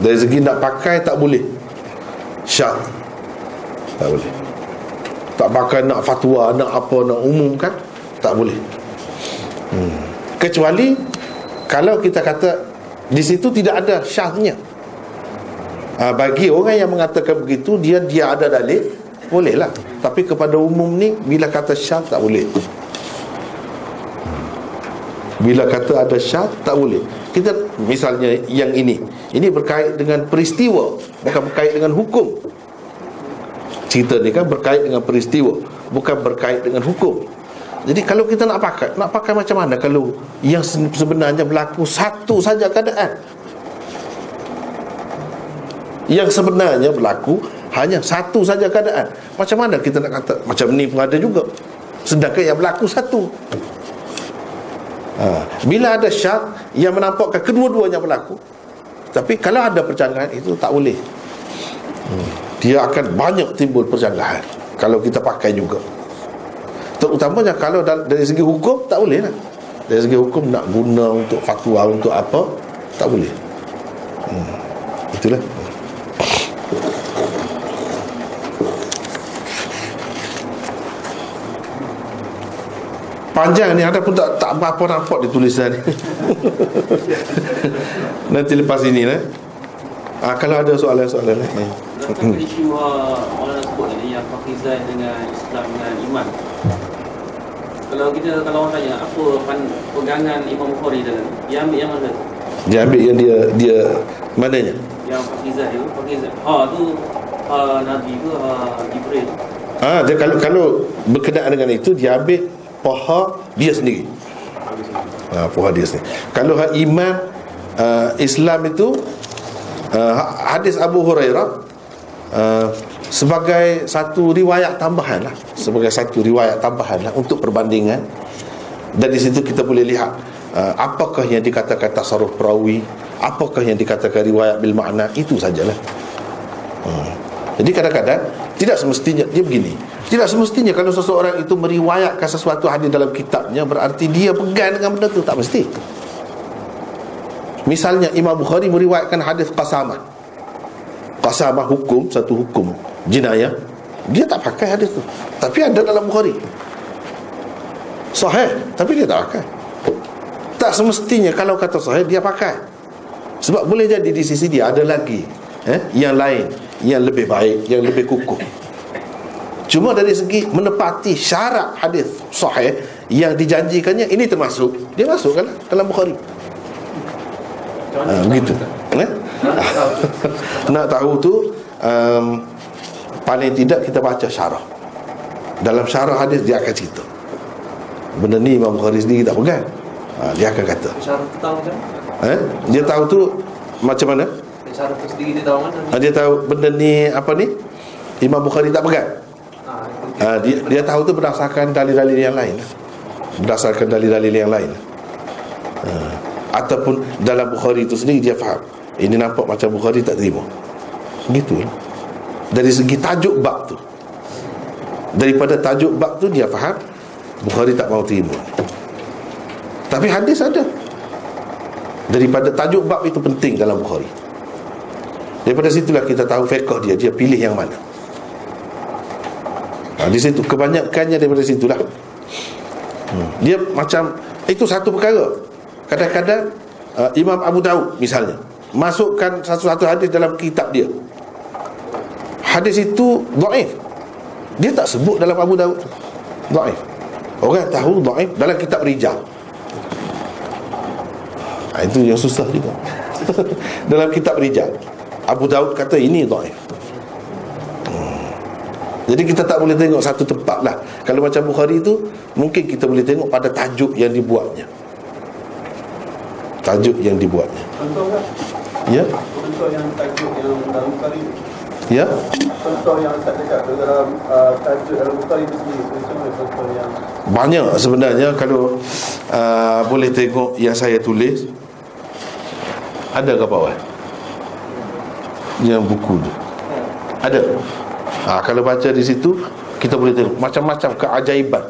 Dari segi nak pakai tak boleh. Syak. Tak boleh. Tak pakai nak fatwa, nak apa, nak umumkan tak boleh. Hmm. Kecuali kalau kita kata di situ tidak ada syahnya ha, bagi orang yang mengatakan begitu dia dia ada dalil bolehlah. Tapi kepada umum ni bila kata syarat tak boleh. Bila kata ada syarat tak boleh. Kita misalnya yang ini. Ini berkait dengan peristiwa bukan berkait dengan hukum. Cerita ni kan berkait dengan peristiwa bukan berkait dengan hukum. Jadi kalau kita nak pakai nak pakai macam mana kalau yang sebenarnya berlaku satu saja keadaan yang sebenarnya berlaku hanya satu saja keadaan macam mana kita nak kata macam ni pun ada juga sedangkan yang berlaku satu ha. bila ada syak yang menampakkan kedua-duanya berlaku tapi kalau ada percanggahan itu tak boleh hmm. dia akan banyak timbul percanggahan kalau kita pakai juga terutamanya kalau dari segi hukum tak boleh lah dari segi hukum nak guna untuk fatwa untuk apa tak boleh hmm. itulah Panjang ni ada pun tak tak apa-apa nampak di tulisan ni. <laughs> Nanti lepas ini lah. Ah, kalau ada soalan-soalan ni. Hmm. Isu orang sebut tadi yang Fakizan dengan Islam dengan iman. Kalau kita kalau orang tanya apa pegangan Imam Bukhari dalam dia ambil yang mana? Dia ambil yang dia dia mananya? Yang Fakizan itu, Fakizan. Ha tu ha, Nabi ke ha, Jibril. Ah, dia kalau kalau berkenaan dengan itu dia ambil paha dia sendiri. Ha, paha dia sendiri. Kalau iman uh, Islam itu uh, hadis Abu Hurairah uh, sebagai satu riwayat tambahan lah. Sebagai satu riwayat tambahan lah untuk perbandingan. Dan di situ kita boleh lihat uh, apakah yang dikatakan tasarruf perawi apakah yang dikatakan riwayat bil makna itu sajalah. Hmm. Jadi kadang-kadang tidak semestinya dia begini. Tidak semestinya kalau seseorang itu meriwayatkan sesuatu hadis dalam kitabnya berarti dia pegang dengan benda itu tak mesti. Misalnya Imam Bukhari meriwayatkan hadis qasamah qasamah hukum satu hukum. Jinayah. Dia tak pakai hadis tu. Tapi ada dalam Bukhari. Sahih tapi dia tak pakai. Tak semestinya kalau kata sahih dia pakai. Sebab boleh jadi di sisi dia ada lagi eh, yang lain yang lebih baik yang lebih kukuh. Cuma dari segi menepati syarat hadis sahih yang dijanjikannya ini termasuk. Dia masuk kan dalam Bukhari? Ha, begitu eh? <laughs> nak tahu tu um, paling tidak kita baca syarah. Dalam syarah hadis dia akan cerita. Benda ni Imam Bukhari sendiri tak pegang. Ha, dia akan kata. Syarah tahu kan? eh? dia tahu tu macam mana Tu sendiri dia tahu mana? ha, dia tahu benda ni apa ni? Imam Bukhari tak pegang? Ha, dia, dia tahu tu berdasarkan dalil-dalil yang lain. Berdasarkan dalil-dalil yang lain. Ha, ataupun dalam Bukhari itu sendiri dia faham. Ini nampak macam Bukhari tak terima. Gitu. Dari segi tajuk bab tu. Daripada tajuk bab tu dia faham Bukhari tak mau terima. Tapi hadis ada. Daripada tajuk bab itu penting dalam Bukhari daripada situlah kita tahu fiqh dia. Dia pilih yang mana. Ha, di situ. Kebanyakannya daripada situlah. Hmm. dia macam itu satu perkara. Kadang-kadang uh, Imam Abu Daud misalnya masukkan satu-satu hadis dalam kitab dia. Hadis itu dhaif. Dia tak sebut dalam Abu Daud. Dhaif. Orang tahu dhaif dalam kitab rijal. Ha, itu yang susah juga. <laughs> Dalam kitab rijal Abu Daud kata ini dhaif. Hmm. jadi kita tak boleh tengok satu tempat lah. Kalau macam Bukhari tu Mungkin kita boleh tengok pada tajuk yang dibuatnya. Tajuk yang dibuatnya. Contoh kan? Ya? Contoh yang tajuk yang dalam Bukhari. Ya? Contoh yang tak dekat dalam uh, tajuk dalam Bukhari itu sendiri Macam mana contoh yang Banyak sebenarnya. Kalau uh, boleh tengok yang saya tulis Ada ke bawah? Yang buku tu Ada. Ha, Kalau baca di situ Kita boleh tengok Macam-macam keajaiban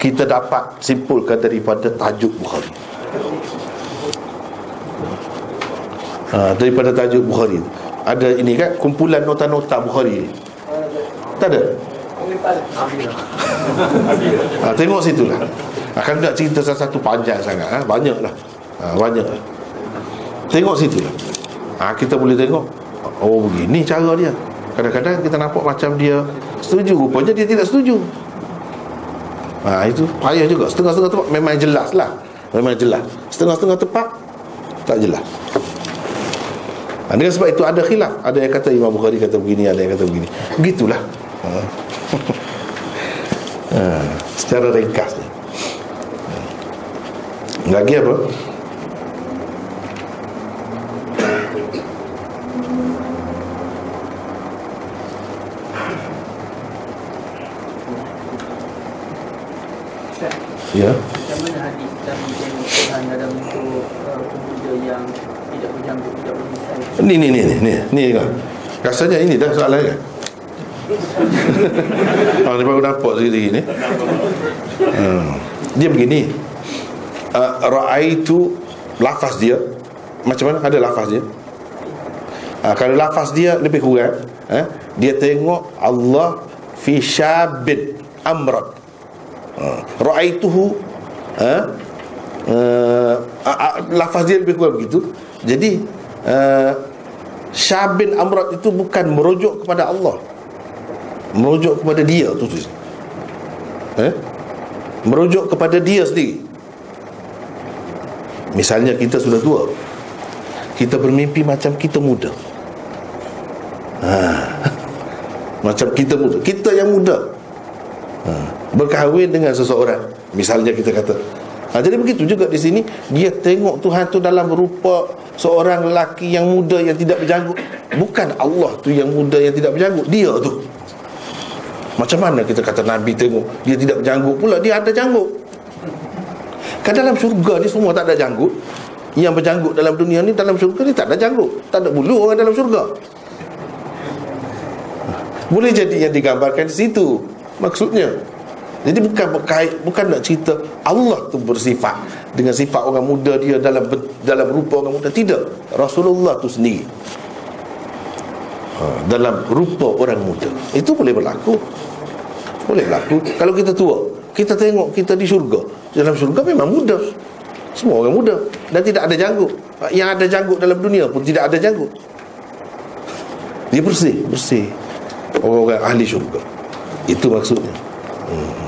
Kita dapat simpulkan daripada tajuk Bukhari. Ha, Daripada tajuk Bukhari. Ada ini kan Kumpulan nota-nota Bukhari Tak ada? ha, Tengok situ lah. Akan tak cerita satu panjang sangat ha? Banyak lah ha, Banyak lah Tengok situ lah. Ha, Kita boleh tengok Oh begini cara dia. Kadang-kadang kita nampak macam dia Setuju Rupanya dia tidak setuju. Ha, Itu payah juga. Setengah-setengah tempat memang jelas lah. Memang jelas. Setengah-setengah tempat Tak jelas. Ha, Dengan sebab itu ada khilaf. Ada yang kata Imam Bukhari kata begini Ada yang kata begini. Begitulah ha. <laughs> ha, Secara ringkas Lagi apa? Ya. Macam mana hadis Nabi Tuhan dalam bentuk uh, pemuda yang tidak berjanggut, tidak Ni ni ni ni ni ni kan. Rasanya ini dah soalan kan. <laughs> Ah ni baru nampak sendiri ni. Hmm. Dia begini. Uh, raaitu lafaz dia macam mana ada lafaz dia? Uh, kalau lafaz dia lebih kurang eh dia tengok Allah fi syabin amrat. Uh, raaituhu eh uh, uh, lafaz dia lebih kurang begitu. Jadi uh, Syabin Amrat itu bukan merujuk kepada Allah Merujuk kepada dia tu tu. Eh? Merujuk kepada dia sendiri Misalnya kita sudah tua Kita bermimpi macam kita muda ha. <laughs> Macam kita muda Kita yang muda ha. Berkahwin dengan seseorang. Misalnya kita kata ha, Jadi begitu juga di sini. Dia tengok Tuhan tu dalam rupa Seorang lelaki yang muda yang tidak berjanggut Bukan Allah tu yang muda yang tidak berjanggut Dia tu. Macam mana kita kata Nabi tengok Dia tidak berjanggut pula Dia ada janggut Kan dalam syurga ni semua tak ada janggut Yang berjanggut dalam dunia ni Dalam syurga ni tak ada janggut Tak ada bulu orang dalam syurga. Boleh jadi yang digambarkan di situ Maksudnya Jadi bukan berkait Bukan nak cerita Allah tu bersifat Dengan sifat orang muda dia Dalam dalam rupa orang muda. Tidak. Rasulullah tu sendiri. Ha, Dalam rupa orang muda. Itu boleh berlaku. Boleh berlaku. Kalau kita tua Kita tengok kita di syurga. Dalam syurga memang muda. Semua orang muda. Dan tidak ada janggut. Yang ada janggut dalam dunia pun Tidak ada janggut. Dia bersih. Bersih. Orang-orang ahli syurga Itu maksudnya. Hmm.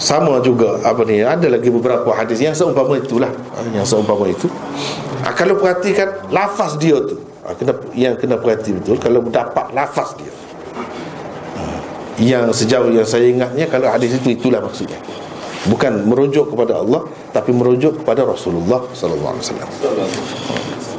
Sama juga Apa ni Ada lagi beberapa hadis. Yang seumpama itulah. Yang seumpama itu? Ha, Kalau perhatikan Lafaz dia tu. Ha, kena, Yang kena perhati betul Kalau dapat lafaz dia. Yang sejauh yang saya ingatnya kalau hadis itu itulah maksudnya. Bukan merujuk kepada Allah tapi merujuk kepada Rasulullah sallallahu alaihi wasallam